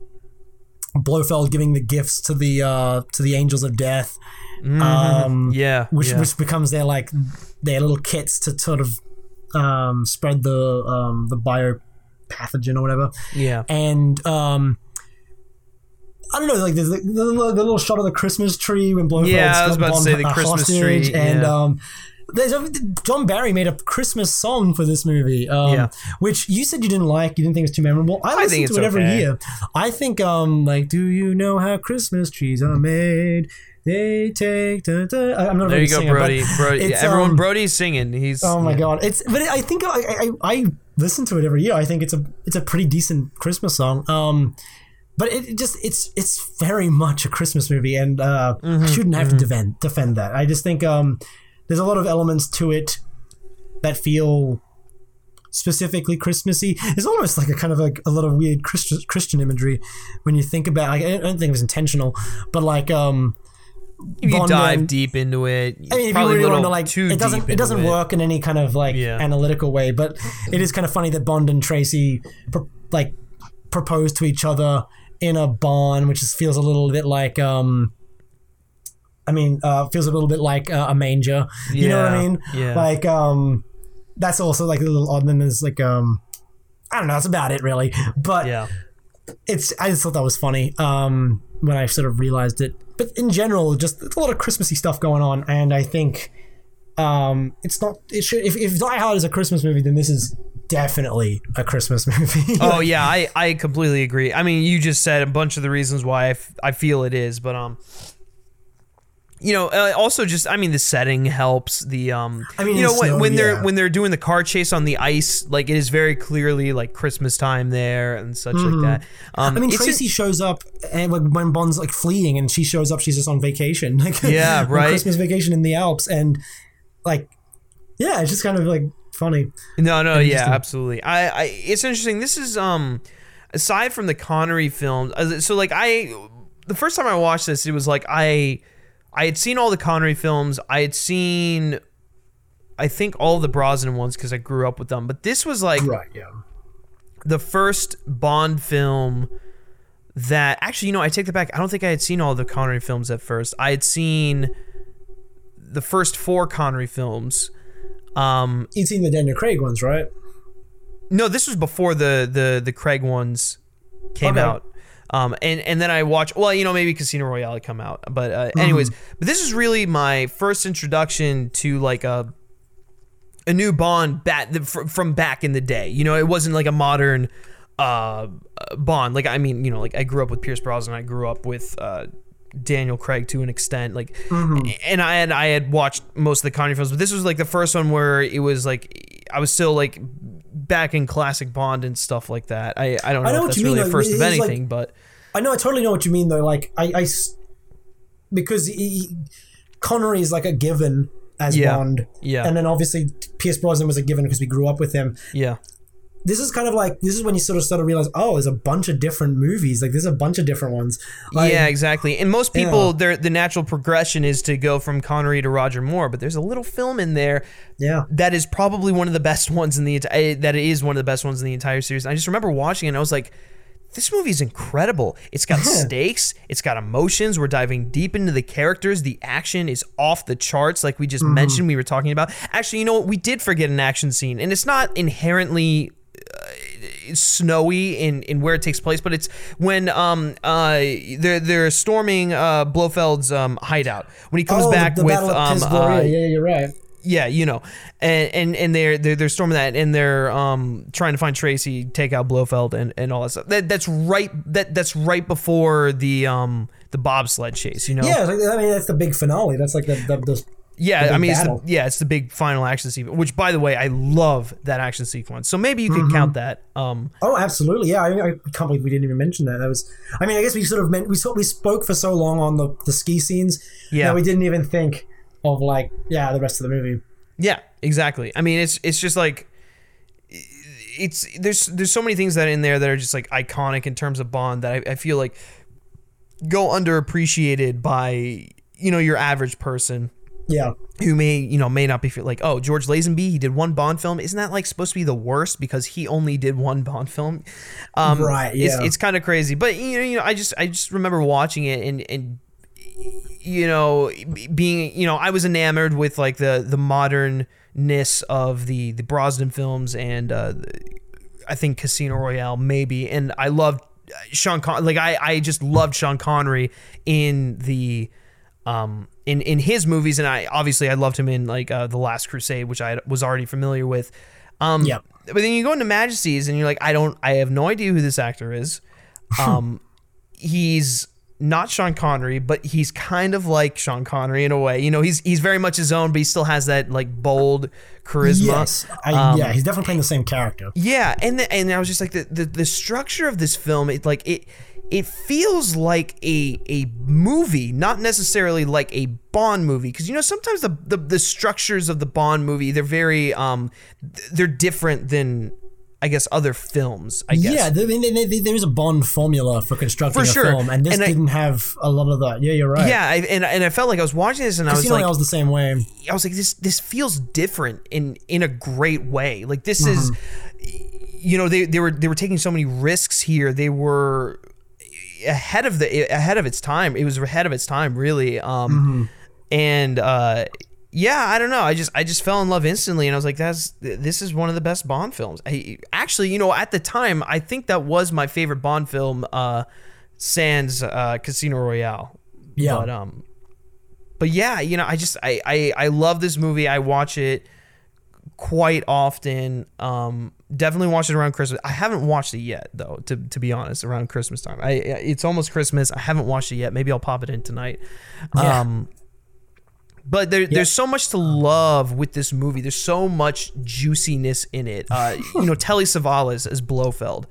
Blofeld giving the gifts to the uh to the angels of death. Um Yeah, which yeah. which becomes their like their little kits to sort of um, spread the um, the biopathogen or whatever. Yeah. And um, I don't know, like there's the, the, little- the little shot of the Christmas tree when Blofeld's Yeah, I was about to say the Christmas tree, and yeah. um, there's a, John Barry made a Christmas song for this movie, um, Yeah. which you said you didn't like, you didn't think it was too memorable. I, listen think to it's it every okay. year. I think, um, like, do you know how Christmas trees are made? They take. Da, da. I- I'm not There you go, singer, but Brody. Brody. it's, Everyone, um, Brody's singing. He's. Oh my yeah. god! It's but I think I, I I listen to it every year. I think it's a it's a pretty decent Christmas song. Um, but it, it just it's it's very much a Christmas movie, and uh, Mm-hmm, I shouldn't have to defend defend that. I just think um, there's a lot of elements to it that feel specifically Christmassy. It's almost like a kind of like a lot of weird Christian Christian imagery when you think about. Like, I don't think it was intentional, but like um. If you Bond dive and- deep into it, I mean, if you really want to like, too it doesn't it doesn't work in any kind of like Yeah. analytical way, but it is kind of funny that Bond and Tracy pro- like propose to each other in a barn, which is, feels a little bit like um. I mean, uh, feels a little bit like uh, a manger. You know what I mean? yeah. Like, um, that's also like a little odd. And then there's like, um, I don't know. That's about it, really. But Yeah. it's I just thought that was funny um, when I sort of realized it. But in general, just it's a lot of Christmassy stuff going on, and I think um, it's not. It should if, if Die Hard is a Christmas movie, then this is definitely a Christmas movie. Oh yeah, I, I completely agree. I mean, you just said a bunch of the reasons why I, f- I feel it is, but um, you know, uh, also just I mean the setting helps. The um, I mean, you know when, snow, when they're yeah. when they're doing the car chase on the ice, like it is very clearly like Christmas time there and such like that. Um, Mm-hmm. I mean, Tracy shows up and when when Bond's like fleeing, and she shows up, she's just on vacation, like Yeah, right. Christmas vacation in the Alps, and like, yeah, it's just kind of like funny. No, no, yeah, absolutely. I, I, it's interesting. This is um, aside from the Connery films, uh, so like I, the first time I watched this, it was like I, I had seen all the Connery films. I had seen, I think all the Brosnan ones because I grew up with them. But this was like Right. Yeah. the first Bond film that actually, you know, I take that back. I don't think I had seen all the Connery films at first. I had seen the first four Connery films. Um, You'd seen the Daniel Craig ones, right? no, this was before the the the Craig ones came Okay. out. Um, and and then I watched. Well, you know, maybe Casino Royale had come out, but uh, anyways, but this is really my first introduction to like a a new Bond bat fr- from back in the day. You know, it wasn't like a modern uh, Bond. Like I mean, you know, like I grew up with Pierce Brosnan. I grew up with uh, Daniel Craig to an extent. Like, and I had I had watched most of the Connery films, but this was like the first one where it was like I was still like back in classic Bond and stuff like that. I I don't know, I know if that's mean, really a first It of is, like- anything, but I know, I totally know what you mean, though. Like, I, because he, Connery is like a given as Yeah. Bond, Yeah. and then obviously Pierce Brosnan was a given because we grew up with him. yeah. This is kind of like this is when you sort of start to realize, oh, there's a bunch of different movies. Like, there's a bunch of different ones. Like, yeah, exactly. And most people, Yeah. their the natural progression is to go from Connery to Roger Moore, but there's a little film in there yeah. that is probably one of the best ones in the entire. That is one of the best ones in the entire series. And I just remember watching it, and I was like, "This movie is incredible. It's got stakes. It's got emotions. We're diving deep into the characters. The action is off the charts, like we just Mm-hmm. mentioned. We were talking about. Actually, you know what? We did forget an action scene, and it's not inherently snowy in, in where it takes place, but it's when um uh they're they're storming uh Blofeld's um hideout. When he comes oh, back with um uh, yeah, you're right. yeah you know. And and, and they're, they're they're storming that and they're um trying to find Tracy take out Blofeld and, and all that stuff. That that's right that that's right before the um the bobsled chase you know? Yeah, I mean that's the big finale. That's like the the, the yeah, I mean, it's the, yeah, it's the big final action sequence. Which, by the way, I love that action sequence. So maybe you can Mm-hmm. count that. Um, Oh, absolutely. Yeah, I, I can't believe we didn't even mention that. That was. I mean, I guess we sort of meant we sort we spoke for so long on the the ski scenes. Yeah. that we didn't even think of like yeah the rest of the movie. Yeah, exactly. I mean, it's it's just like it's there's there's so many things that in there that are just like iconic in terms of Bond that I, I feel like go underappreciated by you know your average person Yeah, who may you know may not be like oh George Lazenby he did one Bond film. Isn't that like supposed to be the worst because he only did one Bond film? Um Right, it's, yeah. it's kind of crazy. But you know you know I just I just remember watching it and and you know, being you know, I was enamored with like the the modernness of the the Brosnan films and uh, I think Casino Royale maybe, and I loved Sean Con like I I just loved Sean Connery in the um in in his movies and I obviously I loved him in like uh, the Last Crusade which I was already familiar with. Um Yep. but then you go into Majesties and you're like I don't I have no idea who this actor is. Um he's not Sean Connery, but he's kind of like Sean Connery in a way. You know, he's he's very much his own, but he still has that like bold charisma. Yes, I, Um, yeah, he's definitely playing the same character. yeah, and the, and I was just like the, the the structure of this film, it like it it feels like a a movie, not necessarily like a Bond movie, because you know sometimes the, the the structures of the Bond movie they're very um they're different than I guess other films. I guess Yeah, there, is a Bond formula for constructing For a film, and this And I- didn't have a lot of that. Yeah, you're right. yeah, I, and and I felt like I was watching this and I was Casino like, was the same way. I was like, this this feels different in in a great way. Like this is, you know, they they were they were taking so many risks here. They were ahead of the ahead of its time. It was ahead of its time, really. Um, and uh, yeah, I don't know. I just I just fell in love instantly, and I was like, that's this is one of the best Bond films. I, actually, you know, at the time, I think that was my favorite Bond film. Uh, Sans uh, Casino Royale. Yeah. But um, but yeah, you know, I just I I I love this movie. I watch it quite often. Um, definitely watch it around Christmas. I haven't watched it yet though. To to be honest, around Christmas time. I it's almost Christmas. I haven't watched it yet. Maybe I'll pop it in tonight. Yeah. Um. But there, there's so much to love with this movie. There's so much juiciness in it. Uh, you know, Telly Savalas as Blofeld.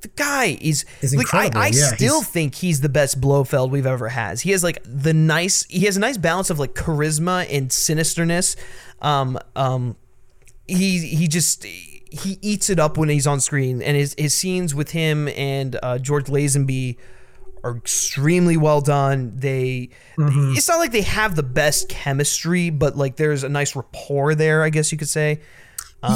The guy is, Is like I, I yeah, still he's- think he's the best Blofeld we've ever had. He has like the nice he has a nice balance of like charisma and sinisterness. Um um he he just he eats it up when he's on screen and his his scenes with him and uh, George Lazenby are extremely well done. They it's not like they have the best chemistry, but like there's a nice rapport there, I guess you could say.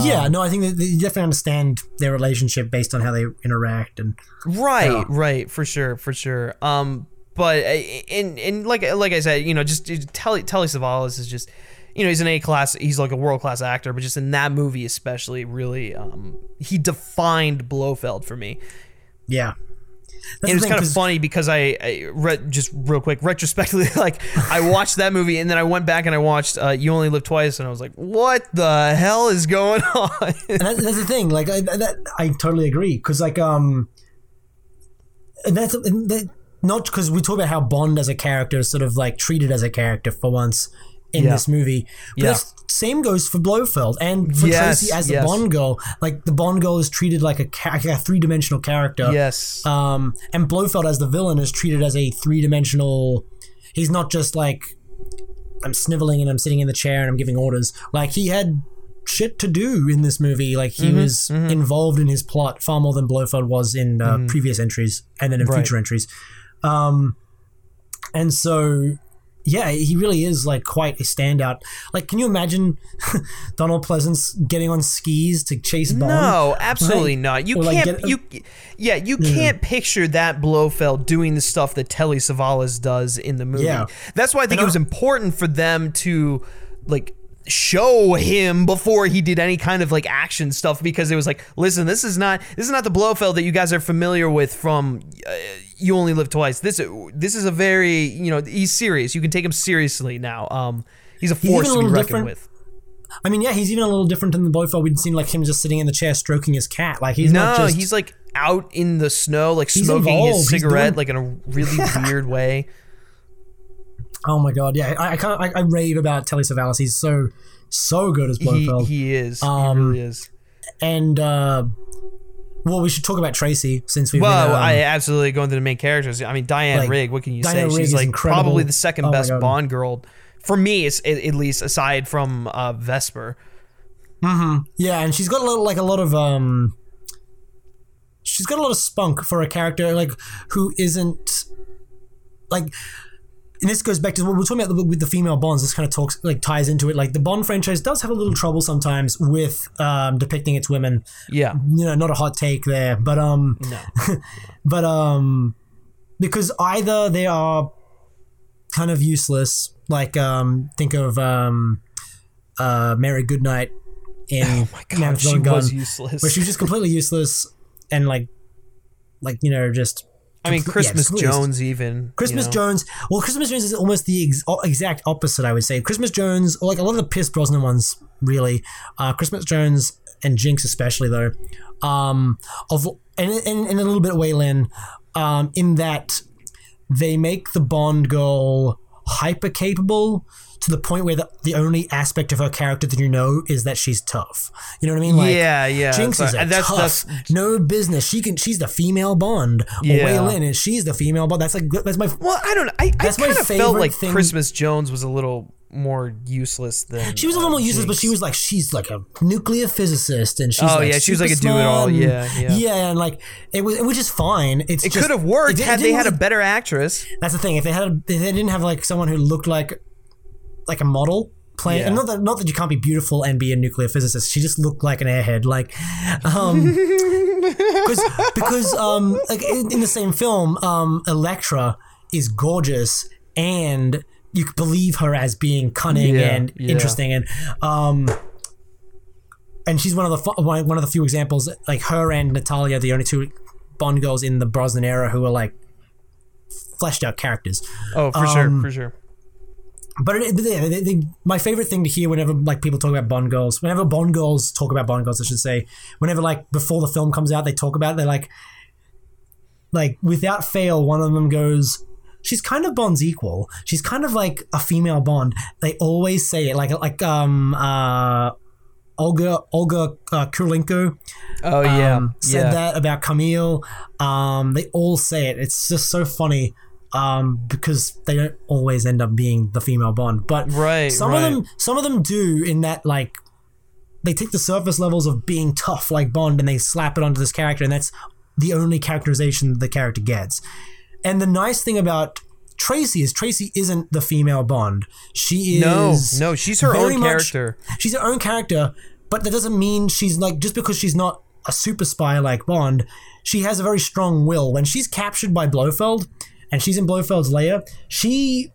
yeah, Um, no, I think that you definitely understand their relationship based on how they interact, and Right, Yeah. right, for sure, for sure. Um, but uh, and and like like I said, you know, just Telly Telly Savalas is just, you know, he's an A class, he's like a world class actor, but just in that movie especially, really, um, he defined Blofeld for me. yeah. That's And it was thing, kind of funny because I, I read just real quick retrospectively, like I watched that movie and then I went back and I watched uh, You Only Live Twice, and I was like, what the hell is going on? and that's, that's the thing. Like, I, that, I totally agree because, like, um, and that's and that, not because we talk about how Bond as a character is sort of like treated as a character for once in Yeah. this movie. But Yeah. same goes for Blofeld and for Yes, Tracy as the yes. Bond girl. Like the Bond girl is treated like a, ca- a three dimensional character. yes, Um, and Blofeld as the villain is treated as a three dimensional. He's not just like I'm sniveling and I'm sitting in the chair and I'm giving orders. Like he had shit to do in this movie. Like Mm-hmm, he was involved in his plot far more than Blofeld was in uh, previous entries and then in Mm-hmm. Right. future entries. Um, and so. Yeah, he really is like quite a standout. Like, can you imagine Donald Pleasence getting on skis to chase Bond? No, absolutely Right? not. You Or, can't. get- you, yeah, you can't picture that Blofeld doing the stuff that Telly Savalas does in the movie. Yeah. That's why I think And it was important for them to like show him before he did any kind of like action stuff because it was like, listen, this is not this is not the Blofeld that you guys are familiar with from. Uh, you only live twice. This this is a very you know he's serious. You can take him seriously now. Um, he's a force a to be reckoned different. with. I mean, yeah, he's even a little different than the Blofeld we'd seen, like him just sitting in the chair stroking his cat. Like he's no, not just. he's like out in the snow, like smoking his cigarette, doing- like in a really weird way. Oh my god, yeah, I, I can't. I, I rave about Telly Savalas. He's so so good as He, Blofeld. he is. Um, he really is. and uh, well, we should talk about Tracy since we've. Well, been, um, I absolutely go into the main characters. I mean, Diana like, Rigg. What can you Diana say? Rigg She's like incredible. probably the second Oh best Bond girl for me. At, at least aside from uh, Vesper. Yeah, and she's got a lot, like a lot of um. She's got a lot of spunk for a character like who isn't like. And this goes back to what we're talking about with the female bonds. This kind of talks like ties into it. Like the Bond franchise does have a little trouble sometimes with um, depicting its women. Yeah. You know, not a hot take there, but um, No. but um, because either they are kind of useless. Like um, think of um, uh, Mary Goodnight in oh my God, she was useless. where she was just completely useless and like, like you know, just. I mean, yeah, Christmas Jones even. Christmas you know. Jones. Well, Christmas Jones is almost the ex- exact opposite. I would say Christmas Jones, or like a lot of the Pierce Brosnan ones, really. Uh, Christmas Jones and Jinx, especially though, um, of and, and, and a little bit Wai Lin, um, in that they make the Bond girl hyper capable to the point where the, the only aspect of her character that you know is that she's tough. You know what I mean? Like, Yeah, yeah, Jinx is a and that's- tough, that's- no business. She can. She's the female Bond. Yeah. Wai Lin is she's the female Bond. That's like that's my Well, I don't know. I, I That's my kind of felt favorite like thing- Christmas Jones was a little more useless than. She was a little uh, more useless, but she was like she's like a nuclear physicist, and she's Oh, like yeah, she was like a do-it-all, smart, and- yeah, yeah. and like it was, which is fine. It's It could have worked it- it had they didn't had a better actress. That's the thing. If they had, a, if they didn't have like someone who looked like like a model playing, Yeah. and not that not that you can't be beautiful and be a nuclear physicist. She just looked like an airhead, like, um, because because um, like in, in the same film, um, Elektra is gorgeous and. You believe her as being cunning Yeah, and yeah. interesting, and um, and she's one of the fu- one one of the few examples like her and Natalya, the only two Bond girls in the Brosnan era who are like fleshed out characters. Oh, for Um, sure, for sure. But it, my favorite thing to hear whenever like people talk about Bond girls, whenever Bond girls talk about Bond girls, I should say, whenever like before the film comes out, they talk about it, they're like, like without fail, one of them goes, "She's kind of Bond's equal. She's kind of like a female Bond." They always say it, like like um uh. Olga Olga uh, Oh yeah, um, said yeah. that about Camille. Um, they all say it. It's just so funny um, because they don't always end up being the female Bond, but Right, some right. of them, some of them do in that like they take the surface levels of being tough like Bond and they slap it onto this character, and that's the only characterization the character gets. And the nice thing about Tracy is Tracy isn't the female Bond. She is no, no. she's her own much- character. She's her own character, but that doesn't mean she's like just because she's not a super spy like Bond. She has a very strong will. When she's captured by Blofeld, and she's in Blofeld's lair, she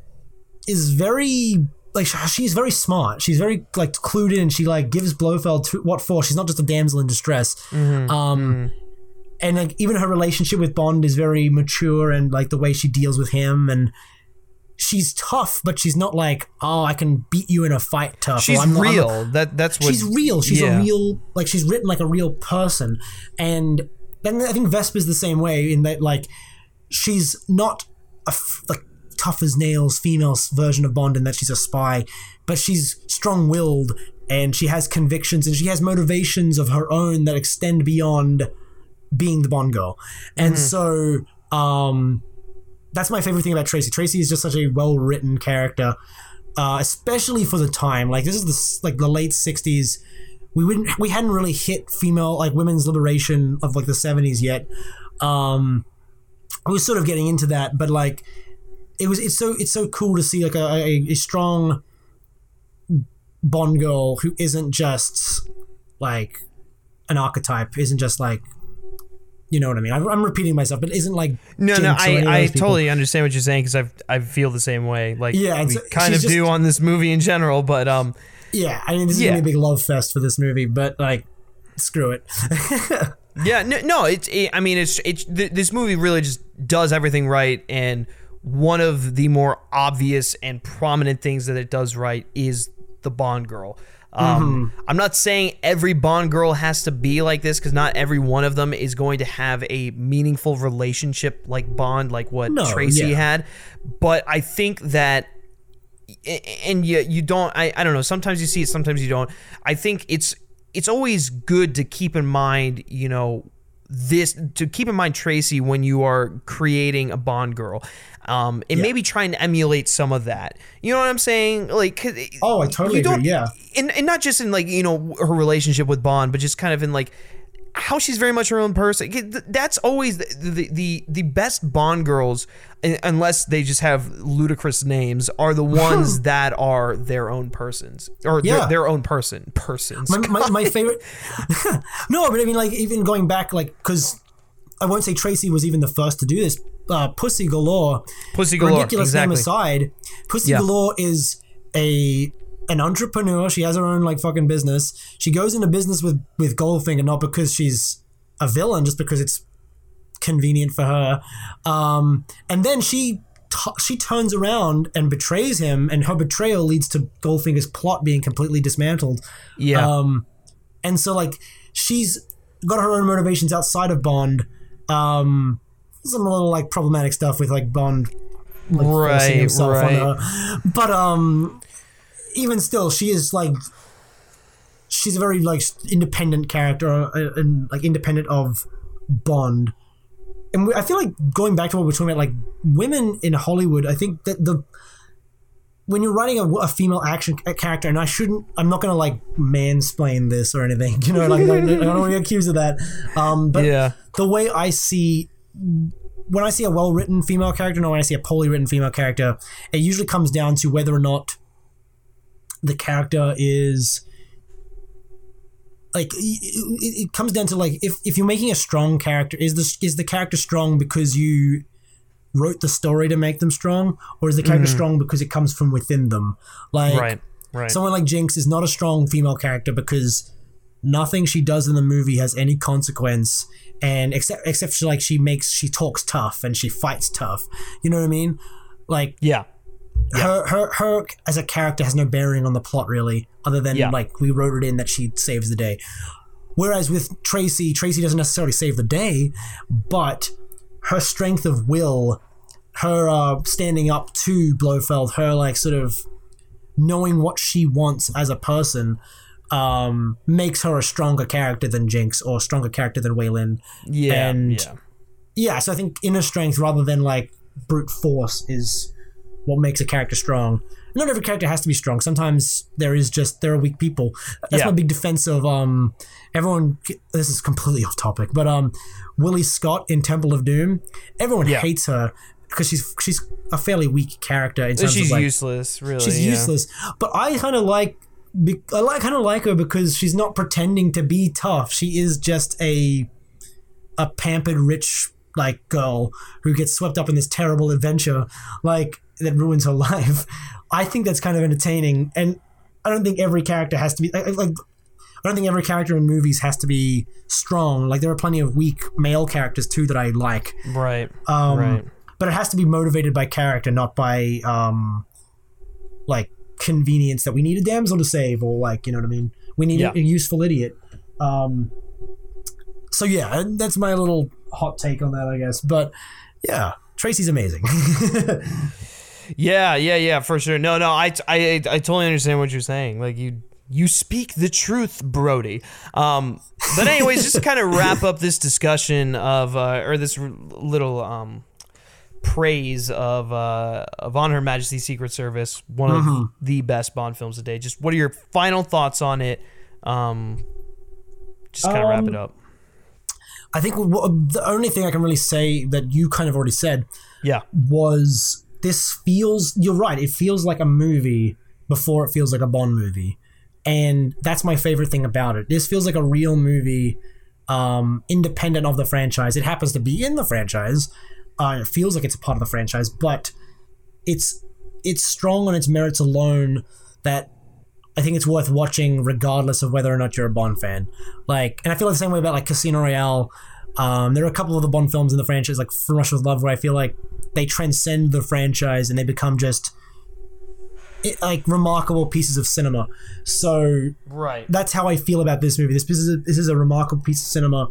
is very like she's very smart. She's very like clued in. She like gives Blofeld to, what for. She's not just a damsel in distress. Um, and like even her relationship with Bond is very mature, and like the way she deals with him and. She's tough, but she's not like, oh, I can beat you in a fight tough. She's I'm not- I'm real. that that's what she's real. She's yeah. a real like she's written like a real person, and then I think Vesper's the same way in that like she's not a f- like tough as nails female version of Bond in that she's a spy, but she's strong willed and she has convictions and she has motivations of her own that extend beyond being the Bond girl, and so um that's my favorite thing about Tracy. Tracy is just such a well written character, uh, especially for the time. Like this is the like the late '60s. We wouldn't we hadn't really hit female like women's liberation of like the '70s yet. Um, I was sort of getting into that, but like it was it's so it's so cool to see like a, a, a strong Bond girl who isn't just like an archetype, isn't just like you know what I mean. I'm, I'm repeating myself, but isn't like No, no, Jinx any I, I people. totally understand what you're saying because I've I feel the same way. Like Yeah, we it's- kind of do on this movie in general, but um, Yeah, I mean, this is Yeah. gonna be a big love fest for this movie, but like, screw it. yeah, no, no it's it, I mean it's it's th- this movie really just does everything right, and one of the more obvious and prominent things that it does right is the Bond girl. Um, Mm-hmm. I'm not saying every Bond girl has to be like this because not every one of them is going to have a meaningful relationship like Bond, like what No, Tracy yeah. had. But I think that and you you don't I, I don't know sometimes you see it sometimes you don't i think it's it's always good to keep in mind you know this to keep in mind tracy when you are creating a bond girl um and maybe trying to emulate some of that. You know what i'm saying? Like 'cause Oh, I totally agree, yeah. and, and not just in like you know her relationship with bond but just kind of in like how she's very much her own person. That's always the the the, the best Bond girls, unless they just have ludicrous names, are the ones that are their own persons or Yeah. their, their own person persons. my, my, my favorite. no, but I mean, like, even going back, like, because I won't say Tracy was even the first to do this, uh, Pussy Galore. Pussy Galore, Ridiculous name aside, Pussy Yeah. Galore is a an entrepreneur. She has her own like fucking business. She goes into business with with Goldfinger not because she's a villain, just because it's convenient for her. Um, and then she t- she turns around and betrays him, and her betrayal leads to Goldfinger's plot being completely dismantled. Yeah. Um, and so like she's got her own motivations outside of Bond. Um, some little like problematic stuff with like Bond like, Right, right. on her. But um, even still, she is like she's a very like independent character uh, and like independent of Bond. And we, I feel like going back to what we're talking about, like women in Hollywood, I think that the when you're writing a, a female action character, and I shouldn't, I'm not gonna like mansplain this or anything, you know, like I don't, I don't want to be accused of that. Um, but Yeah. the way I see when I see a well written female character, and when I see a poorly written female character, it usually comes down to whether or not the character is like it, comes down to like if, if you're making a strong character is the is the character strong because you wrote the story to make them strong or is the character mm. strong because it comes from within them like right. Right. someone like Jinx is not a strong female character because nothing she does in the movie has any consequence and except except she like she makes she talks tough and she fights tough you know what i mean like yeah. Her her her as a character has no bearing on the plot really other than Yeah. like we wrote it in that she saves the day whereas with tracy tracy doesn't necessarily save the day but her strength of will her uh, standing up to blofeld her like sort of knowing what she wants as a person um, makes her a stronger character than jinx or a stronger character than Wai Lin Yeah. and- yeah. yeah, so I think inner strength rather than like brute force is what makes a character strong. Not every character has to be strong. Sometimes there is just there are weak people. That's Yeah. my big defense of um everyone. This is completely off topic, but um Willie Scott in Temple of Doom, everyone Yeah. hates her because she's she's a fairly weak character in terms She's of like useless, really. she's yeah. useless. But I kind of like I like kind of like her because she's not pretending to be tough. She is just a a pampered rich like girl who gets swept up in this terrible adventure like that ruins her life. I think that's kind of entertaining and I don't think every character has to be like, like I don't think every character in movies has to be strong. Like there are plenty of weak male characters too that I like. Right. Um, right. but it has to be motivated by character, not by um, like convenience that we need a damsel to save, or like you know what I mean. We need Yeah. a, a useful idiot. Um, so yeah, that's my little hot take on that, I guess. But yeah, Tracy's amazing. Yeah, yeah, yeah, for sure. No, no, I, I, I totally understand what you're saying. Like you, you speak the truth, Brody. Um, but anyways, just to kind of wrap up this discussion of, uh, or this r- little um, praise of, uh, of On Her Majesty's Secret Service, one of the best Bond films today. Just what are your final thoughts on it? Um, just kind of wrap Um, it up. I think what, the only thing I can really say that you kind of already said Yeah, was this feels you're right it feels like a movie before it feels like a bond movie and that's my favorite thing about it this feels like a real movie um, independent of the franchise it happens to be in the franchise uh, it feels like it's a part of the franchise but it's it's strong on its merits alone that I think it's worth watching regardless of whether or not you're a Bond fan. Like, and I feel the same way about like Casino Royale. Um, there are a couple of the Bond films in the franchise, like From Russia with Love, where I feel like they transcend the franchise and they become just it, like remarkable pieces of cinema. So right. that's how I feel about this movie. This, this is a, this is a remarkable piece of cinema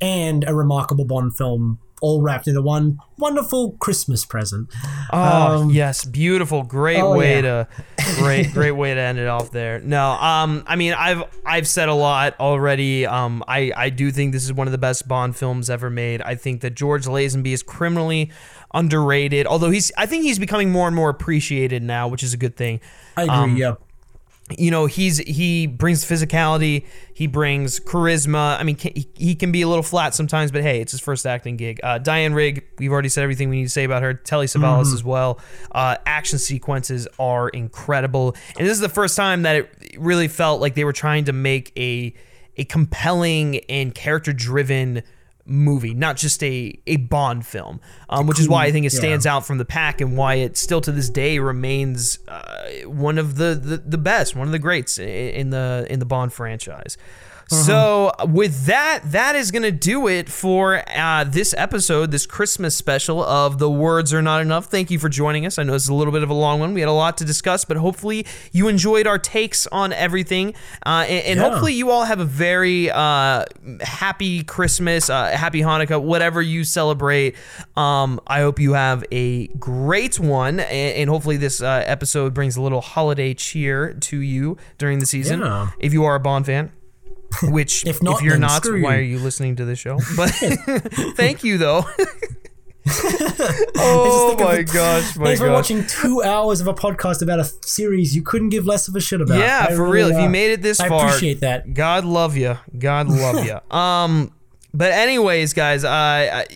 and a remarkable Bond film, all wrapped into one wonderful Christmas present. Oh yes, beautiful, great Um, oh, way yeah. to great great way to end it off there. No, um, I mean I've I've said a lot already. Um, I I do think this is one of the best Bond films ever made. I think that George Lazenby is criminally underrated, although he's I think he's becoming more and more appreciated now, which is a good thing I agree. Um, yeah. You know he's he brings physicality he brings charisma. I mean he, can be a little flat sometimes but hey it's his first acting gig. Uh, Diana Rigg we've already said everything we need to say about her. Telly savalas as well. Uh, action sequences are incredible. And this is the first time that it really felt like they were trying to make a a compelling and character driven movie, not just a a Bond film, um, which is why I think it yeah. stands out from the pack and why it still to this day remains uh, one of the, the the best, one of the greats in the in the Bond franchise. So with that, that is gonna do it for uh, this episode, this Christmas special of the Words Are Not Enough. Thank you for joining us. I know it's a little bit of a long one. We had a lot to discuss, but hopefully you enjoyed our takes on everything, uh, and, and Yeah. hopefully you all have a very uh, happy Christmas, uh, happy Hanukkah, whatever you celebrate. Um, I hope you have a great one, and, and hopefully this uh, episode brings a little holiday cheer to you during the season. Yeah. If you are a Bond fan. Which, if, If you're not, why you. are you listening to this show? But thank you, though. oh of my gosh, my Thanks for watching two hours of a podcast about a series you couldn't give less of a shit about. Yeah, I for really, real. If you uh, made it this I far, I appreciate that. God love you. God love you. Um, but anyways, guys, uh, I-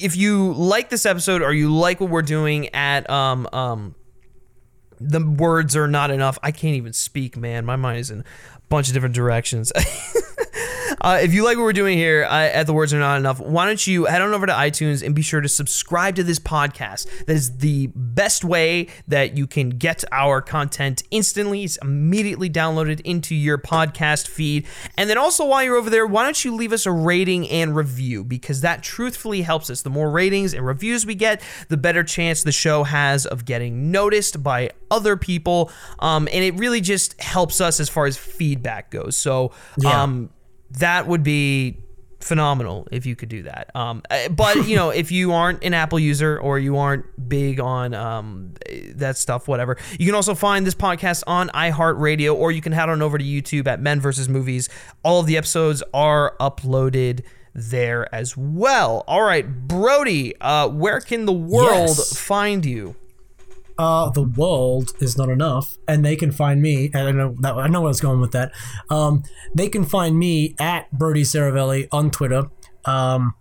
if you like this episode or you like what we're doing at um um, the words are not enough. I can't even speak, man. My mind is in bunch of different directions. Uh, if you like what we're doing here uh, at The Words Are Not Enough, why don't you head on over to iTunes and be sure to subscribe to this podcast? That is the best way that you can get our content instantly. It's immediately downloaded into your podcast feed. And then also, while you're over there, why don't you leave us a rating and review? Because that truthfully helps us. The more ratings and reviews we get, the better chance the show has of getting noticed by other people. Um, and it really just helps us as far as feedback goes. So, Yeah. um, that would be phenomenal if you could do that. Um, uh, but you know, if you aren't an Apple user or you aren't big on um, that stuff, whatever, you can also find this podcast on iHeartRadio, or you can head on over to YouTube at Men versus Movies. All of the episodes are uploaded there as well. All right, Brody, uh, where can the world Yes. find you? Uh, the world is not enough, and they can find me. And I know that I know where I was going with that. Um, they can find me at Brody Serravalli on Twitter. Um,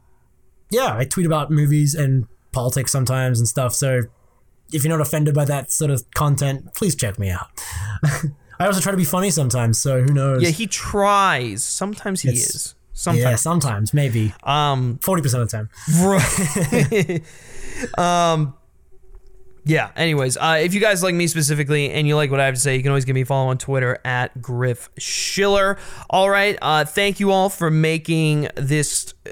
yeah, I tweet about movies and politics sometimes and stuff. So if you're not offended by that sort of content, please check me out. I also try to be funny sometimes, so who knows? Yeah, he tries. Sometimes he It's- is. Sometimes. yeah, sometimes maybe Um, forty percent of the time. Right. um. Yeah. Anyways, uh, if you guys like me specifically and you like what I have to say, you can always give me a follow on Twitter at Griff Schiller. All right. Uh, thank you all for making this uh,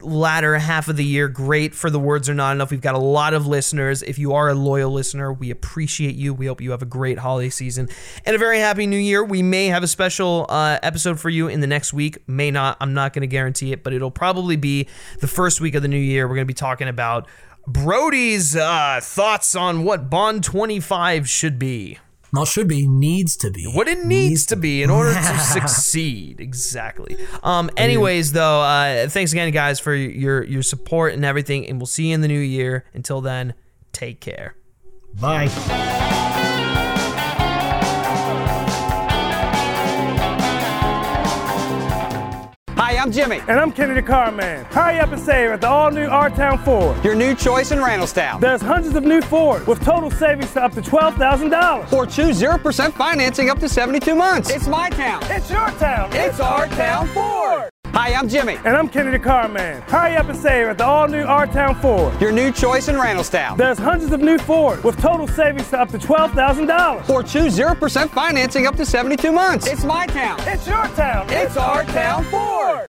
latter half of the year great for the words are not enough. We've got a lot of listeners. If you are a loyal listener, we appreciate you. We hope you have a great holiday season and a very happy new year. We may have a special uh, episode for you in the next week. May not. I'm not going to guarantee it, but it'll probably be the first week of the new year. We're going to be talking about Brody's uh, thoughts on what Bond 25 should be. Not should be, needs to be. What it needs to be in order to succeed. Exactly. Um. Anyways, though, uh, thanks again, guys, for your your support and everything, and we'll see you in the new year. Until then, take care. Bye. I'm Jimmy, And I'm Kennedy Carman. Hurry up and save at the all new R Town Ford. your new choice in Randallstown. There's hundreds of new Fords with total savings to up to $12,000. Or choose 0% financing up to 72 months. It's my town. It's your town. It's our town Ford. Hi, I'm Jimmy, And I'm Kennedy Carman. Hurry up and save at the all new R Town Ford. your new choice in Randallstown. There's hundreds of new Fords with total savings to up to $12,000. Or choose 0% financing up to 72 months. It's my town. It's your town. It's our town Ford.